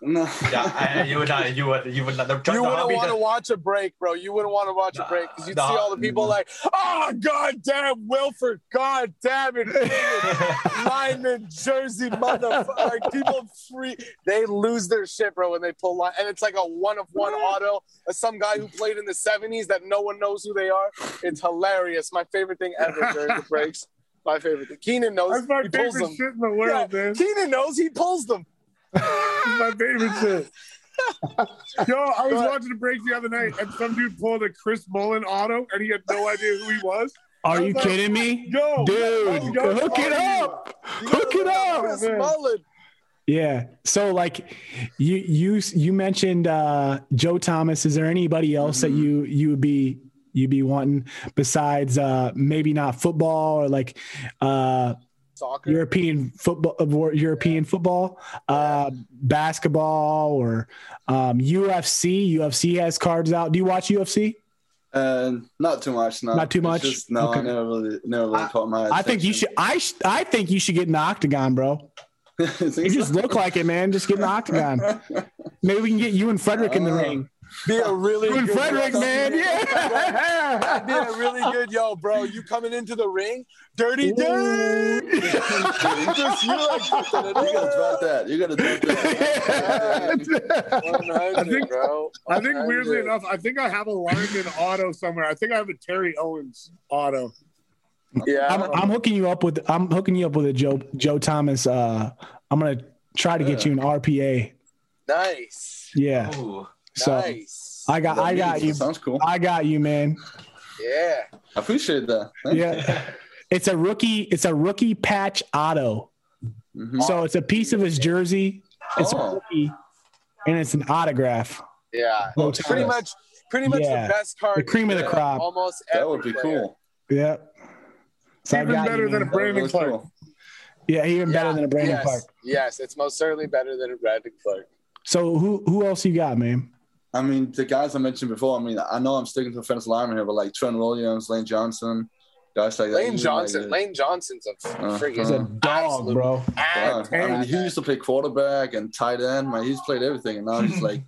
No. Yeah, I, you would not. You would. You would not. The, You wouldn't want to watch a break, bro. You wouldn't want to watch a break because you'd see all the people like, oh, god damn, Wilford, god damn it, lineman, Jersey, motherfucker. Like, people free, they lose their shit, bro, when they pull line. And it's like a one of one auto some guy who played in the 70s that no one knows who they are. It's hilarious. My favorite thing ever during the breaks. My favorite thing. Keenan knows That's my he pulls favorite them. shit in the Yeah, world, man. Keenan knows he pulls them. It's my favorite shit. Yo, I was watching a break the other night, and some dude pulled a Chris Mullin auto, and he had no idea who he was. Are you like, kidding me? Yo, Dude, yo, hook it up. You Hook it up. Chris man. Mullin. Yeah. So like you you you mentioned uh Joe Thomas. Is there anybody else that you you would be you'd be wanting besides uh maybe not football or like uh Soccer. European football or European football, uh basketball or um UFC. UFC has cards out. Do you watch UFC? And not too much. No, Not too much? Just, no, Okay. I never really, never really I- caught my. I think you should I sh- I think you should get in the octagon, bro. You just look like it, man. Just get in the octagon. Maybe we can get you and Frederick in the Uh, ring. Be a really good Frederick, man. That'd be a really good, yo, bro. You coming into the ring, dirty, dirty. Just you like, You gotta drop that. You gotta drop that. 100, I think- bro. I think weirdly enough, I think I have a lineman auto somewhere. I think I have a Terry Owens auto. yeah. I'm, I'm hooking you up with I'm hooking you up with a Joe Joe Thomas. Uh, I'm gonna try to get you an RPA. nice, Yeah. Ooh. So nice. I got I got you. Sounds cool. I got you, man. yeah. I appreciate that. Thank you. Yeah. It's a rookie. It's a rookie patch auto. Mhm. So it's a piece of his jersey. It's a Oh. rookie, and it's an autograph. Yeah. Oh, pretty much, pretty much Yeah. the best card. The cream of the crop. Almost. That would be player. cool. Yep. So I Even got better you, than a man. That would Brandon Clarke. cool. Yeah, even better than a Brandon yes, Clarke. Yes, it's most certainly better than a Brandon Clarke. So who who else you got, man? I mean, the guys I mentioned before. I mean, I know I'm sticking to offensive lineman here, but like Trent Williams, Lane Johnson, guys like that. Lane even Johnson. Like, Lane Johnson's a Uh, friggin' a Uh, dog, bro. yeah, I mean, he used to play quarterback and tight end. Man, he's played everything, and now he's like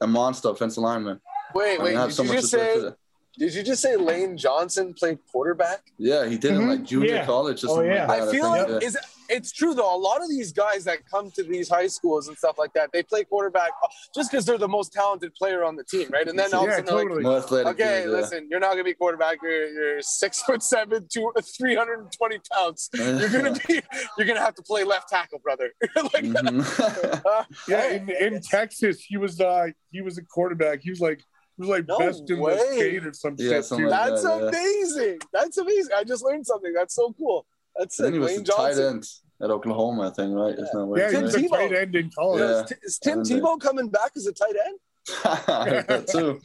a monster offensive lineman. Wait, I wait. mean, I Did so you just say? Did you just say Lane Johnson played quarterback? Yeah, he did in Mhm. like junior Yeah. college or Oh, yeah. like that. I feel think, like yeah. is it's true though. A lot of these guys that come to these high schools and stuff like that, they play quarterback just because they're the most talented player on the team, right? And then all of a Yeah, sudden they're totally. More athletic like, okay, dude, yeah. listen, you're not gonna be quarterback. You're, you're six foot seven, two, 320 pounds. You're gonna be, you're gonna have to play left tackle, brother. like, Mhm. uh, Yeah, in, in Texas, he was uh he was a quarterback. He was like he was like No best in way. the state or some Yeah, shit something like that's that, yeah. amazing. That's amazing. I just learned something. That's so cool. That's then it. he was Lane the tight end at Oklahoma, I think, right? Isn't that what yeah, it he Tim was a Tebow. tight end in college. Yeah. Is, is Tim And, Tebow coming back as a tight end? That too.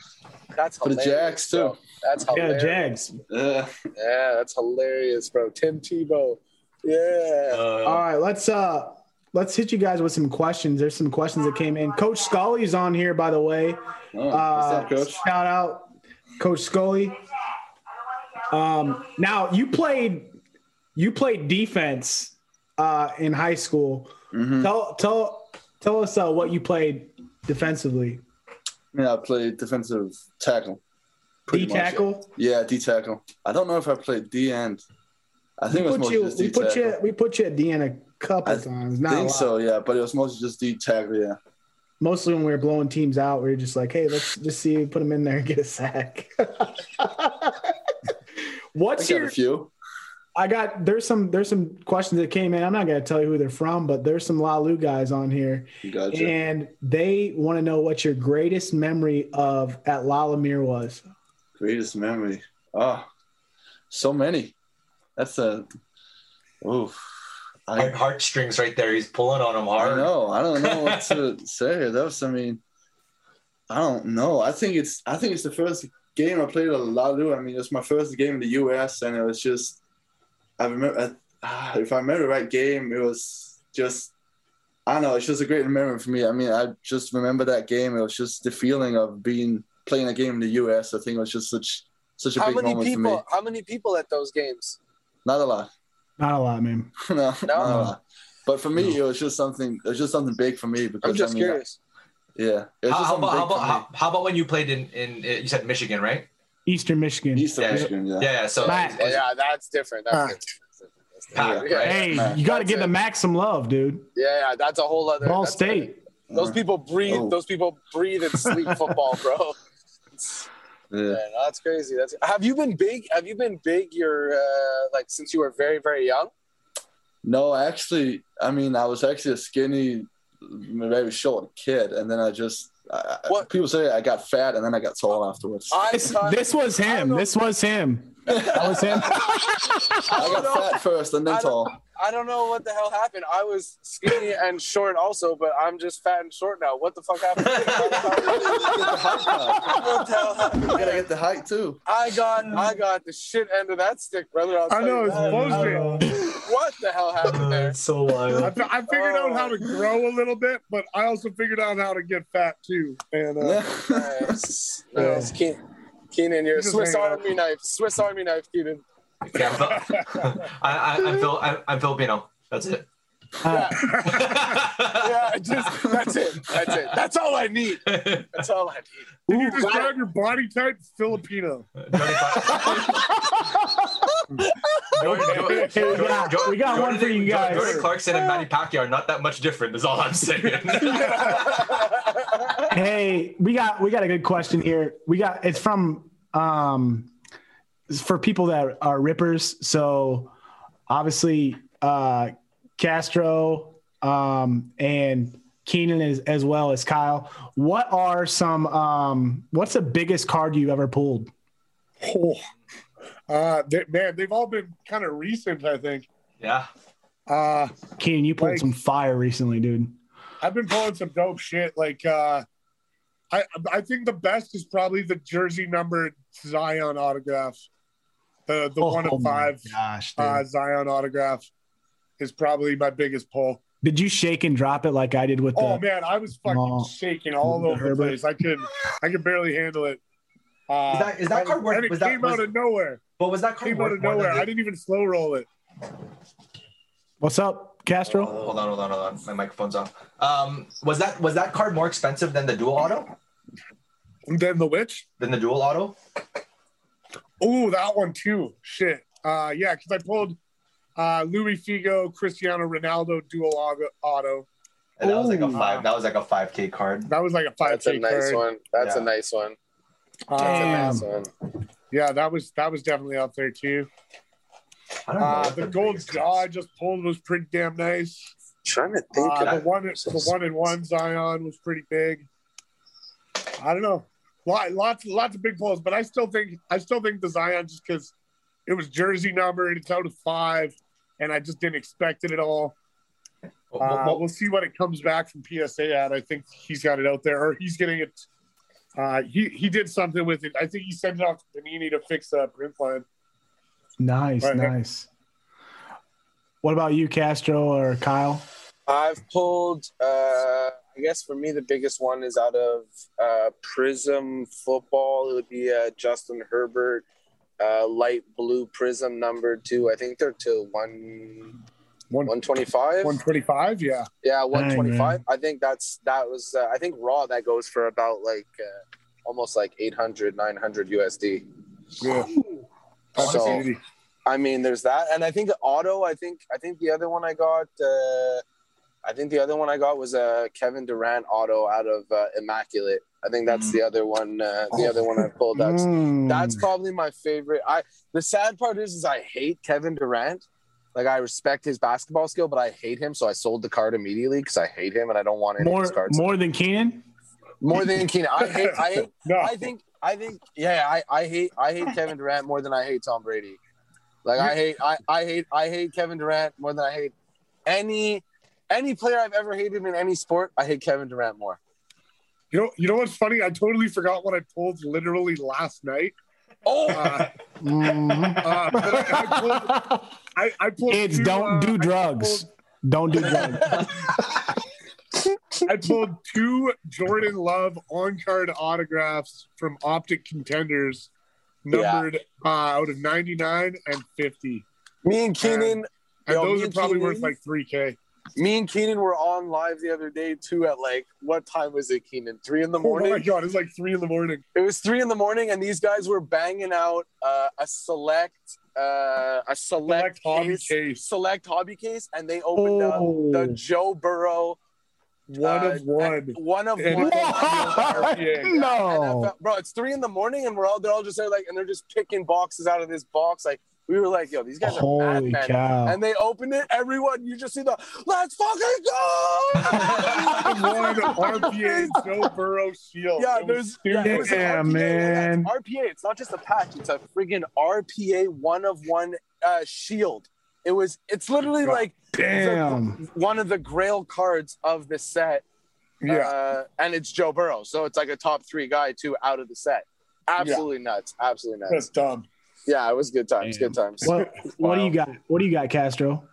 That's For the. Jags, too. bro. That's Yeah. Jags. Yeah. Yeah, that's hilarious, bro. Tim Tebow. Yeah. All Uh, right, let's uh let's hit you guys with some questions. There's some questions that came in. Coach Scully's on here, by the way. Oh, what's Uh, up, coach? Shout out, Coach Scully. Um, now you played you played defense uh, in high school. hmm Tell tell tell us uh, what you played defensively. Yeah, I played defensive tackle. D tackle. Yeah, D tackle. I don't know if I played D end. I think it We was put mostly you just we put tackle. you we put you at D end a couple I times. I Not think so, yeah, but it was mostly just D tackle, yeah. Mostly when we were blowing teams out, we were just like, hey, let's just see, put them in there and get a sack. I your a few. I got there's some there's some questions that came in. I'm not gonna tell you who they're from, but there's some Lalu guys on here, Gotcha. and they want to know what your greatest memory of at La Lumiere was. Greatest memory. Oh, so many. That's a. Oof. I, heartstrings right there. He's pulling on him I hard. know. I don't know what to say. That was. I mean, I don't know. I think it's. I think it's the first game I played at lot of. I mean, it's my first game in the U.S. and it was just. I remember. I, if I remember the right game, it was just. I don't know. It's just a great memory for me. I mean, I just remember that game. It was just the feeling of being playing a game in the U.S. I think it was just such such a How big many moment for me. people? How many people at those games? Not a lot. Not a lot, man. no, not a lot. But for me, No. it was just something. It was just something big for me because I'm just I mean, curious. Yeah, How, just how about how about, how, how about when you played in in uh, you said Michigan, right? Eastern Michigan. Eastern Yeah. Michigan, yeah. Yeah, yeah. So Matt. Yeah, that's different. That's Ah. different. Pack, Yeah. right? Hey, Matt. you got to That's give the it. Max some love, dude. Yeah, yeah, that's a whole other. Ball that's- State. Those people breathe. Oh. Those people breathe and sleep football, bro. Yeah. Yeah, no, that's crazy. That's. Have you been big? Have you been big? Your uh, like since you were very very young. No, actually, I mean, I was actually a skinny, very short kid, and then I just. I, I- What? people say I got fat, and then I got tall afterwards. I This, thought- this was him. This was him. That was him. I don't know. got fat first, and then I tall. I don't know what the hell happened. I was skinny and short also, but I'm just fat and short now. What the fuck happened? what the hell happened? You gotta get the height too. I got I got the shit end of that stick, brother. I'll I know it's that. bullshit. What the hell happened there? so I, wild. fi- I figured out how to grow a little bit, but I also figured out how to get fat too. And uh, Nice, nice. Keen, Keenan, you're a Swiss hang out. Army knife. Swiss Army knife, Keenan. Yeah, I'm, Fil- I, I, I'm, Phil, I'm, I'm Filipino. That's it. Uh, yeah, just that's it. That's it. That's all I need. That's all I need. Did you Ooh, describe your body type? Filipino. Jordan, Jordan, Hey, we got- we got one for you guys. Jordan Clarkson and Manny Pacquiao are not that much different. Is all I'm saying. hey, we got we got a good question here. We got it's from um for people that are rippers. So obviously uh Castro um and Keenan as, as well as Kyle. What are some um what's the biggest card you've ever pulled? Oh, uh, they, man, they've all been kind of recent. I think. yeah. Uh, Keenan, you pulled Like- some fire recently, dude. I've been pulling some dope shit. Like, uh, I I think the best is probably the jersey numbered Zion autograph. The the one Oh of five Gosh, dude. uh, Zion autograph is probably my biggest pull. Did you shake and drop it like I did with the Oh man, I was fucking Oh. shaking all The over the place. I could I could barely handle it. Uh, Is that- is that card worth- And it was that- came was- out of nowhere. But was that card Came out of nowhere. I didn't even slow roll it. What's up, Castro? Hold on, hold on, hold on. My microphone's off. Um, was that was that card more expensive than the dual auto? And then the witch. Than the dual auto? Oh, that one too. Shit. Uh, yeah, because I pulled uh, Louis Figo, Cristiano Ronaldo dual auto- auto. And that was like a Ooh. five. That was like a five K card. That was like a five K. That's a K nice card. one. That's Yeah. a nice one. That's a nice one. yeah, that was that was definitely up there too. I don't know. Uh, what the gold Ja I just pulled was pretty damn nice. trying to think. Uh, of the one the one in one Zion was pretty big. I don't know. Lot, lots lots of big pulls, but I still think I still think the Zion just because it was jersey number and it's out of five, and I just didn't expect it at all. What- Uh, what- we'll see what it comes back from PSA at. I think he's got it out there, or he's getting it. Uh, he he did something with it. I think he sent it off to Panini to fix the print line. Nice, Right. nice. What about you, Castro or Kyle? I've pulled. Uh, I guess for me, the biggest one is out of uh, Prizm football. It would be uh, Justin Herbert, uh, light blue Prizm number two. I think they're to one One one twenty five. one twenty five, 125 yeah. Yeah, one twenty five. man. I think that's that was. Uh, I think raw that goes for about like uh, almost like 800, 900 USD. Yeah. So- I mean, there's that, and I think auto. I think I think the other one I got. Uh, I think the other one I got was a Kevin Durant auto out of uh, Immaculate. I think that's Mm. the other one. Uh, the other one I pulled. That's Mm. that's probably my favorite. I the sad part is, is I hate Kevin Durant. Like I respect his basketball skill, but I hate him, so I sold the card immediately because I hate him and I don't want any of more his cards. more than Keenan. More than Keenan. I hate. I hate. No, I think I think yeah, I, I hate I hate Kevin Durant more than I hate Tom Brady. Like I hate I, I hate I hate Kevin Durant more than I hate any any player I've ever hated in any sport. I hate Kevin Durant more. you know you know what's funny? I totally forgot what I pulled literally last night. Oh, Uh, uh, I, I pulled I, I pulled Kids, two, don't uh, do drugs. pulled- Don't do drugs. I pulled two Jordan Love on card autographs from Optic Contenders, numbered uh, out of 99 and 50. me and Keenan, And Yo, those are and probably Keenan- worth like 3K. Me and Keenan were on live the other day too. At like what time was it, Keenan? Three in the morning. Oh my God, it's like 3 in the morning. It was three in the morning, and these guys were banging out uh, a select, uh, a select, Select hobby case, case. select hobby case, and they opened up Oh. the Joe Burrow One uh, of one. one of And one. no. NFL bro, it's three in the morning, and we're all they're all just there like, and they're just picking boxes out of this box. Like we were like, yo, these guys are Holy madmen. cow. And they opened it. Everyone, you just see the let's fucking go. one RPA Joe Burrow shield. Yeah, It was there's yeah, it was an Yeah, RPA. man. It's RPA. It's not just a patch. It's a friggin' RPA one of one uh, shield. It was. It's literally like Damn. one of the Grail cards of the set. Yeah. Uh, and it's Joe Burrow, so it's like a top three guy too out of the set. Absolutely nuts. Absolutely nuts. That's dumb. Yeah, it was good times. Damn. Good times. What what do you got? What do you got, Castro?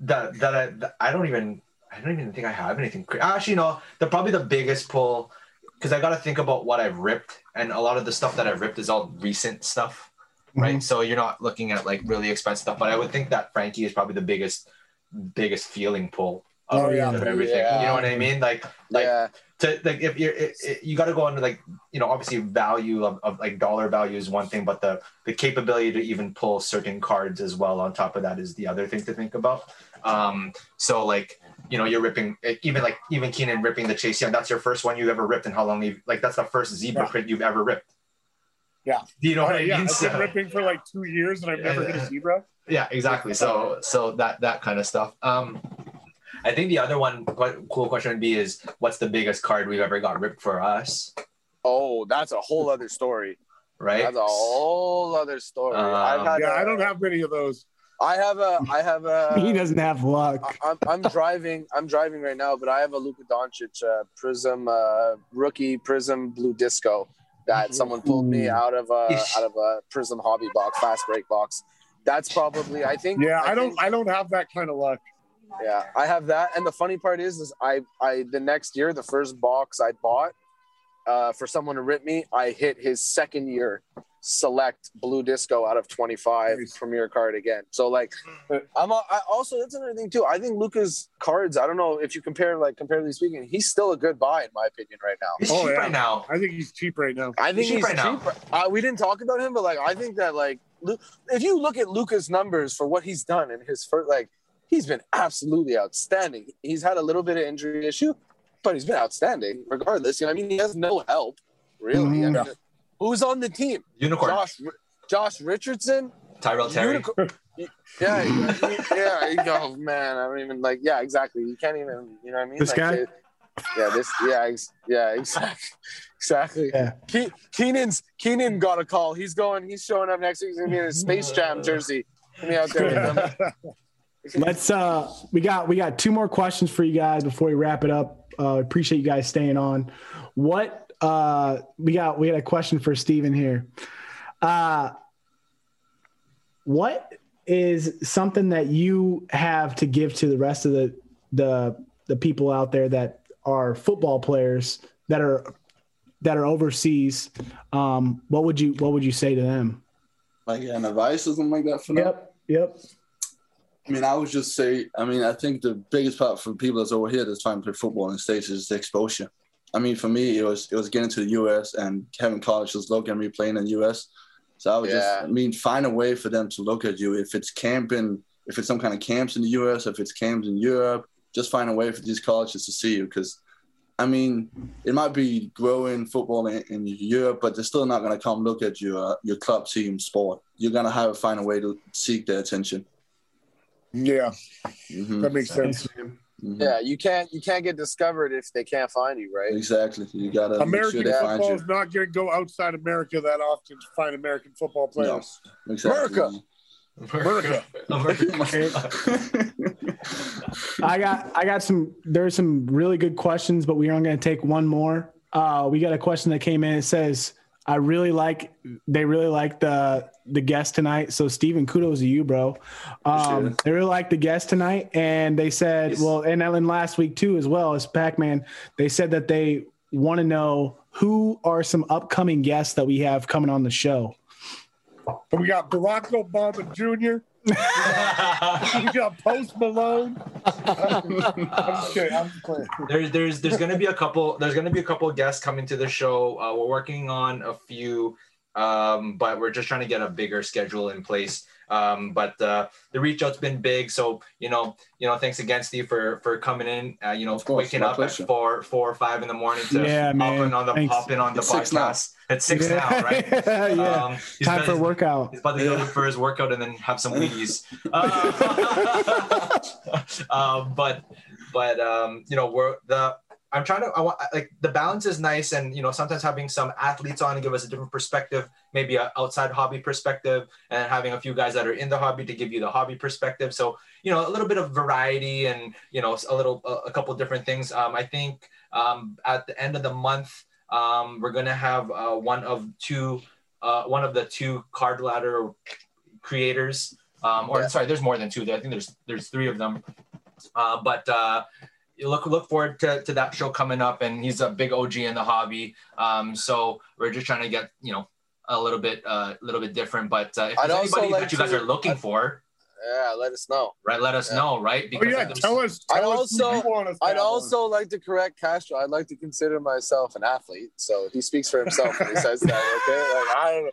that that I, that I don't even I don't even think I have anything. Cra- Actually, no. The probably the biggest pull because I got to think about what I've ripped, and a lot of the stuff that I've ripped is all recent stuff, mhm. right? So you're not looking at like really expensive stuff. But I would think that Frenkie is probably the biggest biggest feeling pull of, Oh, yeah. everything. Yeah. You know what I mean? Like like yeah, to like if you're it, it, you got to go into like you know obviously value of, of like dollar value is one thing but the the capability to even pull certain cards as well on top of that is the other thing to think about um so like you know you're ripping even like even keenan ripping the chase young that's your first one you ever ripped and how long you like that's the first zebra Yeah. print you've ever ripped Yeah. do you know what i mean? Yeah, I've been So- ripping for like two years and I've never hit a zebra. yeah exactly so so that that kind of stuff um i think the other one cool question would be is what's the biggest card we've ever got ripped for us oh, that's a whole other story. right That's a whole other story. Um, I've had Yeah, a- I don't have many of those. I have a. I have a. he doesn't have luck. I- I'm, I'm driving. I'm driving right now, but I have a Luka Doncic uh, Prizm uh, rookie Prizm Blue Disco that someone pulled me out of a out of a Prizm hobby box, fast break box. That's probably. I think. Yeah, I don't think- I don't have that kind of luck. Yeah, I have that. And the funny part is, is I I the next year, the first box I bought uh, for someone to rip me, I hit his second year select blue disco out of 25 Nice. premier card again so like i'm a, I also that's another thing too i think luka's cards i don't know if you compare like comparatively speaking he's still a good buy in my opinion right now He's Oh, cheap yeah. right now. I think he's cheap right now. I think cheap he's right now. cheap. Uh, we didn't talk about him, but like I think that like if you look at Luka's numbers for what he's done in his first, like he's been absolutely outstanding. He's had a little bit of injury issue, but he's been outstanding regardless. You know, what I mean, he has no help really. I Mhm. mean, who's on the team? Unicorn. Josh, Josh Richardson. Tyrell Terry. Unicorn- Yeah, yeah, yeah. you go, man. I don't even like. Yeah, exactly. You can't even. You know what I mean? This Like, guy? it- yeah. This. Yeah. Ex- yeah. Exactly. Exactly. Yeah. Ke- Keenan's Keenan got a call. He's going. He's showing up next week. He's gonna be in his Space Jam jersey. Gonna be out there with them. Let's uh we got we got two more questions for you guys before we wrap it up. Uh appreciate you guys staying on. What uh we got we got a question for Steven here. Uh what is something that you have to give to the rest of the the the people out there that are football players that are that are overseas? Um what would you what would you say to them? Like an advice or something like that for them. Yep, yep. I mean, I would just say, I mean, I think the biggest part for people that's over here that's trying to play football in the States is the exposure. I mean, for me, it was it was getting to the US and having colleges look at me playing in the US. So I would Yeah. just, I mean, find a way for them to look at you. If it's camping, if it's some kind of camps in the US, if it's camps in Europe, just find a way for these colleges to see you. Because, I mean, it might be growing football in, in Europe, but they're still not going to come look at your uh, your club team sport. You're going to have to find a way to seek their attention. Yeah, Mhm. that makes sense. Mhm. Yeah. You can't. You can't get discovered if they can't find you, right? Exactly. You gotta American make sure they find football you. is not going to go outside America that often to find American football players. Exactly. America. I got I got some there's some really good questions, but we are going to take one more. Uh, we got a question that came in. It says, "I really like they really like the the guest tonight." So Steven, kudos to you, bro. Um, they really like the guest tonight, and they said, Yes. well, and then last week too, as well as Pac Man, they said that they want to know who are some upcoming guests that we have coming on the show. We got Barack Obama Jr. we got Post Malone. I'm just kidding. I'm there's there's there's gonna be a couple there's gonna be a couple of guests coming to the show uh, we're working on a few um, but we're just trying to get a bigger schedule in place um, but uh, the reach out's been big so you know you know thanks again steve for for coming in uh, you know Of course, waking up pleasure. at four four or five in the morning to Yeah, hop in on the Thanks. hop in on the It's six now. podcast it's six now right yeah. um, he's Time about- for a workout. He's about to go for his workout and then have some Wheaties. Uh, um, but but um, you know we're the I'm trying to I want like the balance is nice and you know sometimes having some athletes on to give us a different perspective, maybe an outside hobby perspective, and having a few guys that are in the hobby to give you the hobby perspective. So you know a little bit of variety and you know a little a, a couple different things. Um, I think um, at the end of the month um, we're gonna have uh, one of two uh, one of the two card ladder creators. Um, or Yeah. sorry, there's more than two. I think there's there's three of them. Uh, but uh, you look look forward to, to that show coming up, and he's a big OG in the hobby. Um, so we're just trying to get you know a little bit a uh, little bit different. But uh, if I'd there's anybody like that you guys to- are looking I- for, Yeah, let us know. right? Let us Yeah. know, right? Oh yeah, there's- tell us. I'd us also- you want us to I'd also like to correct Castro. I'd like to consider myself an athlete, so he speaks for himself when he says that. Okay, like I don't know.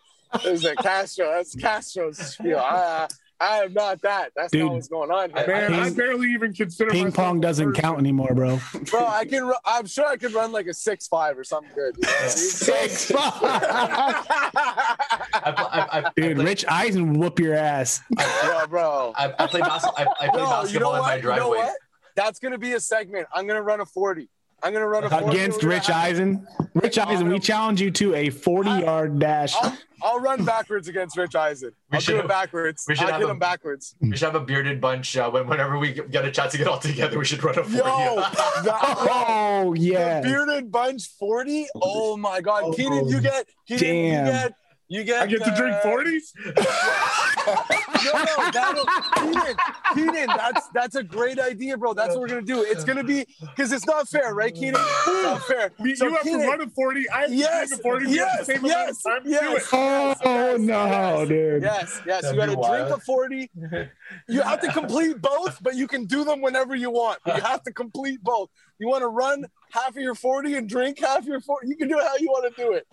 This is Castro. That's Castro's spiel. I, I, I am not that. That's Dude. not what's going on here. Man, I barely even consider Ping pong doesn't person. count anymore, bro. Bro, I can. ru- I'm sure I could run like a six five or something good. You know I mean? Six I, pl- I, I, I Dude, play, Rich Eisen whoop your ass. yeah, bro. I, I play, bas- I, I play Bro, basketball you know in what? my You know driveway. what? That's gonna be a segment. I'm gonna run a forty. I'm gonna run a Against We're Rich have- Eisen. Rich Eisen, we challenge you to a 40 yard dash. I'll, I'll run backwards against Rich Eisen. We I'll should do have- it backwards. we should I'll have hit a- him backwards. We should have a bearded bunch. Uh, when, whenever we get a chance to get all together, we should run a 40. Yo, that, Oh, yeah. bearded bunch 40. Oh my god. Oh, Keenan, you get Keenan, damn. you get you get I get to drink forties. No, no, that'll, Keenan, Keenan, that's that's a great idea, bro. That's what we're gonna do. It's gonna be because it's not fair, right, Keenan? It's not fair. You So, you have Keenan, to run a forty. I have to Yes, drink a forty. We have yes, the same yes, amount time to do yes. it. Oh, no, dude. Yes, yes. That'd you got be to drink a 40. You have to complete both, but you can do them whenever you want. But you have to complete both. You want to run half of your 40 and drink half your 40. You can do it how you want to do it.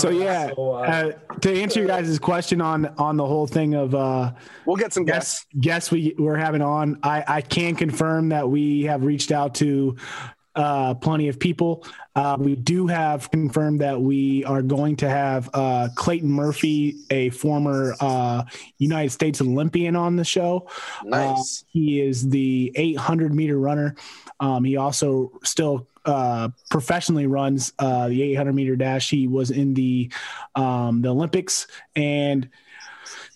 So, yeah, So, uh, uh, to answer your guys' question on on the whole thing of uh, We'll get some guests. guests guests we we're having on, I, I can confirm that we have reached out to uh, plenty of people. Uh, we do have confirmed that we are going to have uh, Clayton Murphy, a former uh, United States Olympian, on the show. Nice. Uh, he is the 800 meter runner. Um, he also still uh, professionally runs uh, the 800 meter dash. He was in the um, the Olympics and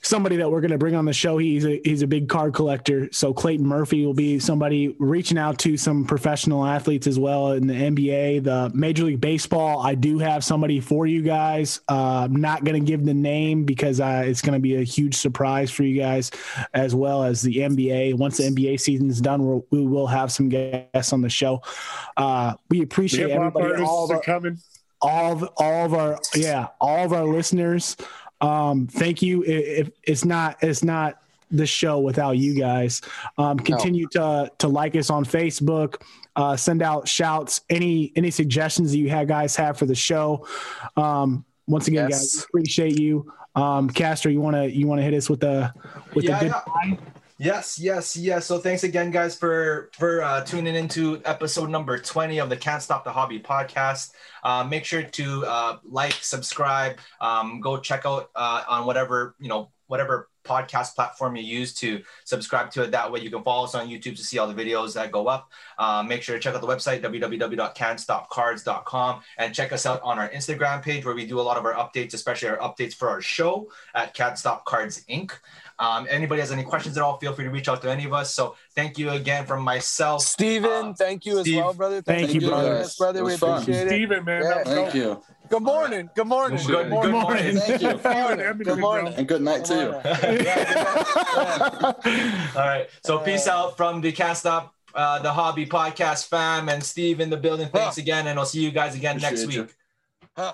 somebody that we're going to bring on the show. He's a he's a big card collector. So Clayton Murphy will be somebody reaching out to some professional athletes as well in the NBA, the Major League Baseball. I do have somebody for you guys. Uh, I'm not going to give the name because uh, it's going to be a huge surprise for you guys, as well as the NBA. Once the NBA season is done, we'll, we will have some guests on the show. Uh, we appreciate everybody, all of our, coming. all of all of our yeah all of our listeners um thank you. If it's not it's not the show without you guys. Um continue to to like us on facebook. Uh send out shouts. Any any suggestions that you have guys have for the show. Um once again Yes. guys appreciate you. Um Castro you want to you want to hit us with the with Yeah, the good yeah. Yes, yes, yes. So thanks again, guys, for for uh, tuning into episode number twenty of the Can't Stop the Hobby podcast. Uh, make sure to uh, like, subscribe, um, go check out uh, on whatever you know whatever podcast platform you use to subscribe to it. That way, you can follow us on YouTube to see all the videos that go up. Uh, make sure to check out the website www.canstopcards.com and check us out on our Instagram page where we do a lot of our updates, especially our updates for our show at Can't Stop Cards Inc. Um, anybody has any questions at all, feel free to reach out to any of us. So thank you again from myself. Steven, Uh, thank you as Steve, well, brother. thank you, for brother. joining us, brother. It We was fun. appreciate it. Steven, man. Yeah. Thank dope. you. Good morning. Good morning. Good- Good morning. good morning. Thank you. Good morning. Edmonton, Good morning. And good night to you. All right. So peace out from the Can't Stop uh, the Hobby podcast fam and Steve in the building. Thanks again. And I'll see you guys again next Appreciate you. week. Huh.